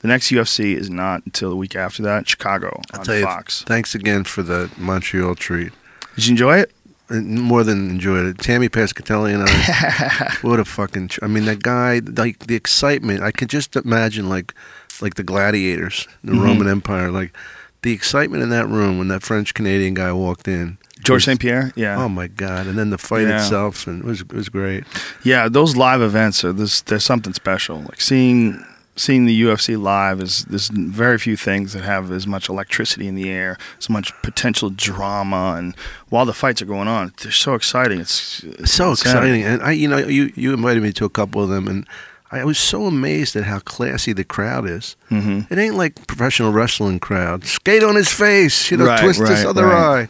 A: The next UFC is not until the week after that, Chicago
C: I'll
A: on
C: tell you.
A: Fox.
C: Thanks again for the Montreal treat.
A: Did you enjoy it?
C: More than enjoyed it. Tammy Pescatelli and I. what a fucking! Tr- I mean, that guy. Like the excitement. I could just imagine, like, like the gladiators, the
A: Mm-hmm.
C: Roman Empire. Like the excitement in that room when that French Canadian guy walked in.
A: George St. Pierre? Yeah.
C: Oh my god! And then the fight
A: Yeah.
C: itself, and it was it was great.
A: Yeah, those live events are this. There's something special. Like seeing seeing the UFC live is there's very few things that have as much electricity in the air, as much potential drama, and while the fights are going on, they're so exciting. It's, it's
C: so exciting. And I, you know, you you invited me to a couple of them, and I was so amazed at how classy the crowd is.
A: Mhm.
C: It ain't like professional wrestling crowd. Skate on his face, you know,
A: Right,
C: twist his other
A: right.
C: eye.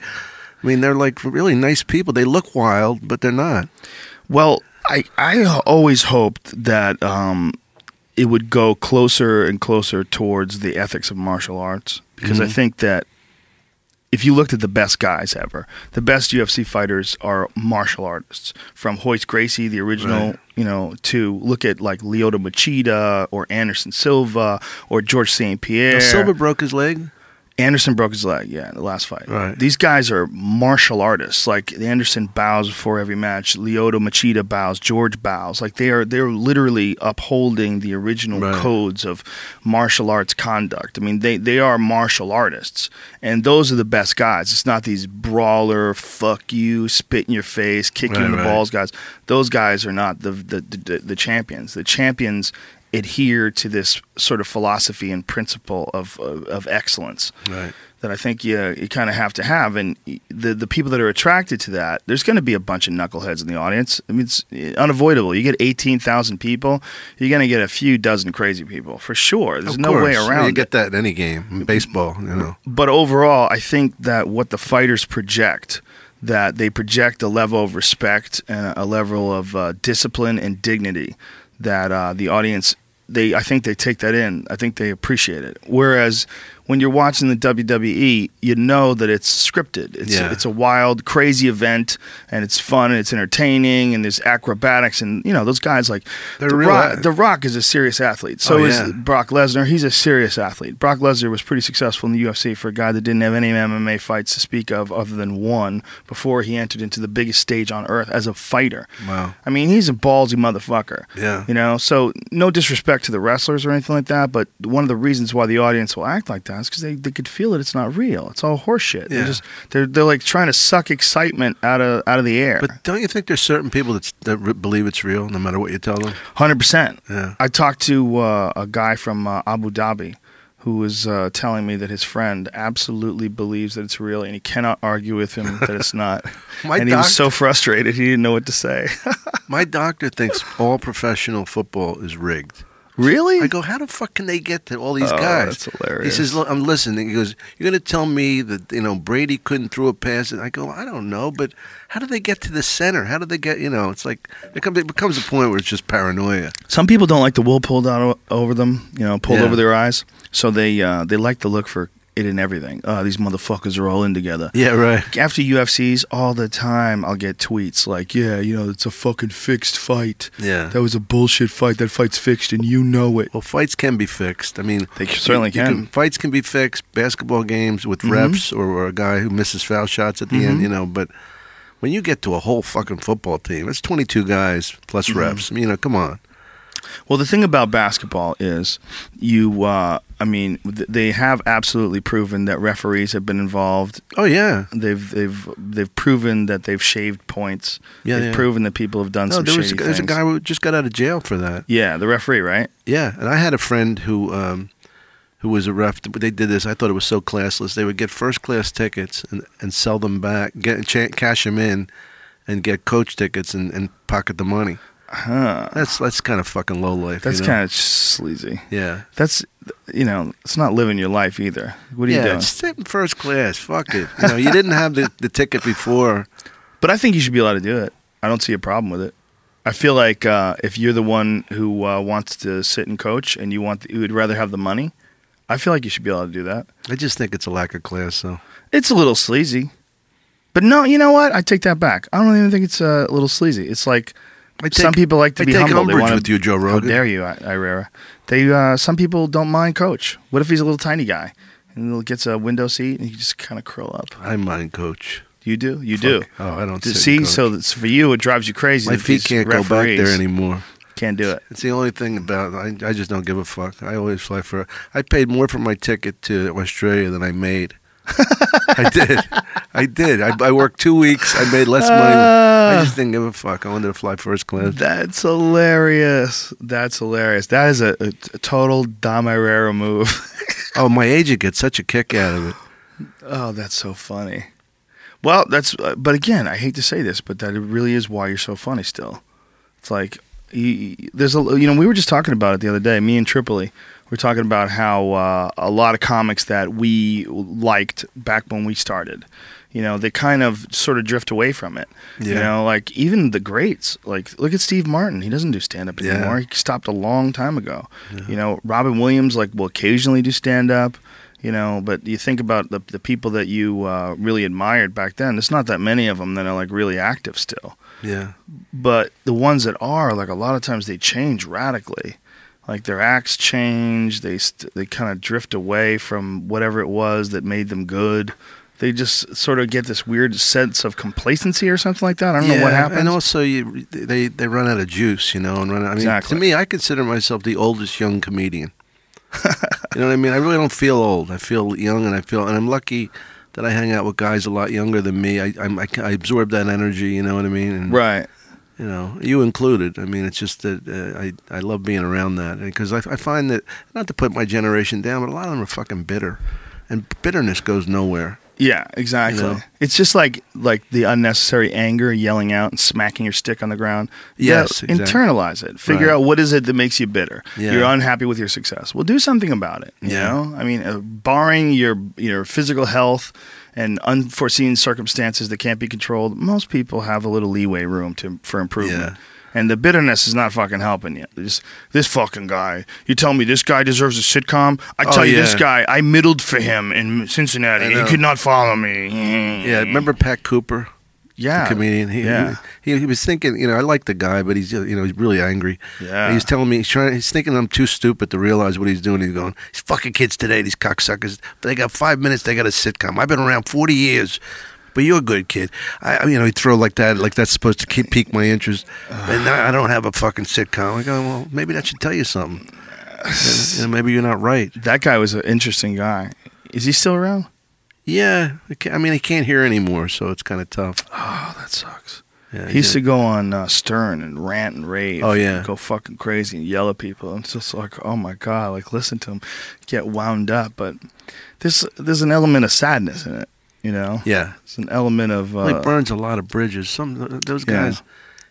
C: I mean, they're like really nice people. They look wild, but they're not.
A: Well, I I always hoped that um, it would go closer and closer towards the ethics of martial arts because I
C: Mhm.
A: think that if you looked at the best guys ever, the best UFC fighters are martial artists. From Royce Gracie, the original,
C: Right.
A: you know, to look at like Lyoto Machida or Anderson Silva or George St. Pierre.
C: Now, Silva broke his leg.
A: Anderson broke his leg, yeah, in the last fight.
C: Right.
A: These guys are martial artists. Like Anderson bows before every match. Lyoto Machida bows. George bows. Like they are they're literally upholding the original
C: Right.
A: codes of martial arts conduct. I mean, they they are martial artists, and those are the best guys. It's not these brawler, fuck you, spit in your face, kick you in
C: Right,
A: the
C: right.
A: balls guys. Those guys are not the the, the the champions. The champions adhere to this sort of philosophy and principle of of, of excellence
C: Right.
A: that I think you you kind of have to have, and the the people that are attracted to that, there's going to be a bunch of knuckleheads in the audience. I mean, it's unavoidable. You get eighteen thousand people, you're going to get a few dozen crazy people for sure. There's
C: Of
A: no way around.
C: You
A: it.
C: get that in any game, in baseball. You know.
A: But overall, I think that what the fighters project, that they project a level of respect and a level of uh, discipline and dignity, that uh, the audience, they, I think they take that in. I think they appreciate it. Whereas when you're watching the WWE, you know that it's scripted. It's
C: Yeah.
A: it's a wild, crazy event, and it's fun and it's entertaining, and there's acrobatics, and you know those guys like
C: They're
A: the
C: real
A: Rock. The Rock is a serious athlete. So
C: Oh,
A: is
C: yeah.
A: Brock Lesnar. He's a serious athlete. Brock Lesnar was pretty successful in the UFC for a guy that didn't have any MMA fights to speak of other than one before he entered into the biggest stage on earth as a fighter.
C: Wow.
A: I mean, he's a ballsy motherfucker.
C: Yeah.
A: You know, so no disrespect to the wrestlers or anything like that, but one of the reasons why the audience will act like that because they, they could feel it. It's not real. It's all horseshit. They're
C: Yeah.
A: just they're they're like trying to suck excitement out of out of the air.
C: But don't you think there's certain people that believe it's real, no matter what you tell them?
A: Hundred percent.
C: Yeah.
A: I talked to uh, a guy from uh, Abu Dhabi who was uh, telling me that his friend absolutely believes that it's real, and he cannot argue with him that it's not. And he was so frustrated he didn't know what to say.
C: My doctor thinks all professional football is rigged.
A: Really?
C: I go, how the fuck can they get to all these
A: Oh,
C: guys?
A: that's hilarious.
C: He says, look, I'm listening. He goes, you're going to tell me that, you know, Brady couldn't throw a pass? And I go, I don't know, but how do they get to the center? How do they get, you know, it's like, it, comes, it becomes a point where it's just paranoia.
A: Some people don't like the wool pulled out o- over them, you know, pulled
C: Yeah.
A: over their eyes. So they uh, they like to look for it in everything. Uh, these motherfuckers are all in together.
C: Yeah, right.
A: After UFCs, all the time I'll get tweets like, "Yeah, you know, it's a fucking fixed fight.
C: Yeah.
A: that was a bullshit fight. That fight's fixed, and you know it."
C: Well, fights can be fixed. I mean,
A: They certainly
C: you
A: can.
C: Fights can be fixed. Basketball games with
A: Mhm.
C: refs or, or a guy who misses foul shots at the
A: Mhm.
C: end, you know. But when you get to a whole fucking football team, it's 22 guys plus
A: Mm-hmm.
C: refs. I mean, you know, come on.
A: Well, the thing about basketball is you. Uh, I mean, th- they have absolutely proven that referees have been involved.
C: Oh yeah.
A: They've they've they've proven that they've shaved points.
C: Yeah,
A: they've
C: yeah.
A: proven that people have done
C: No,
A: some
C: there was,
A: shady
C: there's a guy who just got out of jail for that.
A: Yeah, the referee, right?
C: Yeah, and I had a friend who um, who was a ref. They did this. I thought it was so classless. They would get first class tickets and, and sell them back, get cash them in, and get coach tickets and, and pocket the money.
A: Huh.
C: That's that's kind of fucking low life.
A: That's
C: you know?
A: kind of sleazy.
C: yeah.
A: That's you know, it's not living your life either. What are you doing?
C: it's sitting first class. Fuck it. You know, you didn't have the, the ticket before.
A: But I think you should be allowed to do it. I don't see a problem with it. I feel like uh, if you're the one who uh, wants to sit and coach and you want, you would rather have the money. I feel like you should be able to do that.
C: I just think it's a lack of class. So
A: It's a little sleazy, but no, you know what? I take that back. I don't even think it's uh, a little sleazy. It's like
C: take,
A: some people like to
C: I
A: be
C: take
A: humble. They
C: umbrage
A: wanna-
C: with you, Joe Rogan.
A: How dare you, I- Irrera? They uh, some people don't mind coach. What if he's a little tiny guy and he gets a window seat and he just kind of curl up?
C: I mind coach.
A: You do, you do.
C: Fuck. Oh, I don't sit
A: see,
C: coach.
A: so that's for you, it drives you crazy.
C: my
A: that
C: feet
A: these
C: can't go back there anymore.
A: Can't do it.
C: It's the only thing about I, I just don't give a fuck. I always fly for. I paid more for my ticket to Australia than I made. I did. I did. I, I worked two weeks. I made less money. I just didn't give a fuck. I wanted to fly first class.
A: That's hilarious. That's hilarious. That is a, a, a total Dom Irrera move.
C: Oh, my agent gets such a kick out of it.
A: oh, that's so funny. Well, that's. Uh, but again, I hate to say this, but that really is why you're so funny. Still, it's like you, there's a. You know, we were just talking about it the other day. Me and Tripoli. We're talking about how uh, a lot of comics that we liked back when we started, you know, they kind of sort of drift away from it. You know, like even the greats, like look at Steve Martin. He doesn't do stand up
C: Yeah.
A: anymore. He stopped a long time ago. You know, Robin Williams like will occasionally do stand up. You know, but you think about the the people that you uh, really admired back then. There's not that many of them that are like really active still.
C: Yeah.
A: But the ones that are, like a lot of times they change radically. Like their acts change. They st- they kind of drift away from whatever it was that made them good. They just sort of get this weird sense of complacency or something like that. I don't know what happens.
C: And also, you they they run out of juice, you know, and run. Out, I mean,
A: Exactly.
C: to me, I consider myself the oldest young comedian. you know what I mean? I really don't feel old. I feel young, and I feel, and I'm lucky that I hang out with guys a lot younger than me. I I'm, I, I absorb that energy. You know what I mean? And,
A: right.
C: You know, you included. I mean, it's just that uh, I I love being around that because I, I find that not to put my generation down, but a lot of them are fucking bitter. and bitterness goes nowhere.
A: Yeah, exactly.
C: You know?
A: It's just like like the unnecessary anger, yelling out and smacking your stick on the ground.
C: Yes,
A: Yeah,
C: exactly.
A: internalize it. Figure
C: Right.
A: out what is it that makes you bitter.
C: Yeah.
A: You're unhappy with your success. Well, do something about it. You
C: Yeah.
A: know, I mean, uh, barring your your physical health and unforeseen circumstances that can't be controlled, most people have a little leeway room to for improvement.
C: Yeah.
A: And the bitterness is not fucking helping you. Just this fucking guy. You tell me this guy deserves a sitcom. I
C: Oh,
A: tell you, this guy. I middled for him in Cincinnati. He could not follow me.
C: Yeah, remember Pat Cooper,
A: Yeah,
C: the comedian? He,
A: yeah.
C: he, he was thinking, you know, I like the guy, but he's you know he's really angry.
A: Yeah.
C: he's telling me he's trying. He's thinking I'm too stupid to realize what he's doing. He's going, these fucking kids today, these cocksuckers. They got five minutes. They got a sitcom. I've been around forty years. But you're a good kid. I, I- you know, he throw like that, like that's supposed to keep pique my interest. And I I don't have a fucking sitcom. I go, well, maybe that should tell you something. you know, maybe you're not right.
A: That guy was an interesting guy. Is he still around?
C: Yeah, I mean, he can't hear anymore, so it's kind of tough.
A: Oh, that sucks.
C: Yeah,
A: He used to go on uh, Stern and rant and rave.
C: Oh, yeah.
A: and go fucking crazy and yell at people. And it's just like, oh my god, like listen to him, get wound up. But there's there's an element of sadness in it. You know,
C: Yeah,
A: it's an element of
C: Well, he
A: uh,
C: burns a lot of bridges. Some those
A: Yeah.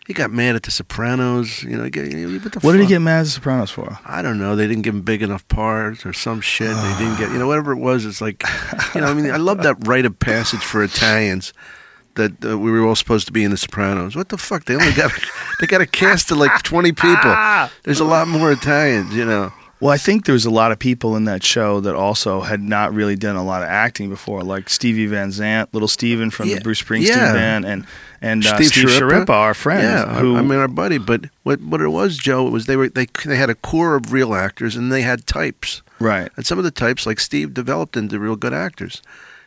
C: He got mad at the Sopranos. You know, he got- what the
A: what did he get mad at the Sopranos for?
C: I don't know. They didn't give him big enough parts or some shit. They didn't get, you know, whatever it was. It's like, you know, I mean, I love that rite of passage for Italians that uh, we were all supposed to be in The Sopranos. What the fuck? They only got, they got a cast of like 20 people. There's a lot more Italians, you know.
A: Well, I think there was a lot of people in that show that also had not really done a lot of acting before, like Stevie Van Zandt, Little Steven from
C: Yeah,
A: the Bruce Springsteen
C: yeah.
A: band, and and uh, Steve, Schirripa, our friend.
C: Yeah,
A: who,
C: I mean our buddy. But what what it was, Joe, it was they were they they had a core of real actors and they had types.
A: right.
C: And some of the types, like Steve, developed into real good actors.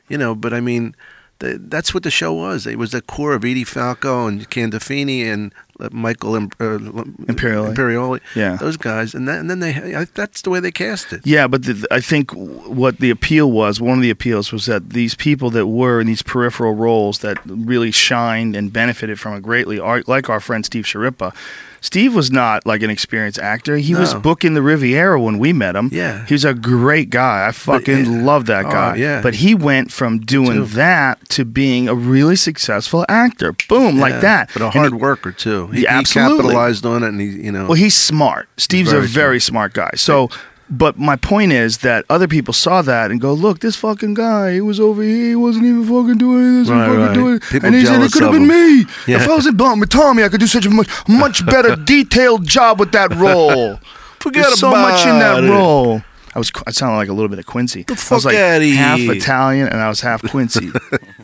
C: You know, but I mean, the, that's what the show was. It was the core of Edie Falco and Gandolfini and Michael Im- uh,
A: Imperioli.
C: Imperioli.
A: Yeah.
C: those guys. And, that, and then they I, that's the way they cast it.
A: Yeah, but the, I think what the appeal was, one of the appeals was that these people that were in these peripheral roles that really shined and benefited from it greatly, are, like our friend Steve Schirripa. Steve was not like an experienced actor. He was booking the Riviera when we met him.
C: Yeah.
A: He was a great guy. I fucking
C: yeah.
A: love that
C: Oh,
A: guy.
C: yeah.
A: But he went from doing
C: too.
A: that to being a really successful actor. Boom, like that.
C: But a hard
A: he-
C: worker too. He,
A: Yeah,
C: he capitalized on it, and he, you know.
A: Well, he's smart. Steve's
C: Very
A: a very smart guy. So, but my point is that other people saw that and go, "Look, this fucking guy. He was over here. He wasn't even fucking doing this.
C: Right,
A: fucking
C: right.
A: doing it."
C: People
A: and he said it could have been me.
C: Yeah.
A: If I was in Blunt with Tommy, I could do such a much, much better detailed job with that role.
C: Forget
A: There's so much in that
C: it.
A: role. I was. I sounded like a little bit of Quincy.
C: The
A: I was like half. Italian and I was half Quincy.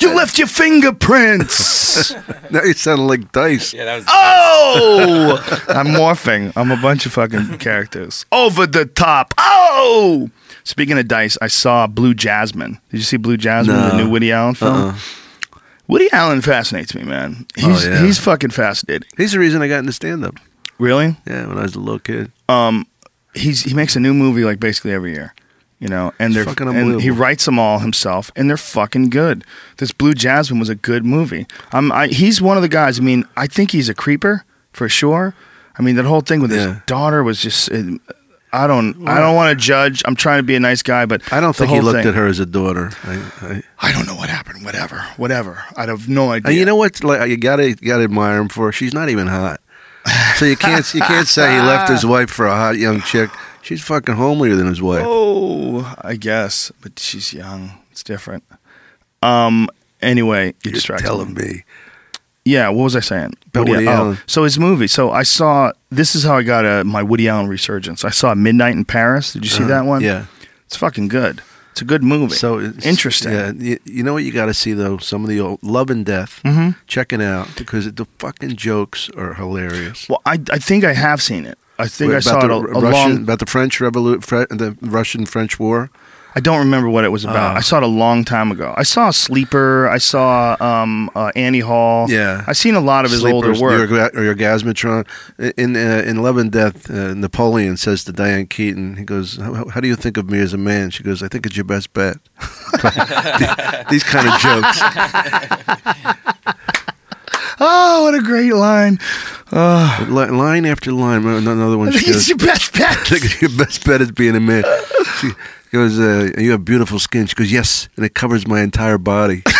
A: you left your fingerprints.
C: now you sound like Dice.
B: Yeah, that was.
A: Oh! I'm morphing. I'm a bunch of fucking characters. Over the top. Oh! Speaking of dice, I saw Blue Jasmine. Did you see Blue Jasmine, the
C: No.
A: new Woody Allen film?
C: Uh-uh.
A: Woody Allen fascinates me, man. He's
C: Oh, yeah.
A: he's fucking fascinating.
C: He's the reason I got into stand up.
A: Really?
C: Yeah, when I was a little kid.
A: Um, he's he makes a new movie like basically every year. You know, and
C: It's
A: they're
C: fucking
A: and he writes them all himself, and they're fucking good. This Blue Jasmine was a good movie. Um, I, he's one of the guys. I mean, I think he's a creeper for sure. I mean, that whole thing with his daughter was just. uh, I don't. I don't want to judge. I'm trying to be a nice guy, but
C: I don't think he looked
A: thing-
C: at her as a daughter. I, I,
A: I don't know what happened. Whatever. Whatever. I have no idea.
C: and you know what? Like you gotta you gotta admire him for. She's not even hot, so you can't you can't say he left his wife for a hot young chick. She's fucking homelier than his wife.
A: Oh, I guess, but she's young. It's different. Um. Anyway, you
C: You're
A: distracted
C: telling
A: me.
C: me.
A: Yeah, what was I saying?
C: About Woody
A: oh,
C: Allen.
A: So his movie. So I saw. This is how I got a, my Woody Allen resurgence. I saw Midnight in Paris. Did you see
C: Uh,
A: that one?
C: Yeah.
A: it's fucking good. It's a good movie.
C: So it's,
A: interesting.
C: Yeah, you, you know what you got to see though? Some of the old Love and Death.
A: hmm
C: Check it out because the fucking jokes are hilarious.
A: Well, I I think I have seen it. I think I
C: about
A: saw it
C: the
A: a, a
C: Russian,
A: long.
C: about the French Revolution, the Russian French War.
A: I don't remember what it was about.
C: Oh.
A: I saw it a long time ago. I saw Sleeper. I saw um, uh, Annie Hall.
C: Yeah.
A: I've seen a lot of his older
C: Sleepers,
A: work.
C: Your, your Gasmatron. In uh, in Love and Death, uh, Napoleon says to Diane Keaton, he goes, how, "How do you think of me as a man?" She goes, "I think it's your best bet." These kind of jokes.
A: Oh, what a great line.
C: Li- line after line. Another one.
A: I
C: She
A: think it's
C: goes,
A: your best bet.
C: Your best bet is being a man. She goes, uh, "You have beautiful skin." She goes, "Yes, and it covers my entire body."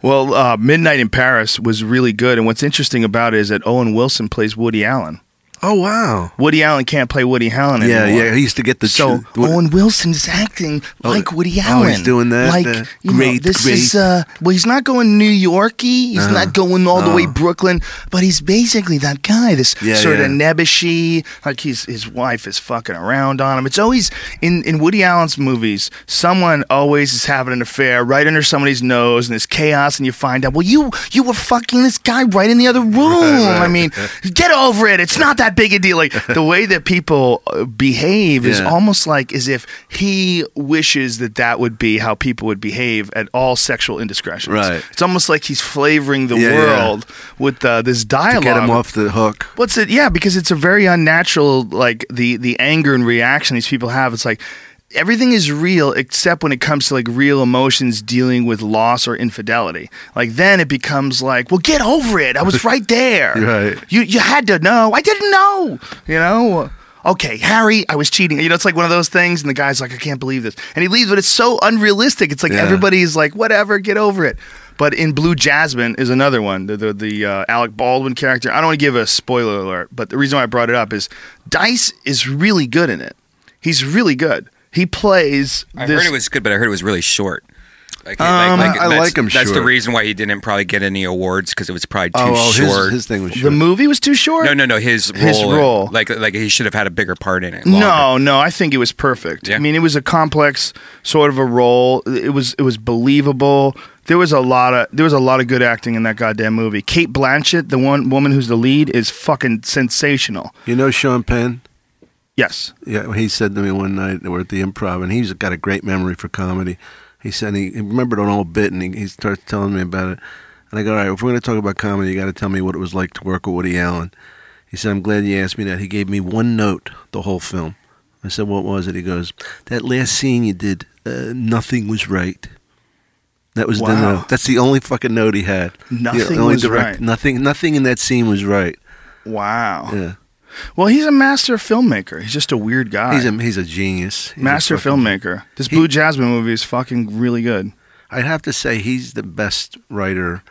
A: Well, uh, Midnight in Paris was really good, and what's interesting about it is that Owen Wilson plays Woody Allen.
C: Oh wow!
A: Woody Allen can't play Woody Allen
C: Yeah,
A: anymore.
C: yeah. Yeah. He used to get the
A: So
C: ch-
A: Owen Wilson's acting
C: Oh,
A: like Woody
C: oh,
A: Allen.
C: he's doing that,
A: Like
C: uh,
A: you know,
C: great,
A: this
C: great.
A: is uh, well, he's not going New Yorky. He's
C: Uh-huh.
A: not going all the way
C: Oh.
A: Brooklyn, but he's basically that guy. This
C: Yeah,
A: sort of nebbishy, like he's his wife is fucking around on him. It's always in in Woody Allen's movies. Someone always is having an affair right under somebody's nose, and there's chaos, and you find out, well, you you were fucking this guy right in the other room.
C: right.
A: I mean, get over it. It's not that big a deal. Like the way that people uh, behave is
C: Yeah.
A: almost like as if he wishes that that would be how people would behave at all sexual indiscretions.
C: Right.
A: It's almost like he's flavoring the
C: Yeah, yeah.
A: world with uh, this
C: to
A: dialogue.
C: get him off the hook.
A: What's it? Yeah, because it's a very unnatural, like the the anger and reaction these people have. It's like everything is real except when it comes to like real emotions dealing with loss or infidelity. Like then it becomes like, well, get over it. I was right there.
C: Right.
A: You you had to know. I didn't know. You know. Okay, Harry, I was cheating. You know, it's like one of those things, and the guy's like, I can't believe this. And he leaves, but it's so unrealistic. It's like
C: Yeah.
A: everybody's like, whatever, get over it. But in Blue Jasmine is another one, the the, the uh, Alec Baldwin character. I don't want to give a spoiler alert, but the reason why I brought it up is Dice is really good in it. He's really good. He plays.
B: I
A: this,
B: heard it was good, but I heard it was really short. Like,
A: Um,
C: I
B: that's-
C: like him
B: That's the reason why he didn't probably get any awards because it was probably too
C: Oh, well,
B: short.
C: his, his thing was short.
A: the movie was too short.
B: no, no, no. His role,
A: His role.
B: like, like he should have had a bigger part in it.
A: No, no, I think it was perfect.
B: Yeah.
A: I mean, it was a complex sort of a role. It was it was believable. There was a lot of there was a lot of good acting in that goddamn movie. Cate Blanchett, the one woman who's the lead, is fucking sensational.
C: You know Sean Penn?
A: Yes.
C: Yeah, he said to me one night we were at the improv, and he's got a great memory for comedy. He said he, he remembered an old bit, and he, he starts telling me about it. And I go, all right, if we're going to talk about comedy, you got to tell me what it was like to work with Woody Allen. He said, I'm glad you asked me that. He gave me one note the whole film. I said, what was it? He goes, that last scene you did, uh, nothing was right. That was the note. That's the only fucking note he had.
A: Nothing was right.
C: Nothing. Nothing in that scene was right.
A: Wow.
C: Yeah,
A: Well, he's a master filmmaker. He's just a weird guy.
C: he's a he's a genius. He's a
A: master
C: fucking-
A: filmmaker. This Blue Jasmine movie is fucking really good.
C: I'd have to say he's the best writer,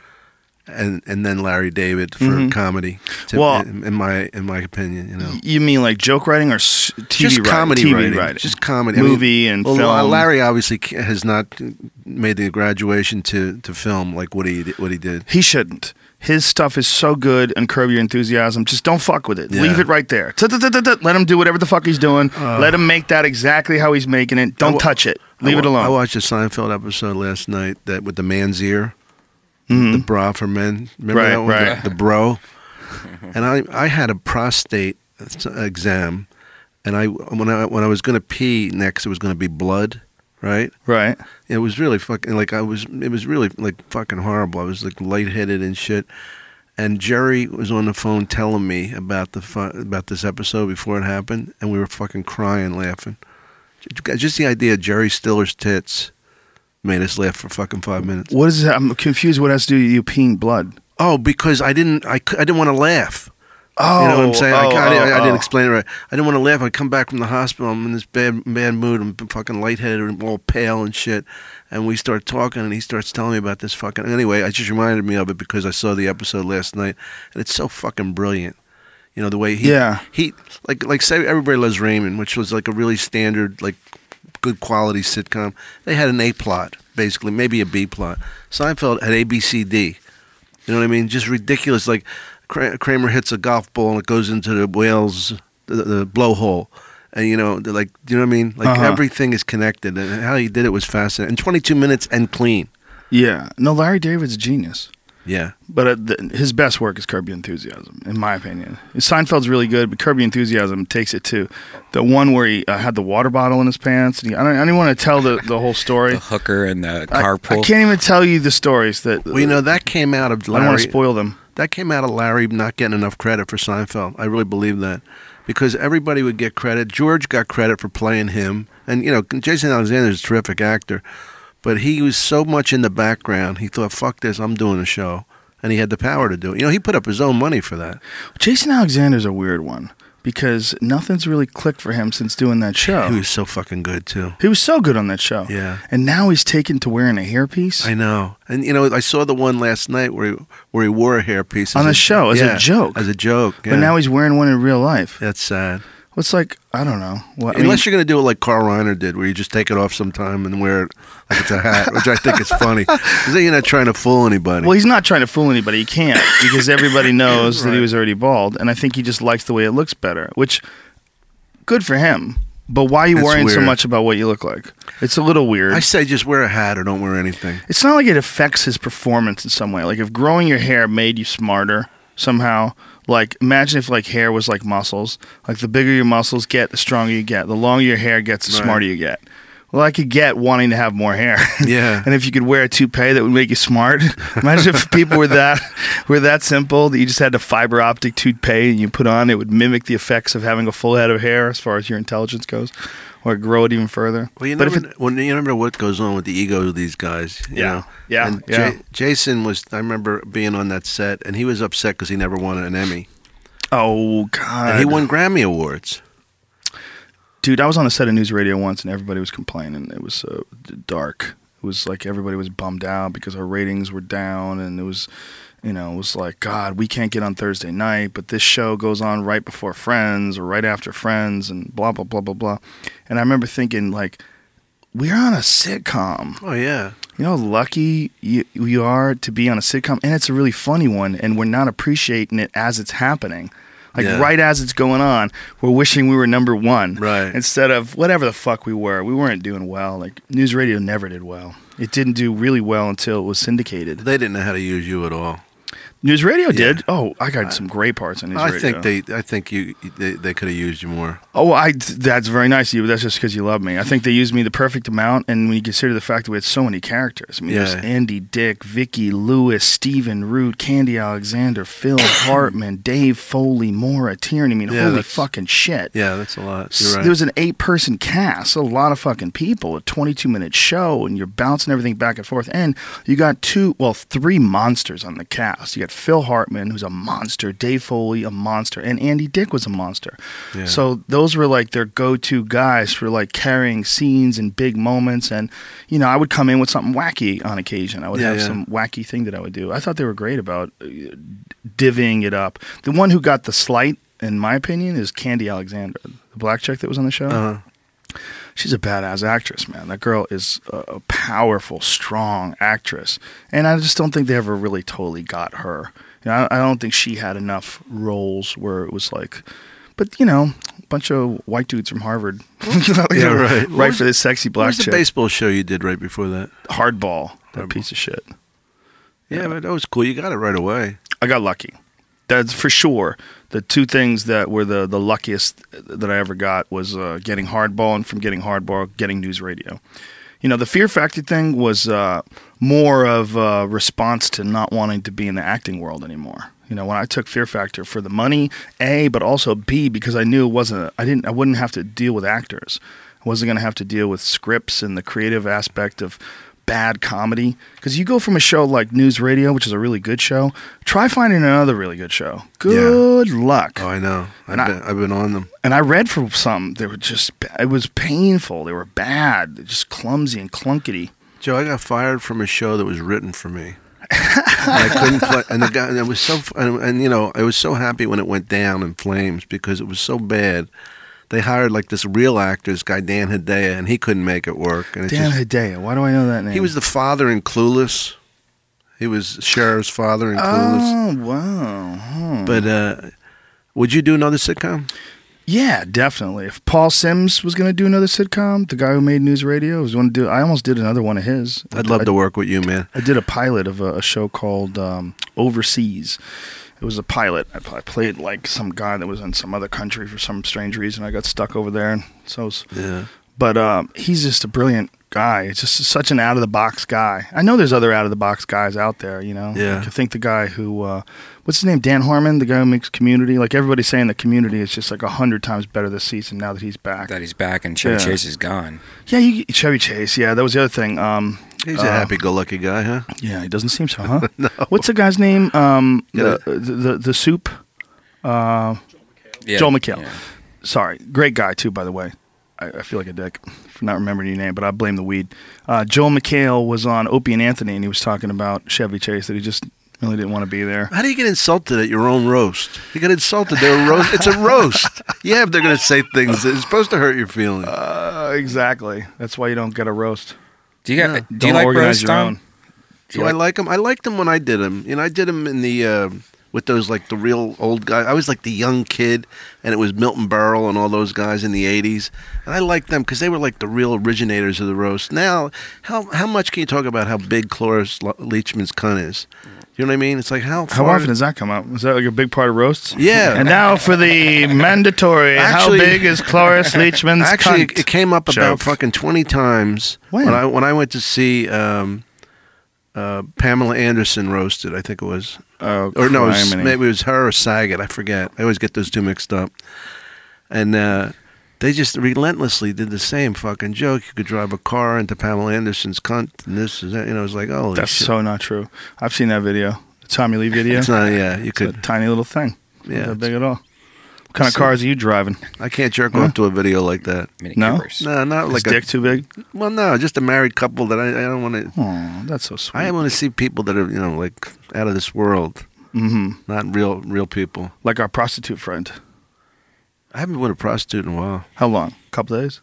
C: and and then Larry David for comedy. To,
A: Mm-hmm. Well-
C: in, in my in my opinion, you know,
A: You mean like joke writing or s- TV
C: just
A: writing?
C: comedy
A: TV
C: writing, just comedy, I mean,
A: movie and
C: well,
A: film.
C: Larry obviously ca- has not made the graduation to, to film like what he what he did.
A: He shouldn't. His stuff is so good and curb your enthusiasm. Just don't fuck with it.
C: Yeah.
A: Leave it right there. Let him do whatever the fuck he's doing. Let him make that exactly how he's making it. Don't
C: wa-
A: touch it. Leave
C: I
A: it
C: alone. I watched a Seinfeld episode last night that with the man's ear,
A: Mhm.
C: the bra for men. Remember
A: Right,
C: that one?
A: right.
C: The, the bro. and I I had a prostate exam, and I when I when I was going to pee next, it was going to be blood, right?
A: Right.
C: It was really fucking like I was. It was really like fucking horrible. I was like lightheaded and shit. And Jerry was on the phone telling me about the fu- about this episode before it happened, and we were fucking crying, laughing. Just the idea of Jerry Stiller's tits made us laugh for fucking five minutes.
A: What is that? I'm confused. What has to do with you peeing blood?
C: Oh, because I didn't, I, I didn't want to laugh.
A: Oh,
C: you know what I'm oh, saying? I,
A: oh,
C: I, didn't, I
A: oh,
C: didn't
A: oh.
C: explain it right. I didn't want to laugh. I come back from the hospital. I'm in this bad, bad mood. I'm fucking lightheaded and all pale and shit. And we start talking, and he starts telling me about this fucking. Anyway, I just reminded me of it because I saw the episode last night, and it's so fucking brilliant. You know the way he,
A: Yeah.
C: he like like say everybody loves Raymond, which was like a really standard like good quality sitcom. They had an A plot basically, maybe a B plot. Seinfeld had A B C D. You know what I mean? Just ridiculous. Like Kramer hits a golf ball and it goes into the whale's the, the blowhole, and you know, they're like, you know what I mean? Like
A: Uh-huh.
C: everything is connected, and how he did it was fascinating. In 22 minutes and clean.
A: Yeah. No, Larry David's a genius.
C: Yeah.
A: But uh, the, his best work is Curb Your Enthusiasm, in my opinion. Seinfeld's really good, but Curb Your Enthusiasm takes it to The one where he uh, had the water bottle in his pants. And he, I, don't, I didn't want to tell the, the whole story.
B: The hooker and the
A: I, I can't even tell you the stories that.
C: Well, you know that came out of
A: I don't want to spoil them.
C: That came out of Larry not getting enough credit for Seinfeld. I really believe that because everybody would get credit. George got credit for playing him, and you know Jason Alexander is a terrific actor, But he was so much in the background. He thought, "Fuck this, I'm doing a show," and he had the power to do it. You know, he put up his own money for that.
A: Jason Alexander's a weird one because nothing's really clicked for him since doing that show.
C: He was so fucking good too.
A: He was so good on that show.
C: Yeah.
A: And now he's taken to wearing a hairpiece.
C: I know, and you know, I saw the one last night where he, where he wore a hairpiece
A: On the show, as a joke.
C: As a joke,
A: But now he's wearing one in real life.
C: that's sad.
A: It's like, I don't know. What, I mean,
C: Unless you're going to do it like Carl Reiner did, where you just take it off sometime and wear it like it's a hat, which I think is funny. 'Cause then you're not trying to fool anybody.
A: well, he's not trying to fool anybody. He can't because everybody knows that he was already bald. And I think he just likes the way it looks better, which, good for him. But why are you
C: It's
A: worrying so
C: weird.
A: much about what you look like? It's a little weird.
C: I say just wear a hat or don't wear anything.
A: it's not like it affects his performance in some way. Like if growing your hair made you smarter somehow, like imagine if like hair was like muscles. Like the bigger your muscles get, the stronger you get. The longer your hair gets, the
C: Right.
A: smarter you get. Well, I could get wanting to have more hair.
C: Yeah.
A: and if you could wear a toupee that would make you smart. Imagine if people were that were that simple that you just had a fiber optic toupee and you put on, it would mimic the effects of having a full head of hair as far as your intelligence goes. Or grow it even further.
C: Well, you
A: but
C: never,
A: if it,
C: when you remember what goes on with the egos of these guys. You
A: Yeah.
C: know?
A: Yeah,
C: And
A: yeah.
C: Ja- Jason was. I remember being on that set, and he was upset because he never won an Emmy,
A: oh god,
C: and he won Grammy awards.
A: Dude, I was on a set of news radio once, and everybody was complaining. It was uh, so dark. It was like everybody was bummed out because our ratings were down, and it was, you know, it was like, God, we can't get on Thursday night, but this show goes on right before Friends or right after Friends, and blah blah blah blah blah. And I remember thinking, like, we're on a sitcom.
C: Oh yeah,
A: You know how lucky you, you are to be on a sitcom, and it's a really funny one, and we're not appreciating it as it's happening. Like
C: Yeah.
A: right as it's going on, we're wishing we were number one,
C: Right.
A: Instead of whatever the fuck we were, we weren't doing well. Like news radio never did well. It didn't do really well until it was syndicated.
C: they didn't know how to use you at all.
A: News radio
C: Yeah.
A: did. Oh, I got some great parts on news
C: I
A: radio.
C: think they. I think you. They, they could have used you more.
A: Oh, I that's very nice of you, but that's just because you love me. I think they used me the perfect amount, and when you consider the fact that we had so many characters, I mean, there's Andy Dick, Vicky Lewis, Stephen Root, Khandi Alexander, Phil Hartman, Dave Foley, Maura Tierney. I mean,
C: Yeah,
A: holy fucking shit.
C: Yeah, that's a lot. You're right.
A: There was an eight-person cast, a lot of fucking people, a 22-minute show, and you're bouncing everything back and forth. And you got two, well, three monsters on the cast. You got Phil Hartman, who's a monster, Dave Foley, a monster, and Andy Dick was a monster.
C: Yeah.
A: So those were like their go-to guys for like carrying scenes and big moments. And you know, I would come in with something wacky on occasion. I would
C: Yeah,
A: have
C: yeah.
A: some wacky thing that I would do. I thought they were great about uh, divvying it up. The one who got the slight, in my opinion, is Khandi Alexander, the black chick that was on the show.
C: uh,
A: She's a badass actress, man. That girl is a, powerful, strong actress, and I just don't think they ever really totally got her. You know, I, I don't think she had enough roles where it was like, but you know, a bunch of white dudes from Harvard,
C: Yeah, right.
A: Right for this sexy
C: what
A: black
C: was the baseball show you did right before that?
A: Hardball, that
C: Hardball.
A: piece of shit.
C: Yeah, but that was cool. You got it right away.
A: I got lucky. That's for sure. The two things that were the, the luckiest that I ever got was uh, getting hardball and from getting hardball, getting news radio. You know, the Fear Factor thing was uh, more of a response to not wanting to be in the acting world anymore. You know, when I took Fear Factor for the money, A, but also B, because I knew it wasn't, I didn't, I wouldn't have to deal with actors. I wasn't going to have to deal with scripts and the creative aspect of bad comedy. Because you go from a show like News Radio, which is a really good show, try finding another really good show. Good luck.
C: Oh, I know. I've
A: And I-
C: been, I've been on them.
A: And I read for some, they were just, it was painful. They were bad, They're just clumsy and clunkety.
C: Joe, I got fired from a show that was written for me. And I couldn't play, and the guy, and it was so, and, and you know, I was so happy when it went down in flames because it was so bad. They hired like this real actor, this guy Dan Hedaya, and he couldn't make it work. And it
A: Dan
C: just,
A: Hedaya, why do I know that name?
C: he was the father in Clueless. He was Cher's father in Clueless.
A: Oh, wow. Huh.
C: But uh, would you do another sitcom?
A: Yeah, definitely. If Paul Simms was going to do another sitcom, the guy who made News Radio was going to do. I almost did another one of his.
C: I'd love
A: I,
C: to work with you, man.
A: I did a pilot of a, a show called um, Overseas. It was a pilot. I, played like some guy that was in some other country for some strange reason. I got stuck over there, and so. was-
C: Yeah.
A: but um, he's just a brilliant guy. It's just such an out of the box guy. I know there's other out of the box guys out there. You know,
C: Yeah.
A: Like, I think the guy who, uh, what's his name, Dan Harmon, the guy who makes Community. Like everybody's saying, the Community is just like a hundred times better this season now that he's back.
B: That he's back and Chevy
A: Yeah.
B: Chase is gone.
A: Yeah, you, Chevy Chase. Yeah, that was the other thing. Um,
C: He's a happy-go-lucky guy, huh?
A: Yeah, he doesn't seem so, huh? What's the guy's name? Um, the, the the the soup.
B: Yeah.
A: Joel McHale.
B: Yeah.
A: Sorry, great guy too. By the way, I, I feel like a dick for not remembering your name, but I blame the weed. Uh, Joel McHale was on Opie and Anthony, and he was talking about Chevy Chase that he just really didn't want to be there.
C: How do you get insulted at your own roast? You get insulted. They're a roast. It's a roast. Yeah, if they're going to say things, it's supposed to hurt your feelings.
A: Uh, exactly. That's why you don't get a roast.
B: Do you got?
C: Yeah.
B: Do you like
A: organize
B: roast
A: your
B: Tom?
A: own.
C: Do I like them? I liked them when I did them. You know, I did them in the uh, with those like the real old guys. I was like the young kid, and it was Milton Berle and all those guys in the '80s, and I liked them because they were like the real originators of the roast. Now, how how much can you talk about how big Cloris Leachman's cunt is? You know what I mean? It's like how
A: How often does that come up? Is that like a big part of roasts?
C: Yeah.
A: And now for the mandatory.
C: Actually-
A: how big is Cloris Leachman's
C: Actually, it,
A: cunt?
C: it came up
A: Joke.
C: about fucking twenty times
A: When?
C: I when I went to see um, uh, Pamela Anderson roasted. I think it was,
A: Oh,
C: or no, it was, maybe it was her or Saget. I forget. I always get those two mixed up. And uh, they just relentlessly did the same fucking joke. You could drive a car into Pamela Anderson's cunt, and this is that. You know, it was like, oh,
A: That's so not true. I've seen that video. The Tommy Lee video.
C: It's not. Yeah, you
A: It's a
C: could.
A: tiny little thing.
C: Yeah,
A: Not big at all. What kind of
C: So-
A: cars are you driving?
C: I can't jerk off to a video like that.
B: Mini
A: No?
B: Coopers.
C: No, not
A: Is
C: like a.
A: dick too big?
C: Well, no, just a married couple that I, I don't want to.
A: Oh, that's so sweet.
C: I want to see people that are you know like out of this world,
A: hmm
C: not real real people.
A: Like our prostitute friend.
C: I haven't been with a prostitute in a while.
A: How long? A couple days?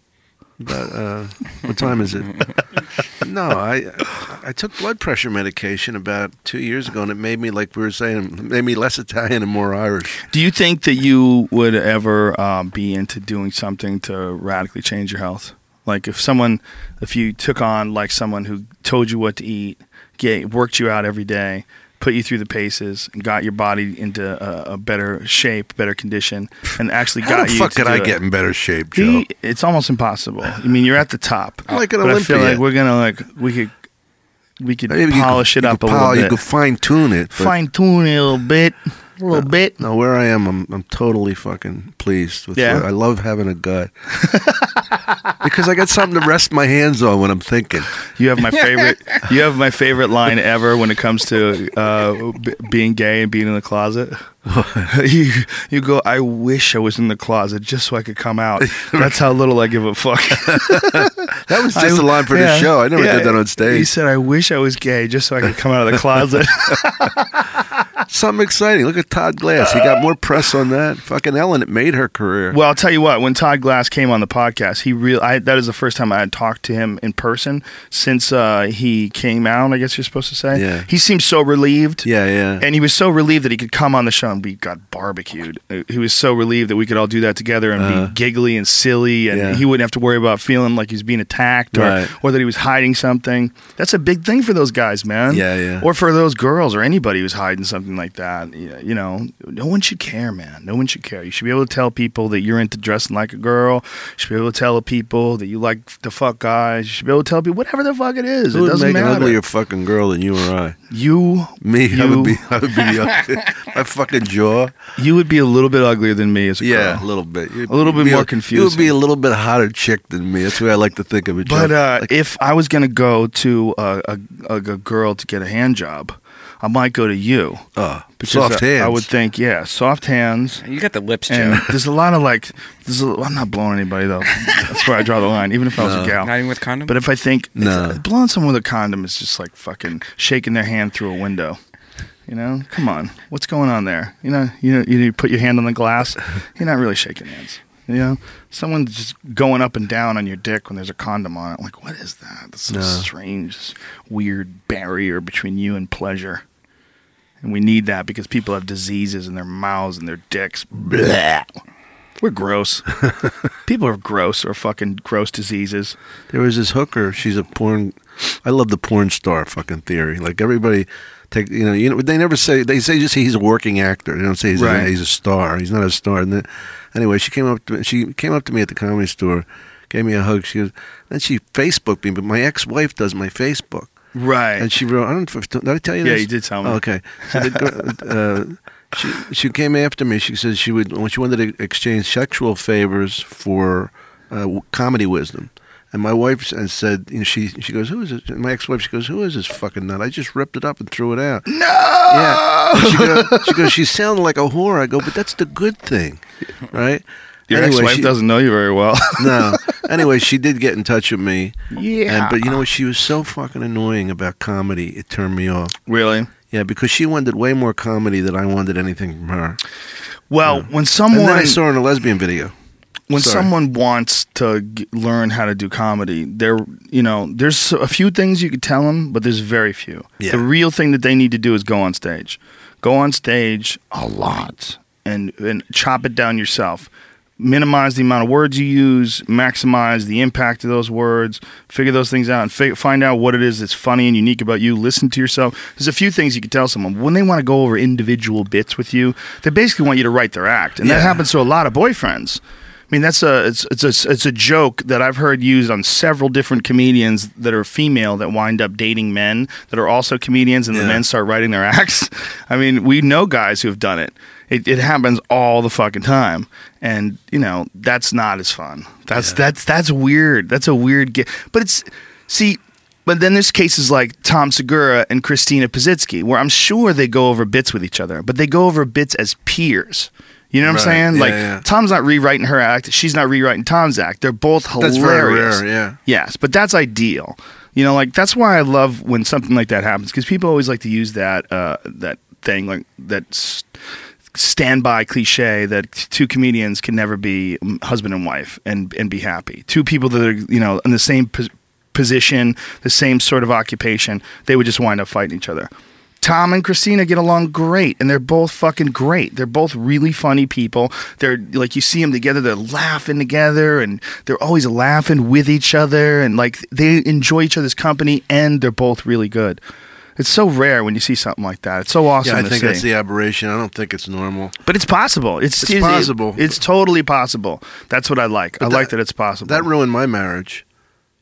C: But uh, what time is it? no, I I took blood pressure medication about two years ago, and it made me like we were saying, made me less Italian and more Irish.
A: Do you think that you would ever um, be into doing something to radically change your health? Like if someone, if you took on like someone who told you what to eat, worked you out every day, put you through the paces, and got your body into a, a better shape, better condition, and actually
C: How
A: got
C: the
A: you.
C: fuck
A: do
C: I
A: it?
C: get in better shape, Joe?
A: He, it's almost impossible. I mean, you're at the top.
C: Like an
A: but I feel like we're gonna like we could we could
C: Maybe
A: polish
C: could-
A: it
C: you
A: up a
C: could
A: little bit.
C: You could fine tune it.
A: Fine tune it a little bit, a little bit.
C: No, where I am, I'm I'm totally fucking pleased with.
A: Yeah?
C: I love having a gut because I got something to rest my hands on when I'm thinking.
A: You have my favorite. you have my favorite line ever when it comes to uh, b- being gay and being in the closet. you you go. I wish I was in the closet just so I could come out. That's how little I give a fuck.
C: That was just
A: I-
C: a line for
A: yeah,
C: the show. I never
A: yeah.
C: did that on stage.
A: He said, "I wish I was gay just so I could come out of the closet."
C: Something exciting. Look at Todd Glass. He got more press on that. Fucking Ellen, it made her career.
A: Well, I'll tell you what. When Todd Glass came on the podcast, he real I, that is the first time I had talked to him in person since uh, he came out. I guess you're supposed to say.
C: Yeah.
A: He seemed so relieved.
C: yeah, yeah.
A: And he was so relieved that he could come on the show and we got barbecued. Uh, He was so relieved that we could all do that together and
C: Uh,
A: be giggly and silly, and
C: yeah.
A: he wouldn't have to worry about feeling like he was being attacked or,
C: Right.
A: or that he was hiding something. That's a big thing for those guys, man.
C: Yeah, yeah.
A: Or for those girls or anybody who's hiding something like that. You know, no one should care, man. No one should care. You should be able to tell people that you're into dressing like a girl. You should be able to tell people that you like to fuck guys. You should be able to tell people whatever the fuck it is.
C: Who
A: it doesn't
C: make an
A: matter.
C: uglier fucking girl than you or I?
A: You,
C: Me, I
A: You-
C: would be. I would be my fucking jaw.
A: you would be a little bit uglier than me as a
C: Yeah,
A: girl.
C: a little bit. You'd,
A: A little bit more
C: You would be a little bit hotter chick than me. That's the way I like to think of it.
A: But uh,
C: Like,
A: if I was gonna go to a, a, a, a girl to get a hand job, I might go to you.
C: uh,
A: Because
C: soft
A: I,
C: hands.
A: I would think, yeah, soft hands.
B: You got the lips, Joe.
A: And there's a lot of like, there's a, I'm not blowing anybody though. That's where I draw the line. Even if I was a gal.
B: Not even with condom.
A: But if I think
C: No.
A: if- blowing someone with a condom is just like fucking shaking their hand through a window. You know, come on, what's going on there? You know, you know, you put your hand on the glass. You're not really shaking hands. You know, someone's just going up and down on your dick when there's a condom on it. like, what is that? That's so
C: No.
A: strange, weird barrier between you and pleasure. And we need that because people have diseases in their mouths and their dicks. Blah. We're gross. people are gross or fucking gross diseases.
C: There was this hooker. She's a porn. I love the porn star fucking theory. Like everybody, take you know, you know, they never say they say just he's a working actor. They don't say he's,
A: Right.
C: a, he's a star. He's not a star. And then, anyway, she came up. To, me, she came up to me at the comedy store, gave me a hug. She goes, then she Facebooked me, but my ex-wife does my Facebook.
A: Right.
C: And she wrote, I don't know if, did I tell you
A: Yeah,
C: this?
A: you did tell me.
C: Oh, okay. So the, girl- uh, she, she came after me. She said she would, when she wanted to exchange sexual favors for uh, comedy wisdom. And my wife and said, you know, she she goes, who is it? My ex-wife, she goes, who is this fucking nut? I just ripped it up and threw it out.
A: No.
C: Yeah. She goes, she goes, she sounded like a whore. I go, but that's the good thing, right?
A: Your
C: Anyway,
A: ex-wife
C: she-
A: doesn't know you very well.
C: No. Anyway, she did get in touch with me.
A: yeah.
C: And, but you know what? She was so fucking annoying about comedy. It turned me off.
A: really?
C: Yeah, because she wanted way more comedy than I wanted anything from her.
A: Well, when
C: And
A: someone
C: then I saw her in a lesbian video.
A: when
C: Sorry.
A: someone wants to g- learn how to do comedy, there, you know, there's a few things you could tell them, but there's very few.
C: Yeah.
A: The real thing that they need to do is go on stage, go on stage a lot, and and chop it down yourself. Minimize the amount of words you use, maximize the impact of those words, figure those things out, and fi- find out what it is that's funny and unique about you. Listen to yourself. There's a few things you can tell someone when they want to go over individual bits with you. They basically want you to write their act, and that happens to a lot of boyfriends. I mean, that's a it's it's a it's a joke that I've heard used on several different comedians that are female that wind up dating men that are also comedians, and the men start writing their acts. I mean, we know guys who have done it. It, it happens all the fucking time, and you know that's not as fun. That's that's that's weird. That's a weird get. But it's see. But then there's cases like Tom Segura and Christina Pazitsky, where I'm sure they go over bits with each other, but they go over bits as peers. You know what I'm saying?
C: Yeah,
A: like
C: yeah.
A: Tom's not rewriting her act. She's not rewriting Tom's act. They're both hilarious.
C: That's very rare, yeah.
A: Yes, but that's ideal. You know, like that's why I love when something like that happens because people always like to use that uh, that thing like that s- standby cliche that two comedians can never be husband and wife and and be happy. Two people that are you know in the same pos- position, the same sort of occupation, they would just wind up fighting each other. Tom and Christina get along great, and they're both fucking great. They're both really funny people. They're like you see them together, they're laughing together, and they're always laughing with each other, and like they enjoy each other's company, and they're both really good. It's so rare when you see something like that. It's so awesome
C: Yeah, I
A: to
C: think
A: see.
C: that's the aberration. I don't think it's normal.
A: but it's possible. It's
C: It's
A: it-
C: possible.
A: it's totally possible. That's what I like. I
C: But
A: like
C: that-
A: that it's possible.
C: That ruined my marriage,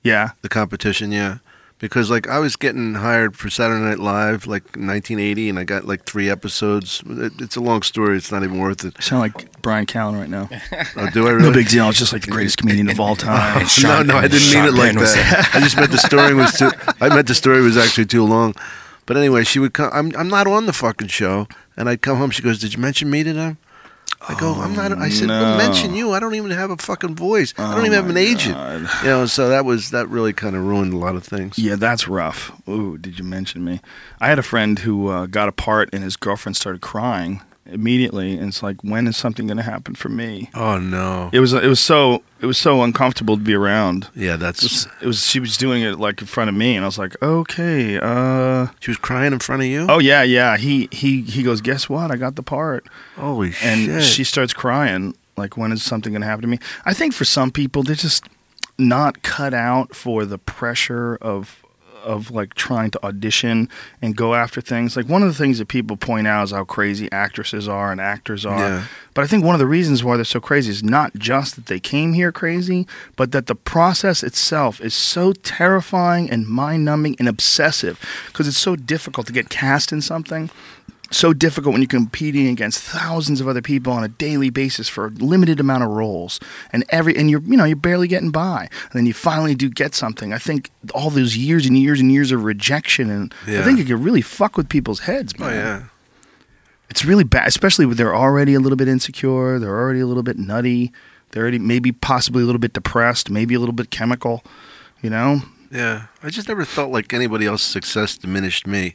A: yeah.
C: the competition, yeah. Because like I was getting hired for Saturday Night Live like 1980 and I got like 3 episodes. It, it's a long story. It's not even worth it.
A: You sound like Bryan Callen right now.
C: Oh, do I really?
A: No big deal. It's just like the greatest comedian of all time.
B: Sean-
C: no, no, I didn't mean it like that. I just meant the story was too. I meant the story was actually too long. But anyway, she would come. I'm I'm not on the fucking show, and I'd come home. She goes, "Did you mention me to them?" I go, "I'm not." I said,
A: no.
C: well, "Mention you. I don't even have a fucking voice. I don't
A: Oh
C: even have an agent."
A: God.
C: You know, so that was that really kind of ruined a lot of things.
A: Yeah, that's rough. Ooh, did you mention me? I had a friend who uh, got a part, and his girlfriend started crying immediately, and it's like, when is something going to happen for me?
C: Oh no.
A: It was it was so it was so uncomfortable to be around.
C: Yeah,
A: It
C: that's.
A: was, it was she was doing it like in front of me, and I was like, okay, uh,
C: She was crying in front of you.
A: oh yeah, yeah. He he he goes, guess what? I got the part,
C: holy
A: and
C: shit!
A: she starts crying. Like, when is something going to happen to me? I think for some people, they're just not cut out for the pressure of of like trying to audition and go after things. Like one of the things that people point out is how crazy actresses are and actors are.
C: Yeah.
A: But I think one of the reasons why they're so crazy is not just that they came here crazy, but that the process itself is so terrifying and mind-numbing and obsessive because it's so difficult to get cast in something so difficult when you're competing against thousands of other people on a daily basis for a limited amount of roles and every and you're you know you're barely getting by and then you finally do get something i think all those years and years and years of rejection and i think it can really fuck with people's heads man.
C: oh yeah.
A: it's really bad especially when they're already a little bit insecure they're already a little bit nutty they're already maybe possibly a little bit depressed maybe a little bit chemical you know
C: Yeah, I just never felt like anybody else's success diminished me.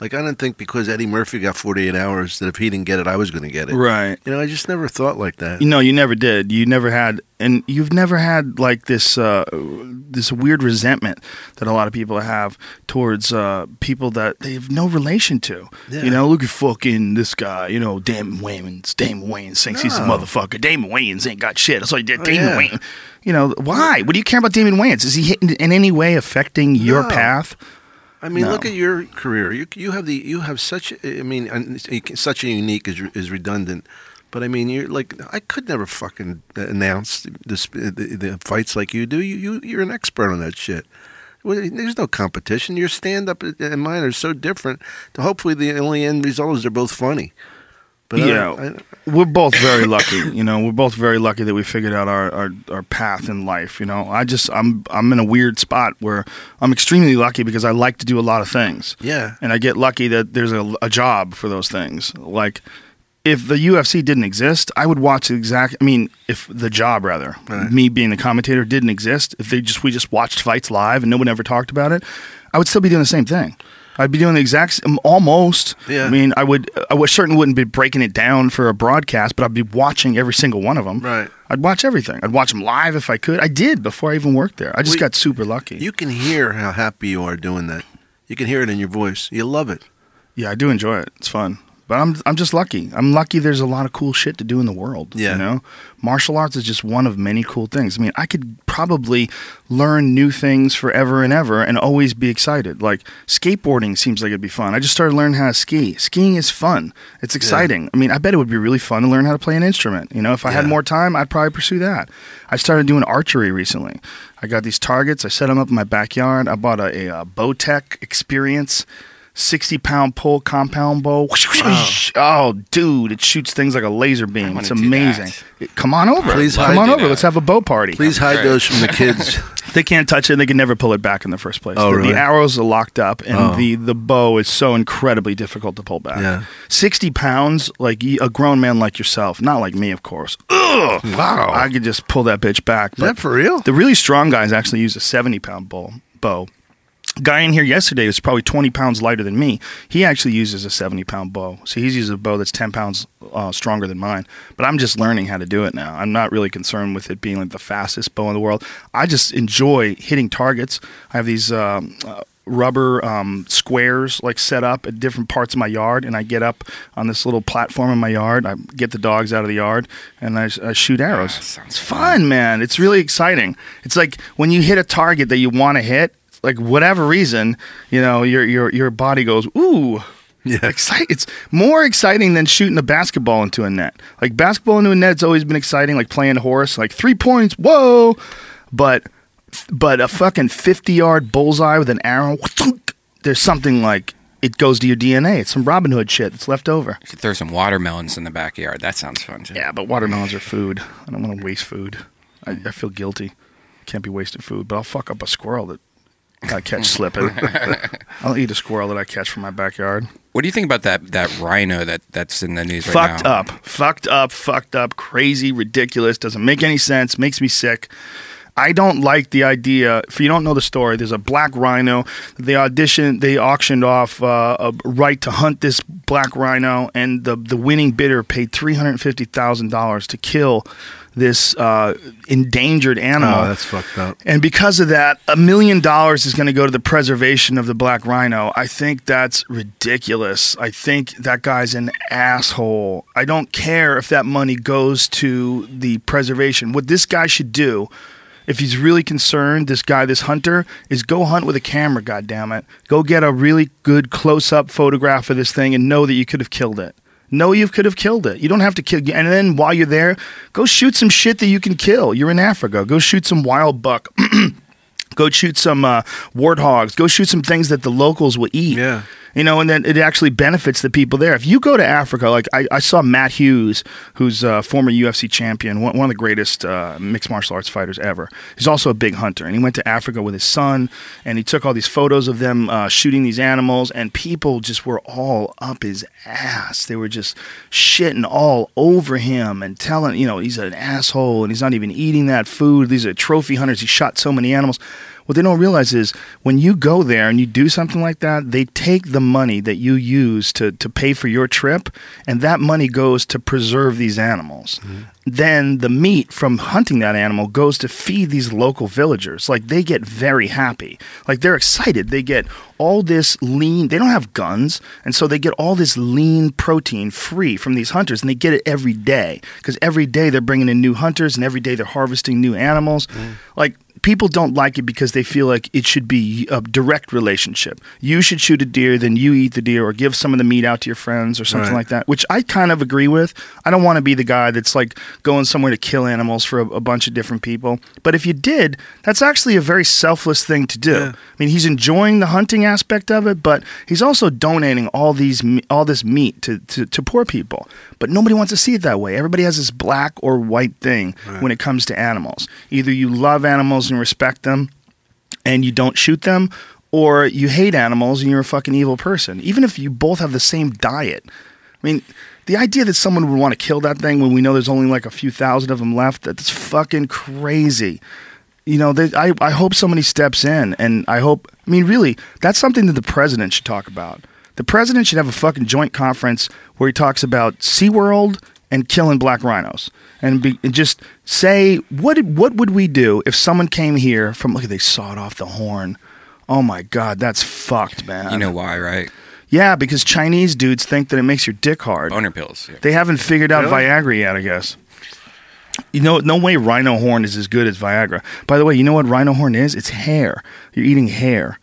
C: Like I didn't think because Eddie Murphy got 48 hours that if he didn't get it, I was going to get it.
A: right
C: You know, I just never thought like that.
A: No, you never did. You never had, and you've never had like this uh, this weird resentment that a lot of people have towards uh, people that they have no relation to.
C: Yeah.
A: You know, look at fucking this guy. You know, Damon Wayans. Damon Wayans thinks he's a motherfucker. Damon Wayans ain't got shit. That's why Damon
C: Oh, yeah.
A: Wayans. You know why? What do you care about Damon Wayans? Is he in any way affecting your
C: No.
A: path?
C: I mean,
A: No.
C: look at your career. You you have the you have such. I mean, such a unique is is redundant. But I mean, you're like I could never fucking announce the, the, the fights like you do. You you you're an expert on that shit. Well, There's no competition. Your stand up and mine are so different. To hopefully, the only end result is they're both funny. But
A: yeah,
C: I-
A: we're both very lucky. You know, we're both very lucky that we figured out our, our, our path in life. You know, I just I'm I'm in a weird spot where I'm extremely lucky because I like to do a lot of things.
C: Yeah.
A: and I get lucky that there's a, a job for those things. Like, if the UFC didn't exist, I would watch exact. I mean, if the job rather,
C: Right.
A: me being the commentator didn't exist, if they just we just watched fights live and no one ever talked about it, I would still be doing the same thing. I'd be doing the exact s- um, almost.
C: Yeah.
A: I mean, I would. I would certainly wouldn't be breaking it down for a broadcast, but I'd be watching every single one of them.
C: Right.
A: I'd watch everything. I'd watch them live if I could. I did before I even worked there. I just
C: We-
A: got super lucky.
C: You can hear how happy you are doing that. You can hear it in your voice. You love it.
A: Yeah, I do enjoy it. It's fun. But I'm I'm just lucky. I'm lucky there's a lot of cool shit to do in the world.
C: Yeah.
A: You know? Martial arts is just one of many cool things. I mean, I could probably learn new things forever and ever and always be excited. Like skateboarding seems like it'd be fun. I just started learning how to ski. Skiing is fun. It's exciting. I mean, I bet it would be really fun to learn how to play an instrument. You know, if I had more time, I'd probably pursue that. I started doing archery recently. I got these targets. I set them up in my backyard. I bought a, a, uh Bowtech experience. 60 pound pull compound bow. Oh, dude, it shoots things like a laser beam. It's amazing. It- come on over.
C: Please
A: come
C: hide
A: on over.
B: that.
A: Let's have a bow party.
C: Please hide
B: great.
C: those from the kids.
A: They can't touch it. They can never pull it back in the first place.
C: Oh,
A: the,
C: really?
A: the arrows are locked up, and
C: Oh.
A: the, the bow is so incredibly difficult to pull back.
C: Yeah.
A: 60 pounds, like a grown man like yourself, not like me, of course. Ugh!
C: Wow.
A: I could just pull that bitch back.
C: Is that for real?
A: The really strong guys actually use a 70 pound bow. bow. Guy in here yesterday was probably 20 pounds lighter than me. He actually uses a 70 pound bow. So he's using a bow that's 10 pounds uh, stronger than mine. But I'm just learning how to do it now. I'm not really concerned with it being like the fastest bow in the world. I just enjoy hitting targets. I have these um, uh, rubber um, squares like set up at different parts of my yard, and I get up on this little platform in my yard. I get the dogs out of the yard, and I, I shoot arrows.
B: Ah, sounds
A: it's fun, man. It's really exciting. It's like when you hit a target that you want to hit, like whatever reason, you know, your your your body goes ooh.
C: Yeah.
A: Excite- it's more exciting than shooting a basketball into a net. Like basketball into a net's always been exciting, like playing horse, like three points, whoa. But but a fucking fifty yard bullseye with an arrow, there's something like it goes to your DNA. It's some Robin Hood shit that's left over.
B: You could throw some watermelons in the backyard. That sounds fun too.
A: Yeah, but watermelons are food. I don't want to waste food. I, I feel guilty. Can't be wasting food, but I'll fuck up a squirrel that I catch slipping. I'll eat a squirrel that I catch from my backyard.
B: What do you think about that that rhino that that's in the news right now?
A: fucked
B: now?
A: up, fucked up, fucked up, crazy, ridiculous. Doesn't make any sense. Makes me sick. I don't like the idea. If you don't know the story, there's a black rhino. They auditioned, they auctioned off uh, a right to hunt this black rhino, and the the winning bidder paid three hundred fifty thousand dollars to kill this uh, endangered animal.
C: Oh, that's fucked up.
A: And because of that, a million dollars is going to go to the preservation of the black rhino. I think that's ridiculous. I think that guy's an asshole. I don't care if that money goes to the preservation. What this guy should do, if he's really concerned, this guy, this hunter, is go hunt with a camera, God damn it. Go get a really good close up photograph of this thing and know that you could have killed it. Know you could have killed it. You don't have to kill. And then while you're there, go shoot some shit that you can kill. You're in Africa. Go shoot some wild buck. go shoot some uh, warthogs. Go shoot some things that the locals will eat.
C: Yeah.
A: You know, and then it actually benefits the people there. If you go to Africa, like I, I saw Matt Hughes, who's a former UFC champion, one, one of the greatest uh, mixed martial arts fighters ever. He's also a big hunter, and he went to Africa with his son, and he took all these photos of them uh, shooting these animals, and people just were all up his ass. They were just shitting all over him and telling, you know, he's an asshole, and he's not even eating that food. These are trophy hunters. He shot so many animals. What they don't realize is when you go there and you do something like that, they take the money that you use to, to pay for your trip, and that money goes to preserve these animals. Mm-hmm. Then the meat from hunting that animal goes to feed these local villagers. Like they get very happy. Like they're excited. They get all this lean, they don't have guns, and so they get all this lean protein free from these hunters, and they get it every day because every day they're bringing in new hunters, and every day they're harvesting new animals. Mm. Like people don't like it because they feel like it should be a direct relationship. You should shoot a deer, then you eat the deer, or give some of the meat out to your friends, or something
C: Right.
A: like that. Which I kind of agree with. I don't want to be the guy that's like going somewhere to kill animals for a, a bunch of different people. But if you did, that's actually a very selfless thing to do.
C: Yeah.
A: I mean, he's enjoying the hunting aspect of it, but he's also donating all these all this meat to, to, to poor people. But nobody wants to see it that way. Everybody has this black or white thing when it comes to animals. Either you love animals and respect them, and you don't shoot them, or you hate animals and you're a fucking evil person. Even if you both have the same diet. I mean, the idea that someone would want to kill that thing when we know there's only like a few thousand of them left, that's fucking crazy. You know, they, I, I hope somebody steps in, and I hope, I mean, really, that's something that the president should talk about. The president should have a fucking joint conference where he talks about SeaWorld and killing black rhinos. And, be, and just say, what, what would we do if someone came here from, look at, they sawed off the horn. Oh my God, that's fucked, man.
B: You know why, right?
A: Yeah, because Chinese dudes think that it makes your dick hard.
B: Boner pills. Yeah.
A: They haven't figured out
C: Really?
A: Viagra yet, I guess. You know, no way rhino horn is as good as Viagra. By the way, you know what rhino horn is? It's hair. You're eating hair.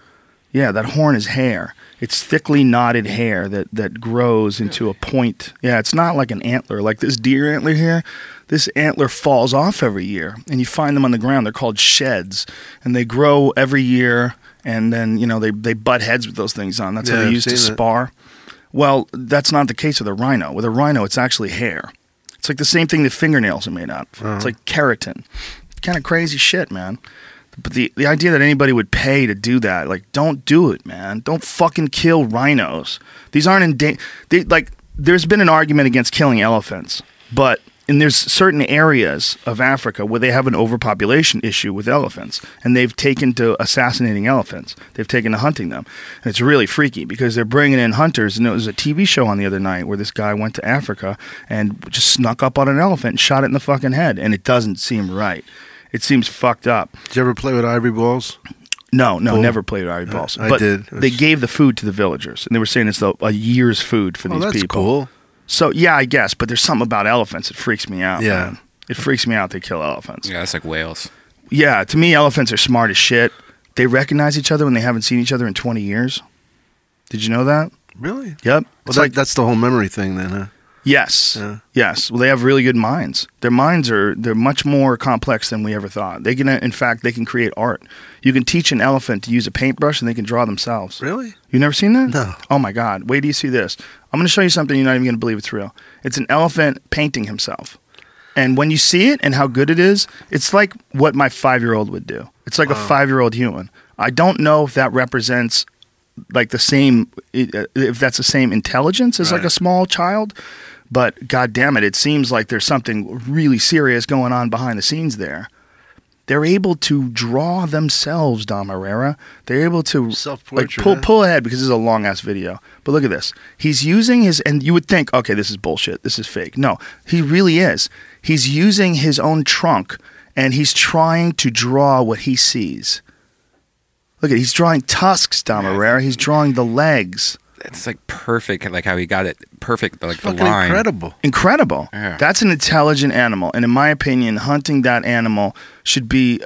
A: Yeah, that horn is hair. It's thickly knotted hair that, that grows into a point. Yeah, it's not like an antler. Like this deer antler here, this antler falls off every year, and you find them on the ground. They're called sheds, and they grow every year, and then, you know, they, they butt heads with those things on. That's how they
C: I've
A: used to spar. Well, that's not the case with a rhino. With a rhino, it's actually hair. It's like the same thing that fingernails are made out of.
C: Uh-huh.
A: It's like keratin. Kind of crazy shit, man. But the, the idea that anybody would pay to do that, like, don't do it, man. Don't fucking kill rhinos. These aren't in da- they Like, there's been an argument against killing elephants, but and there's certain areas of Africa where they have an overpopulation issue with elephants, and they've taken to assassinating elephants. They've taken to hunting them, and it's really freaky because they're bringing in hunters. And there was a TV show on the other night where this guy went to Africa and just snuck up on an elephant and shot it in the fucking head, and it doesn't seem right. It seems fucked up.
C: Did you ever play with ivory balls?
A: No, no,
C: Bull.
A: never played ivory uh, balls.
C: I
A: but
C: did.
A: They gave the food to the villagers, and they were saying it's the, a year's food for
C: Oh,
A: these
C: that's
A: people.
C: cool.
A: So yeah, I guess, but there's something about elephants that freaks me out.
C: Yeah.
A: man. it freaks me out. They kill elephants. Yeah.
B: Yeah, that's like whales.
A: Yeah, to me, elephants are smart as shit. They recognize each other when they haven't seen each other in 20 years. Did you know that?
C: Really?
A: Yep.
C: Well,
A: It's
C: that,
A: like
C: that's the whole memory thing, then, huh?
A: yes,
C: Yeah.
A: yes. Well, they have really good minds. Their minds are they're much more complex than we ever thought. They can, uh, in fact, they can create art. You can teach an elephant to use a paintbrush, and they can draw themselves.
C: Really?
A: You never seen that?
C: No.
A: Oh my God! Wait do you see this. I'm going to show you something you're not even going to believe it's real. It's an elephant painting himself, and when you see it and how good it is, it's like what my five year old would do. It's like a five year old human. I don't know if that represents like the same uh, if that's the same intelligence as like a small child. But god damn it, it seems like there's something really serious going on behind the scenes there. They're able to draw themselves, Dom Irrera. They're able to like pull pull ahead because this is a long ass video. But look at this. He's using his and you would think, okay, this is bullshit. This is fake. No, he really is. He's using his own trunk and he's trying to draw what he sees. Look at he's drawing tusks, Dom Irrera. He's drawing the legs.
B: It's like perfect, like how he got it perfect, like the line.
C: incredible.
A: Incredible.
B: Yeah.
A: That's an intelligent animal, and in my opinion, hunting that animal should be.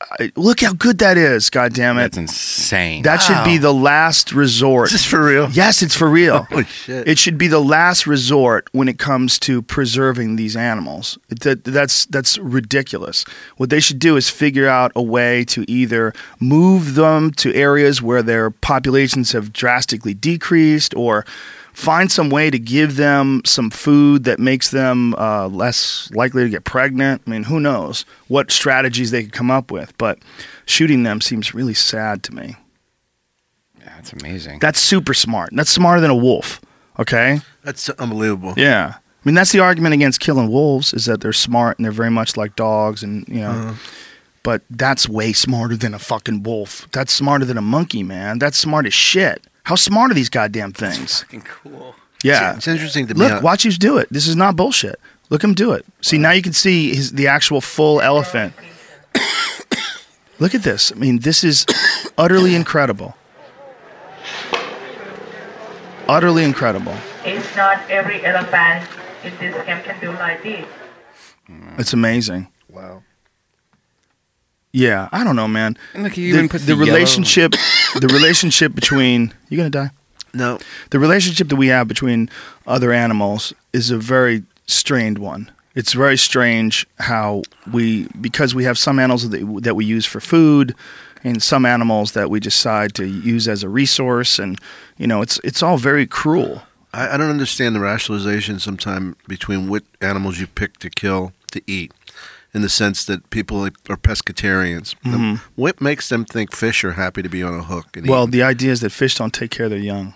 A: I look how good that is! God damn it!
B: That's insane.
A: That should be the last resort.
C: Is this for real?
A: Yes, it's for real.
C: Holy shit.
A: It should be the last resort when it comes to preserving these animals. That, that's that's ridiculous. What they should do is figure out a way to either move them to areas where their populations have drastically decreased, or find some way to give them some food that makes them uh, less likely to get pregnant. I mean, who knows what strategies they could come up with? But shooting them seems really sad to me.
B: yeah, it's amazing.
A: That's super smart. That's smarter than a wolf. Okay.
C: That's unbelievable.
A: Yeah. I mean, that's the argument against killing wolves is that they're smart and they're very much like dogs and, you know, but that's way smarter than a fucking wolf. That's smarter than a monkey, man. That's smart as shit. How smart are these goddamn things?
B: fucking cool.
A: Yeah.
C: It's interesting to me.
A: Look,
C: how-
A: watch you do it. This is not bullshit. Look him do it. See, now you can see his, the actual full elephant. Look at this. I mean, this is utterly incredible. Utterly incredible.
F: It's not every elephant in this camp can do like this.
A: It's amazing.
C: Wow.
A: Yeah, I don't know, man.
B: And look, he
A: the,
B: even put
A: the
B: the
A: relationship, the relationship between you gonna die.
C: No,
A: The relationship that we have between other animals is a very strained one. It's very strange how we, because we have some animals that, that we use for food, and some animals that we decide to use as a resource, and you know, it's it's all very cruel.
C: I, I don't understand the rationalization sometimes between what animals you pick to kill to eat, in the sense that people are pescatarians.
A: Mm-hmm.
C: What makes them think fish are happy to be on a hook? And
A: Well,
C: eat?
A: the idea is that fish don't take care of their young.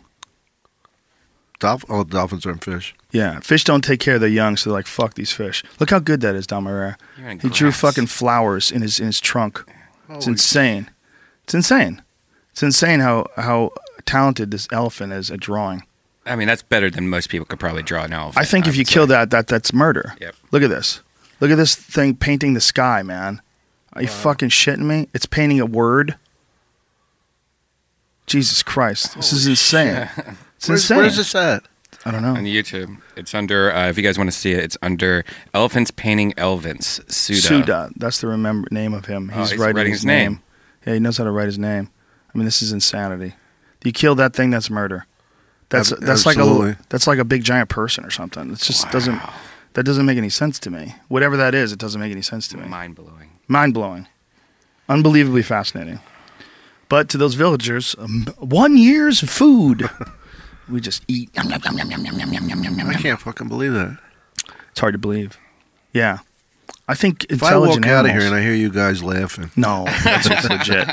C: Dolph- oh, dolphins aren't fish.
A: Yeah, fish don't take care of their young, so they're like, fuck these fish. Look how good that is, Dom Irrera.
B: You're in
A: He drew fucking flowers in his in his trunk. It's
C: Holy
A: insane. It's insane. It's insane how how talented this elephant is at drawing.
B: I mean, that's better than most people could probably draw an elephant.
A: I think if you kill that, that that's murder.
B: Yep.
A: Look at this. Look at this thing painting the sky, man. Are you fucking shitting me? It's painting a word. Jesus Christ, this is insane. It's
C: Where's,
A: insane.
C: where's this at?
A: I don't know.
B: on YouTube, it's under. Uh, if you guys want to see it, it's under elephants painting elvins. Suda.
A: Suda. That's the remember name of him.
B: Oh,
A: He's,
B: he's
A: writing,
B: writing
A: his
B: his
A: name.
B: name.
A: Yeah, he knows how to write his name. I mean, this is insanity. You kill that thing, that's murder. That's
C: Ab-
A: that's like a that's like a big giant person or something. It just doesn't that doesn't make any sense to me. Whatever that is, it doesn't make any sense to me.
B: Mind blowing.
A: Mind blowing. Unbelievably fascinating. But to those villagers, um, one year's food. we just eat.
C: I can't fucking believe that.
A: It's hard to believe. Yeah. I think
C: If I walk
A: intelligent
C: out of here and I hear you guys laughing,
A: No, that's it's legit.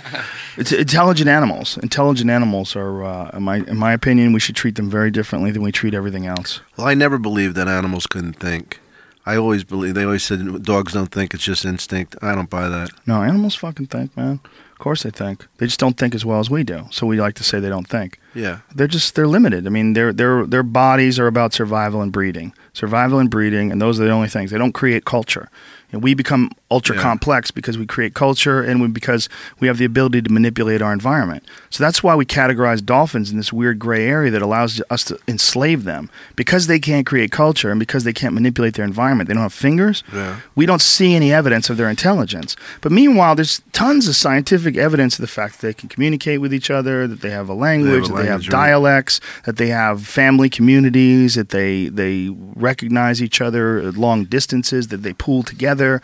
A: It's intelligent animals. Intelligent animals are, uh, in my in my opinion, we should treat them very differently than we treat everything else.
C: well, I never believed that animals couldn't think. I always believe they always said dogs don't think; it's just instinct. I don't buy that.
A: No, animals fucking think, man. Of course they think. They just don't think as well as we do. So we like to say they don't think.
C: Yeah,
A: They're just they're limited. I mean, their their their bodies are about survival and breeding. Survival and breeding, and those are the only things. They don't create culture. And we become ultra
C: Yeah.
A: complex because we create culture and we, because we have the ability to manipulate our environment. So that's why we categorize dolphins in this weird gray area that allows us to enslave them. Because they can't create culture and because they can't manipulate their environment, they don't have fingers.
C: Yeah.
A: We don't see any evidence of their intelligence. But meanwhile, there's tons of scientific evidence of the fact that they can communicate with each other, that they have a language, that they have
C: language, right.
A: dialects, that they have family communities, that they they recognize each other at long distances, that they pool together.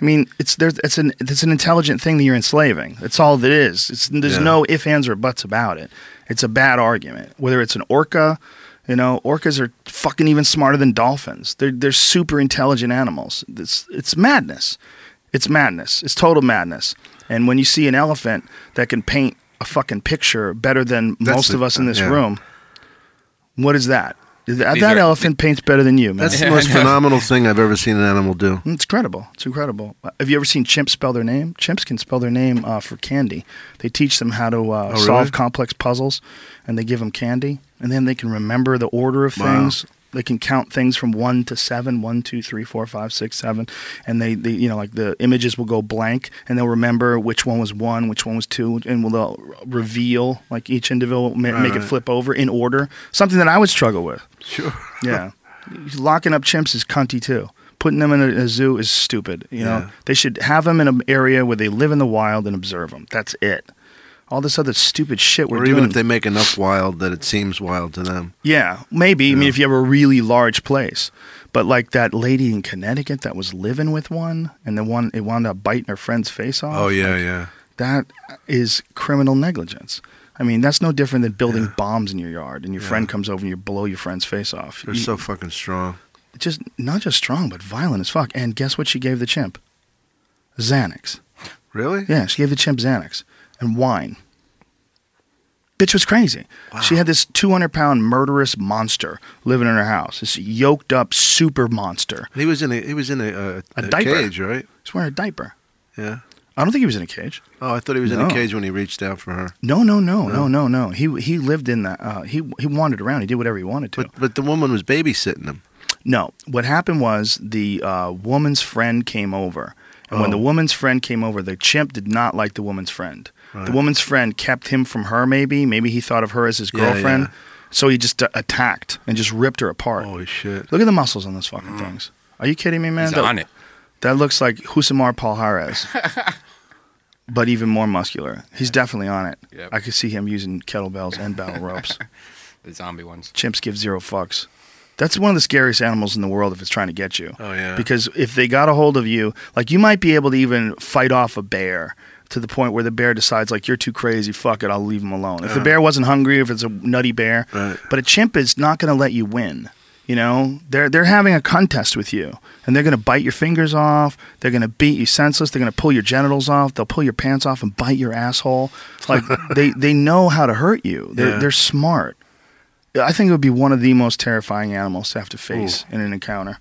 A: I mean, it's there's it's an it's an intelligent thing that you're enslaving. That's all that is. It's there's
C: Yeah.
A: no if ands or buts about it. It's a bad argument. Whether it's an orca, you know, orcas are fucking even smarter than dolphins. They're they're super intelligent animals. It's it's madness. It's madness. It's total madness. And when you see an elephant that can paint a fucking picture better than
C: That's
A: most
C: the-
A: of us in this
C: yeah.
A: room, what is that? That, that
B: are-
A: elephant paints better than you, man.
C: that's the most phenomenal thing I've ever seen an animal do.
A: It's incredible. It's incredible. Uh, Have you ever seen chimps spell their name? Chimps can spell their name uh, for candy. They teach them how to uh,
C: Oh, really?
A: solve complex puzzles, and they give them candy, and then they can remember the order of
C: Wow.
A: things. They can count things from one to seven, one, two, three, four, five, six, seven, and they, they, you know, like the images will go blank, and they'll remember which one was one, which one was two, and will they'll reveal like each individual, ma- make it flip over in order. Something that I would struggle with.
C: Sure.
A: Yeah, locking up chimps is cunty too. Putting them in a, a zoo is stupid. You know,
C: Yeah.
A: they should have them in an area where they live in the wild and observe them. That's it. All this other stupid shit we're
C: Or
A: doing.
C: even if they make enough wild that it seems wild to them.
A: yeah, maybe. I mean, if you have a really large place, but like that lady in Connecticut that was living with one, and the one it wound up biting her friend's face off.
C: Oh yeah, yeah.
A: that is criminal negligence. I mean, that's no different than building bombs in your yard, and your
C: Yeah.
A: friend comes over and you blow your friend's face off.
C: They're
A: You-
C: so fucking strong.
A: just not just strong, but violent as fuck. And guess what she gave the chimp? Xanax.
C: Really?
A: Yeah, she gave the chimp Xanax and wine. Bitch was crazy. She had this 200 pound murderous monster living in her house. This yoked up super monster.
C: He was in a he was in a, a,
A: A diaper.
C: cage, right?
A: He's wearing a diaper.
C: Yeah.
A: I don't think he was in a cage.
C: Oh, I thought he was in a cage when he reached out for her.
A: No, no, no, no,
C: No?
A: no, no. He he lived in that. Uh, he he wandered around. He did whatever he wanted to.
C: But but the woman was babysitting him.
A: No, what happened was the uh, woman's friend came over, and when
C: Oh.
A: the woman's friend came over, the chimp did not like the woman's friend. The woman's friend kept him from her. Maybe, maybe he thought of her as his girlfriend,
C: yeah.
A: so he just uh, attacked and just ripped her apart.
C: Holy shit.
A: Look at the muscles on those fucking things. Are you kidding me, man?
B: He's
A: that,
B: on it.
A: that looks like Rousimar Palhares. but even more muscular. He's definitely on it.
B: Yep.
A: I could see him using kettlebells and battle ropes.
B: The zombie ones.
A: Chimps give zero fucks. That's one of the scariest animals in the world if it's trying to get you.
C: Oh, yeah.
A: Because if they got a hold of you, like you might be able to even fight off a bear to the point where the bear decides like you're too crazy, fuck it, I'll leave him alone. If the bear wasn't hungry, if it's a nutty bear,
C: Right.
A: but a chimp is not going to let you win. You know, they're they're having a contest with you, and they're going to bite your fingers off. They're going to beat you senseless. They're going to pull your genitals off. They'll pull your pants off and bite your asshole. Like they they know how to hurt you. They're
C: Yeah.
A: they're smart. I think it would be one of the most terrifying animals to have to face in an encounter.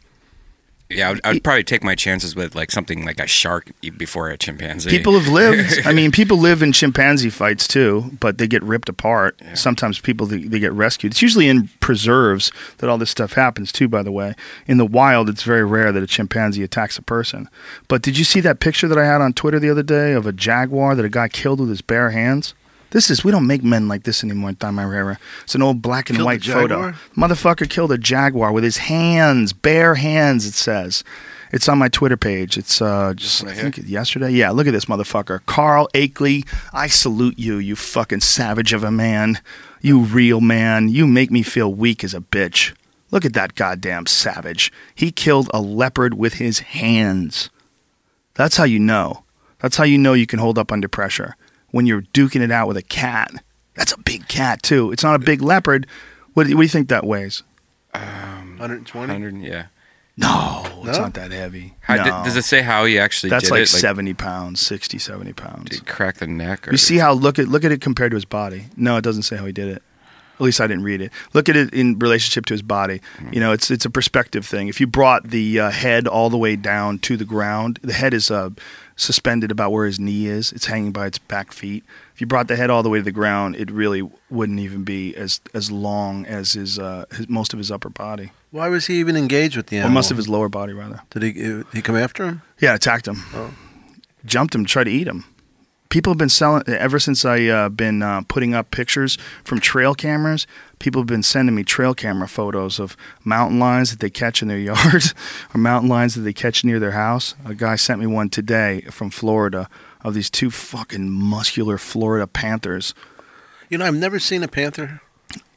B: Yeah, I would, I would probably take my chances with like something like a shark before a chimpanzee.
A: People have lived. I mean, people live in chimpanzee fights too, but they get ripped apart. Sometimes people they, they get rescued. It's usually in preserves that all this stuff happens too. By the way, in the wild, it's very rare that a chimpanzee attacks a person. But did you see that picture that I had on Twitter the other day of a jaguar that a guy killed with his bare hands? This is we don't make men like this anymore Dom Irrera. It's an old black and
C: Killed
A: white photo. Motherfucker killed a jaguar with his hands, bare hands. It says. It's on my Twitter page. It's uh, just I think yesterday. Yeah, look at this motherfucker, Carl Akeley. I salute you, you fucking savage of a man. You real man. You make me feel weak as a bitch. Look at that goddamn savage. He killed a leopard with his hands. That's how you know. That's how you know you can hold up under pressure. When you're duking it out with a cat. That's a big cat too. It's not a big leopard. What do you, what do you think that weighs?
C: 120.
B: 100, yeah.
A: No, it's not that heavy.
B: How,
A: no.
B: did- does it say how he actually
A: That's
B: did
A: like
B: it?
A: 70 pounds, 60, 70 pounds.
B: Did he crack the neck? Or
A: You see how look at look at it compared to his body. No, it doesn't say how he did it. At least I didn't read it. Look at it in relationship to his body. You know, it's it's a perspective thing. If you brought the uh, head all the way down to the ground, the head is uh, suspended about where his knee is. It's hanging by its back feet. If you brought the head all the way to the ground, it really wouldn't even be as as long as his, uh, his most of his upper body,
C: Why was he even engaged with the animal?
A: or most of his lower body rather.
C: Did he, did he come after him?
A: Yeah, attacked him. Jumped him, tried to eat him. People have been selling ever since I uh, been uh, putting up pictures from trail cameras. People have been sending me trail camera photos of mountain lions that they catch in their yard or mountain lions that they catch near their house. A guy sent me one today from Florida of these two fucking muscular Florida panthers.
C: You know, I've never seen a panther.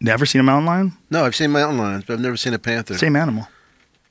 A: Never seen a mountain lion?
C: No, I've seen mountain lions, but I've never seen a panther.
A: Same animal.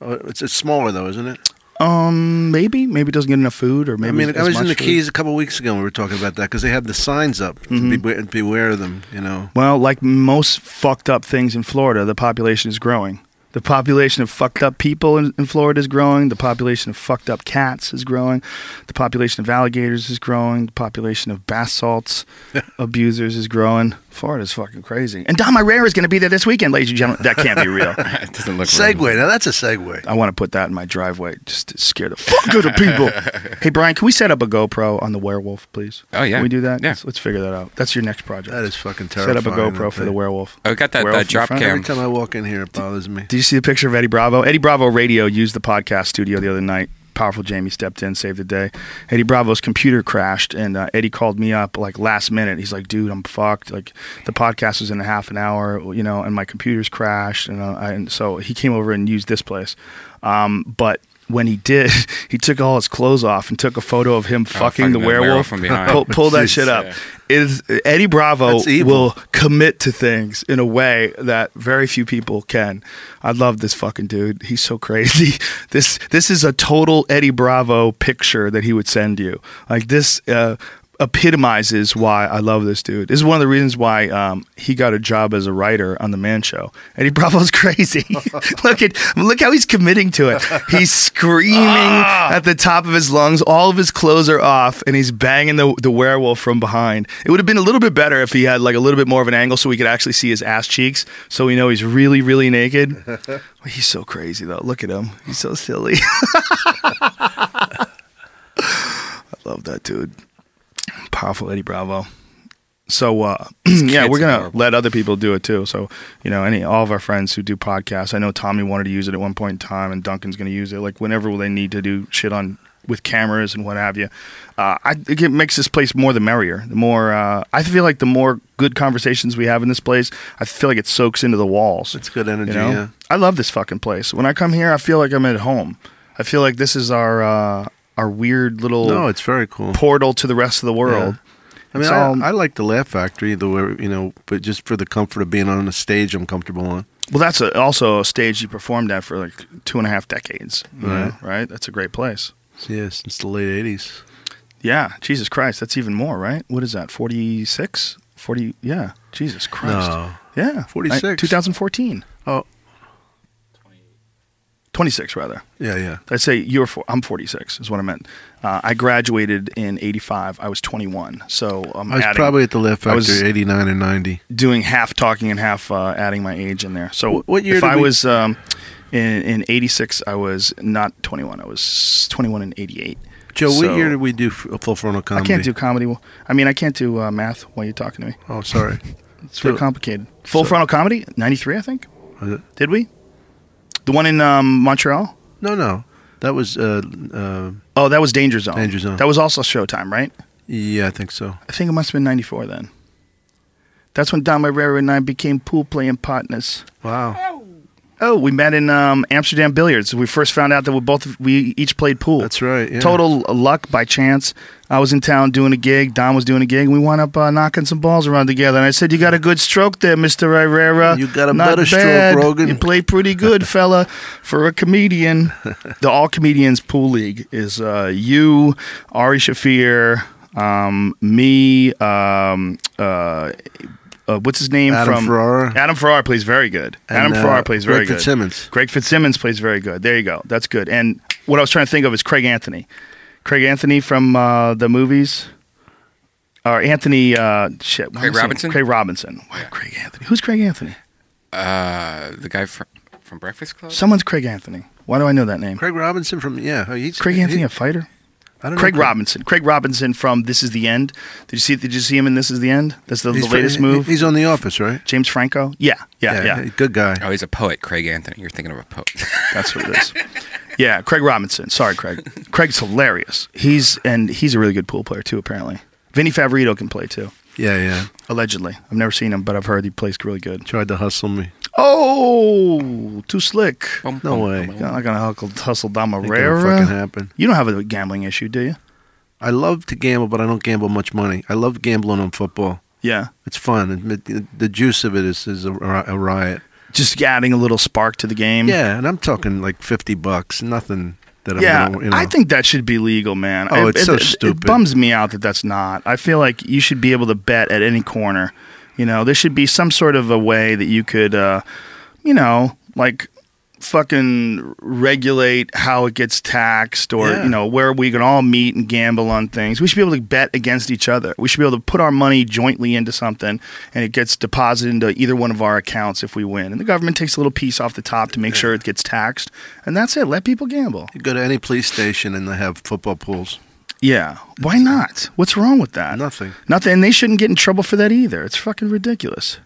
C: Oh, it's, it's smaller though, isn't it?
A: Um, maybe maybe it doesn't get enough food, or maybe
C: I mean, I was in the
A: food.
C: Keys a couple weeks ago. and We were talking about that because they have the signs up.
A: Mm-hmm.
C: To beware, beware of them. You know.
A: Well, like most fucked up things in Florida, the population is growing. The population of fucked up people in, in Florida is growing. The population of fucked up cats is growing. The population of alligators is growing. The population of bath salts abusers is growing. Florida's fucking crazy. And Dom Irrera is going to be there this weekend, ladies and gentlemen. That can't be real.
B: it doesn't look real.
C: Segway. Now that's a segue.
A: I want to put that in my driveway just to scare the fuck out of people. hey, Brian, can we set up a GoPro on the werewolf, please?
B: Oh, yeah.
A: Can we do that?
B: Yeah.
A: Let's, let's figure that out. That's your next project.
C: That is fucking
A: terrible.
C: Set
A: up a GoPro for the werewolf.
B: Oh, got that,
A: Werewolf
B: that drop
A: front.
B: cam.
C: Every time I walk in here, it bothers me.
A: Did you see the picture of Eddie Bravo? Eddie Bravo Radio used the podcast studio the other night. Powerful Jamie stepped in, saved the day. Eddie Bravo's computer crashed, and uh, Eddie called me up like last minute. He's like, "Dude, I'm fucked. Like the podcast was in a half an hour, you know, and my computer's crashed." And, uh, I, and so he came over and used this place. Um, but when he did, he took all his clothes off and took a photo of him fucking,
B: fucking
A: the
B: the
A: werewolf.
B: werewolf from behind.
A: Pull, pull that shit up.
B: Yeah.
A: Is Eddie Bravo will commit to things in a way that very few people can. I love this fucking dude. He's so crazy. This this is a total Eddie Bravo picture that he would send you. Like this uh, epitomizes why I love this dude. This is one of the reasons why um, he got a job as a writer on the Man Show. Eddie Bravo's crazy. look at look how he's committing to it. He's screaming at the top of his lungs. All of his clothes are off, and he's banging the the werewolf from behind. It would have been a little bit better if he had like a little bit more of an angle so we could actually see his ass cheeks, so we know he's really really naked. he's so crazy though. Look at him. He's so silly. I love that dude. Powerful Eddie Bravo. So uh, yeah, we're gonna let other people do it too. So you know, any all of our friends who do podcasts, I know Tommy wanted to use it at one point in time, and Duncan's gonna use it. Like whenever they need to do shit on with cameras and what have you, uh, I think it makes this place more the merrier. The more uh, I feel like the more good conversations we have in this place, I feel like it soaks into the walls.
C: It's good energy.
A: You know,
C: Yeah.
A: I love this fucking place. When I come here, I feel like I'm at home. I feel like this is our uh, our weird little
C: No, it's very cool.
A: portal to the rest of the world.
C: I mean, I,
A: um,
C: I like the Laugh Factory, the way you know, but just for the comfort of being on a stage, I'm comfortable on.
A: Well, that's a, also a stage you performed at for like two and a half decades. you know,
C: Right.
A: right. That's a great place.
C: Yeah, since the late '80s.
A: Yeah. Jesus Christ. That's even more, right? What is that? 46? 40? Yeah. Jesus Christ.
C: No,
A: Yeah.
C: 46,
A: 2014.
C: Oh.
A: 26, rather.
C: yeah, yeah.
A: I'd say you're. For, I'm 46 is what I meant. Uh, I graduated in 85. I was 21. So
C: I was
A: adding,
C: probably at the
A: I was-
C: '89 or '90.
A: doing half talking and half uh, adding my age in there. So
C: Wh- what year
A: if
C: did
A: I
C: we-
A: was um, in in 86, I was not 21. I was 21 in 88.
C: Joe,
A: So-
C: what year did we do f- Full Frontal comedy?
A: I can't do comedy. I mean, I can't do uh, math while you're talking to me.
C: Oh, sorry.
A: It's very complicated. Full
C: so-
A: frontal comedy, 93, I think. Did we? The one in um, Montreal?
C: No, no. That was uh, uh,
A: Oh, that was Danger Zone.
C: Danger Zone.
A: That was also Showtime, right?
C: yeah, I think so.
A: I think it must have been 94 then. That's when Dom Irrera and I became pool playing partners.
C: Wow,
A: Oh, we met in um, Amsterdam billiards. We first found out that we both we each played pool.
C: that's right. Yeah.
A: Total luck by chance. I was in town doing a gig. Dom was doing a gig. And we wound up uh, knocking some balls around together. And I said, "You got a good stroke there, Mister Irrera.
C: You got a
A: Not
C: better stroke. Rogan."
A: You play pretty good, fella, for a comedian." the All Comedians Pool League is uh, you, Ari Shaffir, um, me. Um, uh, uh, what's his name
C: Adam
A: from
C: Ferrara.
A: Adam Ferrara plays very good.
C: And,
A: Adam
C: uh,
A: Ferrara plays very
C: Greg
A: good.
C: Fitzsimmons.
A: Greg Fitzsimmons plays very good. There you go. That's good. And what I was trying to think of is Craig Anthony. Craig Anthony from uh, the movies. Or Anthony, uh, shit.
B: Craig
A: was his name?
B: Robinson?
A: Craig Robinson. Why Craig Anthony? Who's Craig Anthony?
B: Uh, the guy from from Breakfast Club.
A: Someone's Craig Anthony. Why do I know that name? Craig,
C: Craig Robinson from yeah, oh, he's
A: Anthony,
C: he-
A: a fighter?
C: I don't
A: Craig
C: Craig-
A: Robinson. Craig Robinson from This Is the End. Did you see? Did you see him in This Is the End? That's the, the latest
C: he-
A: move.
C: He's on The Office, right?
A: James Franco. Yeah, yeah, yeah.
C: Good guy.
B: Oh, he's a poet, Craig Anthony. You're thinking of a poet.
A: That's what it is. Yeah, Craig Robinson. Sorry, Craig. Craig's hilarious. He's and he's a really good pool player too. Apparently, Vinny Favorito can play too.
C: Yeah, yeah.
A: Allegedly, I've never seen him, but I've heard he plays really good.
C: Tried to hustle me.
A: Oh, too slick.
B: Boom,
C: No
B: boom,
C: way.
B: boom,
A: I'm not gonna hustle, hustle
C: Ain't fucking happen.
A: You don't have a gambling issue, do you?
C: I love to gamble, but I don't gamble much money. I love gambling on football.
A: Yeah,
C: It's fun. It- it- The juice of it is, is a, a riot.
A: just adding a little spark to the game.
C: Yeah, and I'm talking like fifty bucks. Nothing that I'm
A: Yeah,
C: gonna, you know.
A: I think that should be legal, man.
C: Oh, it's
A: it,
C: so stupid.
A: It bums me out that that's not. I feel like you should be able to bet at any corner. You know, there should be some sort of a way that you could, uh, you know, like fucking regulate how it gets taxed or
C: Yeah.
A: you know where we can all meet and gamble on things. We should be able to bet against each other. We should be able to put our money jointly into something and it gets deposited into either one of our accounts if we win. And the government takes a little piece off the top to make sure it gets taxed. And that's it. Let people gamble.
C: You go to any police station and they have football pools.
A: Yeah. Why not? What's wrong with that?
C: Nothing.
A: Nothing. And they shouldn't get in trouble for that either. It's fucking ridiculous.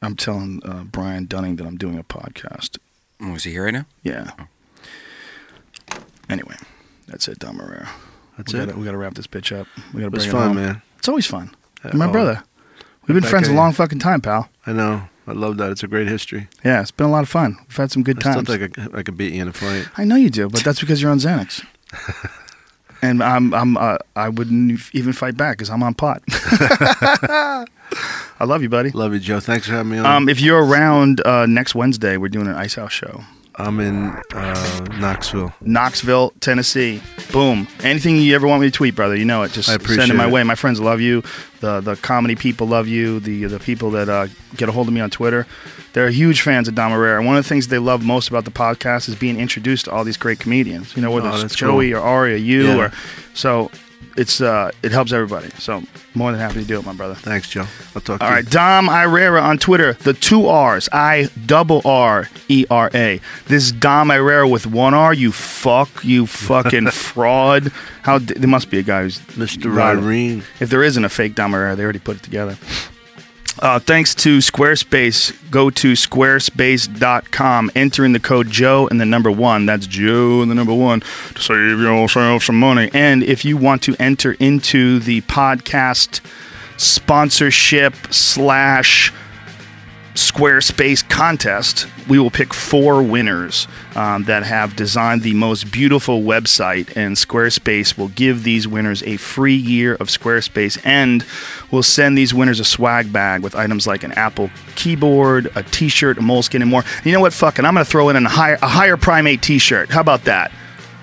A: I'm telling uh, Brian Dunning that I'm doing a podcast.
B: Oh, is he here right now?
A: Yeah. Anyway, that's it, Dom Irrera.
C: That's
A: we
C: it.
A: Gotta, we got to wrap this bitch up. We got to
C: It was
A: bring it
C: fun,
A: home.
C: man.
A: It's always fun. You're my
C: oh,
A: brother. We've been friends a long fucking time, pal.
C: I know. I love that. It's a great history.
A: Yeah, it's been a lot of fun. We've had some good
C: I still
A: times.
C: think I, could- I could beat you in a fight.
A: I know you do, but that's because you're on Xanax. and I'm I'm uh, I wouldn't even fight back because I'm on pot. I love you, buddy.
C: Love you, Joe. Thanks for having me on.
A: Um, if you're around uh, next Wednesday, we're doing an Ice House show,
C: I'm in uh, Knoxville.
A: Knoxville, Tennessee. Boom. Anything you ever want me to tweet, brother, you know it. Just send it my
C: it.
A: way. My friends love you. The the comedy people love you. The the people that uh, get a hold of me on Twitter, they're huge fans of Dom Irrera. One of the things they love most about the podcast is being introduced to all these great comedians. You know, whether
C: Oh,
A: it's Joey
C: cool.
A: or Ari or you
C: Yeah.
A: or so. It's uh, it helps everybody. So more than happy to do it, my brother.
C: Thanks, Joe. I'll talk
A: All
C: to
A: right,
C: you.
A: Dom Irrera on Twitter. The two R's, I double R E R A. This is Dom Irera with one R. You fuck, you fucking fraud. How d- there must be a guy who's
C: Mr. Irene.
A: If there isn't a fake Dom Irera, they already put it together. Uh, thanks to Squarespace. Go to squarespace.com. Enter in the code Joe and the number one. That's Joe and the number one to save yourself some money. And if you want to enter into the podcast sponsorship slash Squarespace contest. We will pick four winners um, that have designed the most beautiful website, and Squarespace will give these winners a free year of Squarespace, and we'll send these winners a swag bag with items like an Apple keyboard, a T-shirt, a moleskin, and more. You know what? Fucking, I'm gonna throw in a higher, a higher primate T-shirt. How about that?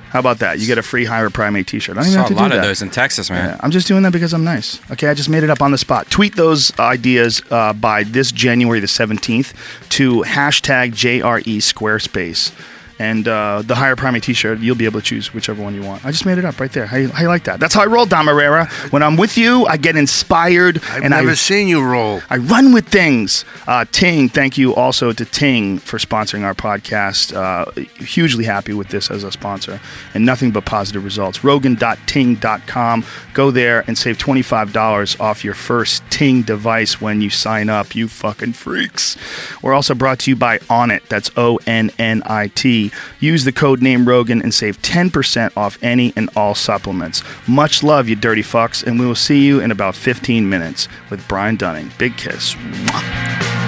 A: How about that? You get a free higher primate T-shirt. I don't even
B: Saw
A: have
B: a
A: to
B: lot
A: do
B: of
A: that.
B: those in Texas, man.
A: Yeah, I'm just doing that because I'm nice. Okay, I just made it up on the spot. Tweet those ideas uh, by this January the 17th to hashtag JRE Squarespace. And uh, the higher primate T-shirt, you'll be able to choose whichever one you want. I just made it up right there. How you, how you like that? That's how I roll, Dom Irrera. When I'm with you, I get inspired
C: I've
A: and
C: never
A: I
C: seen you roll.
A: I run with things. Uh, Ting, thank you also to Ting for sponsoring our podcast. Uh, hugely happy with this as a sponsor and nothing but positive results. Rogan.ting.com. Go there and save $25 off your first Ting device when you sign up. You fucking freaks. We're also brought to you by Onnit. That's O N N I T. Use the code name Rogan and save 10% off any and all supplements. Much love, you dirty fucks, and we will see you in about 15 minutes with Brian Dunning. Big kiss. Mwah.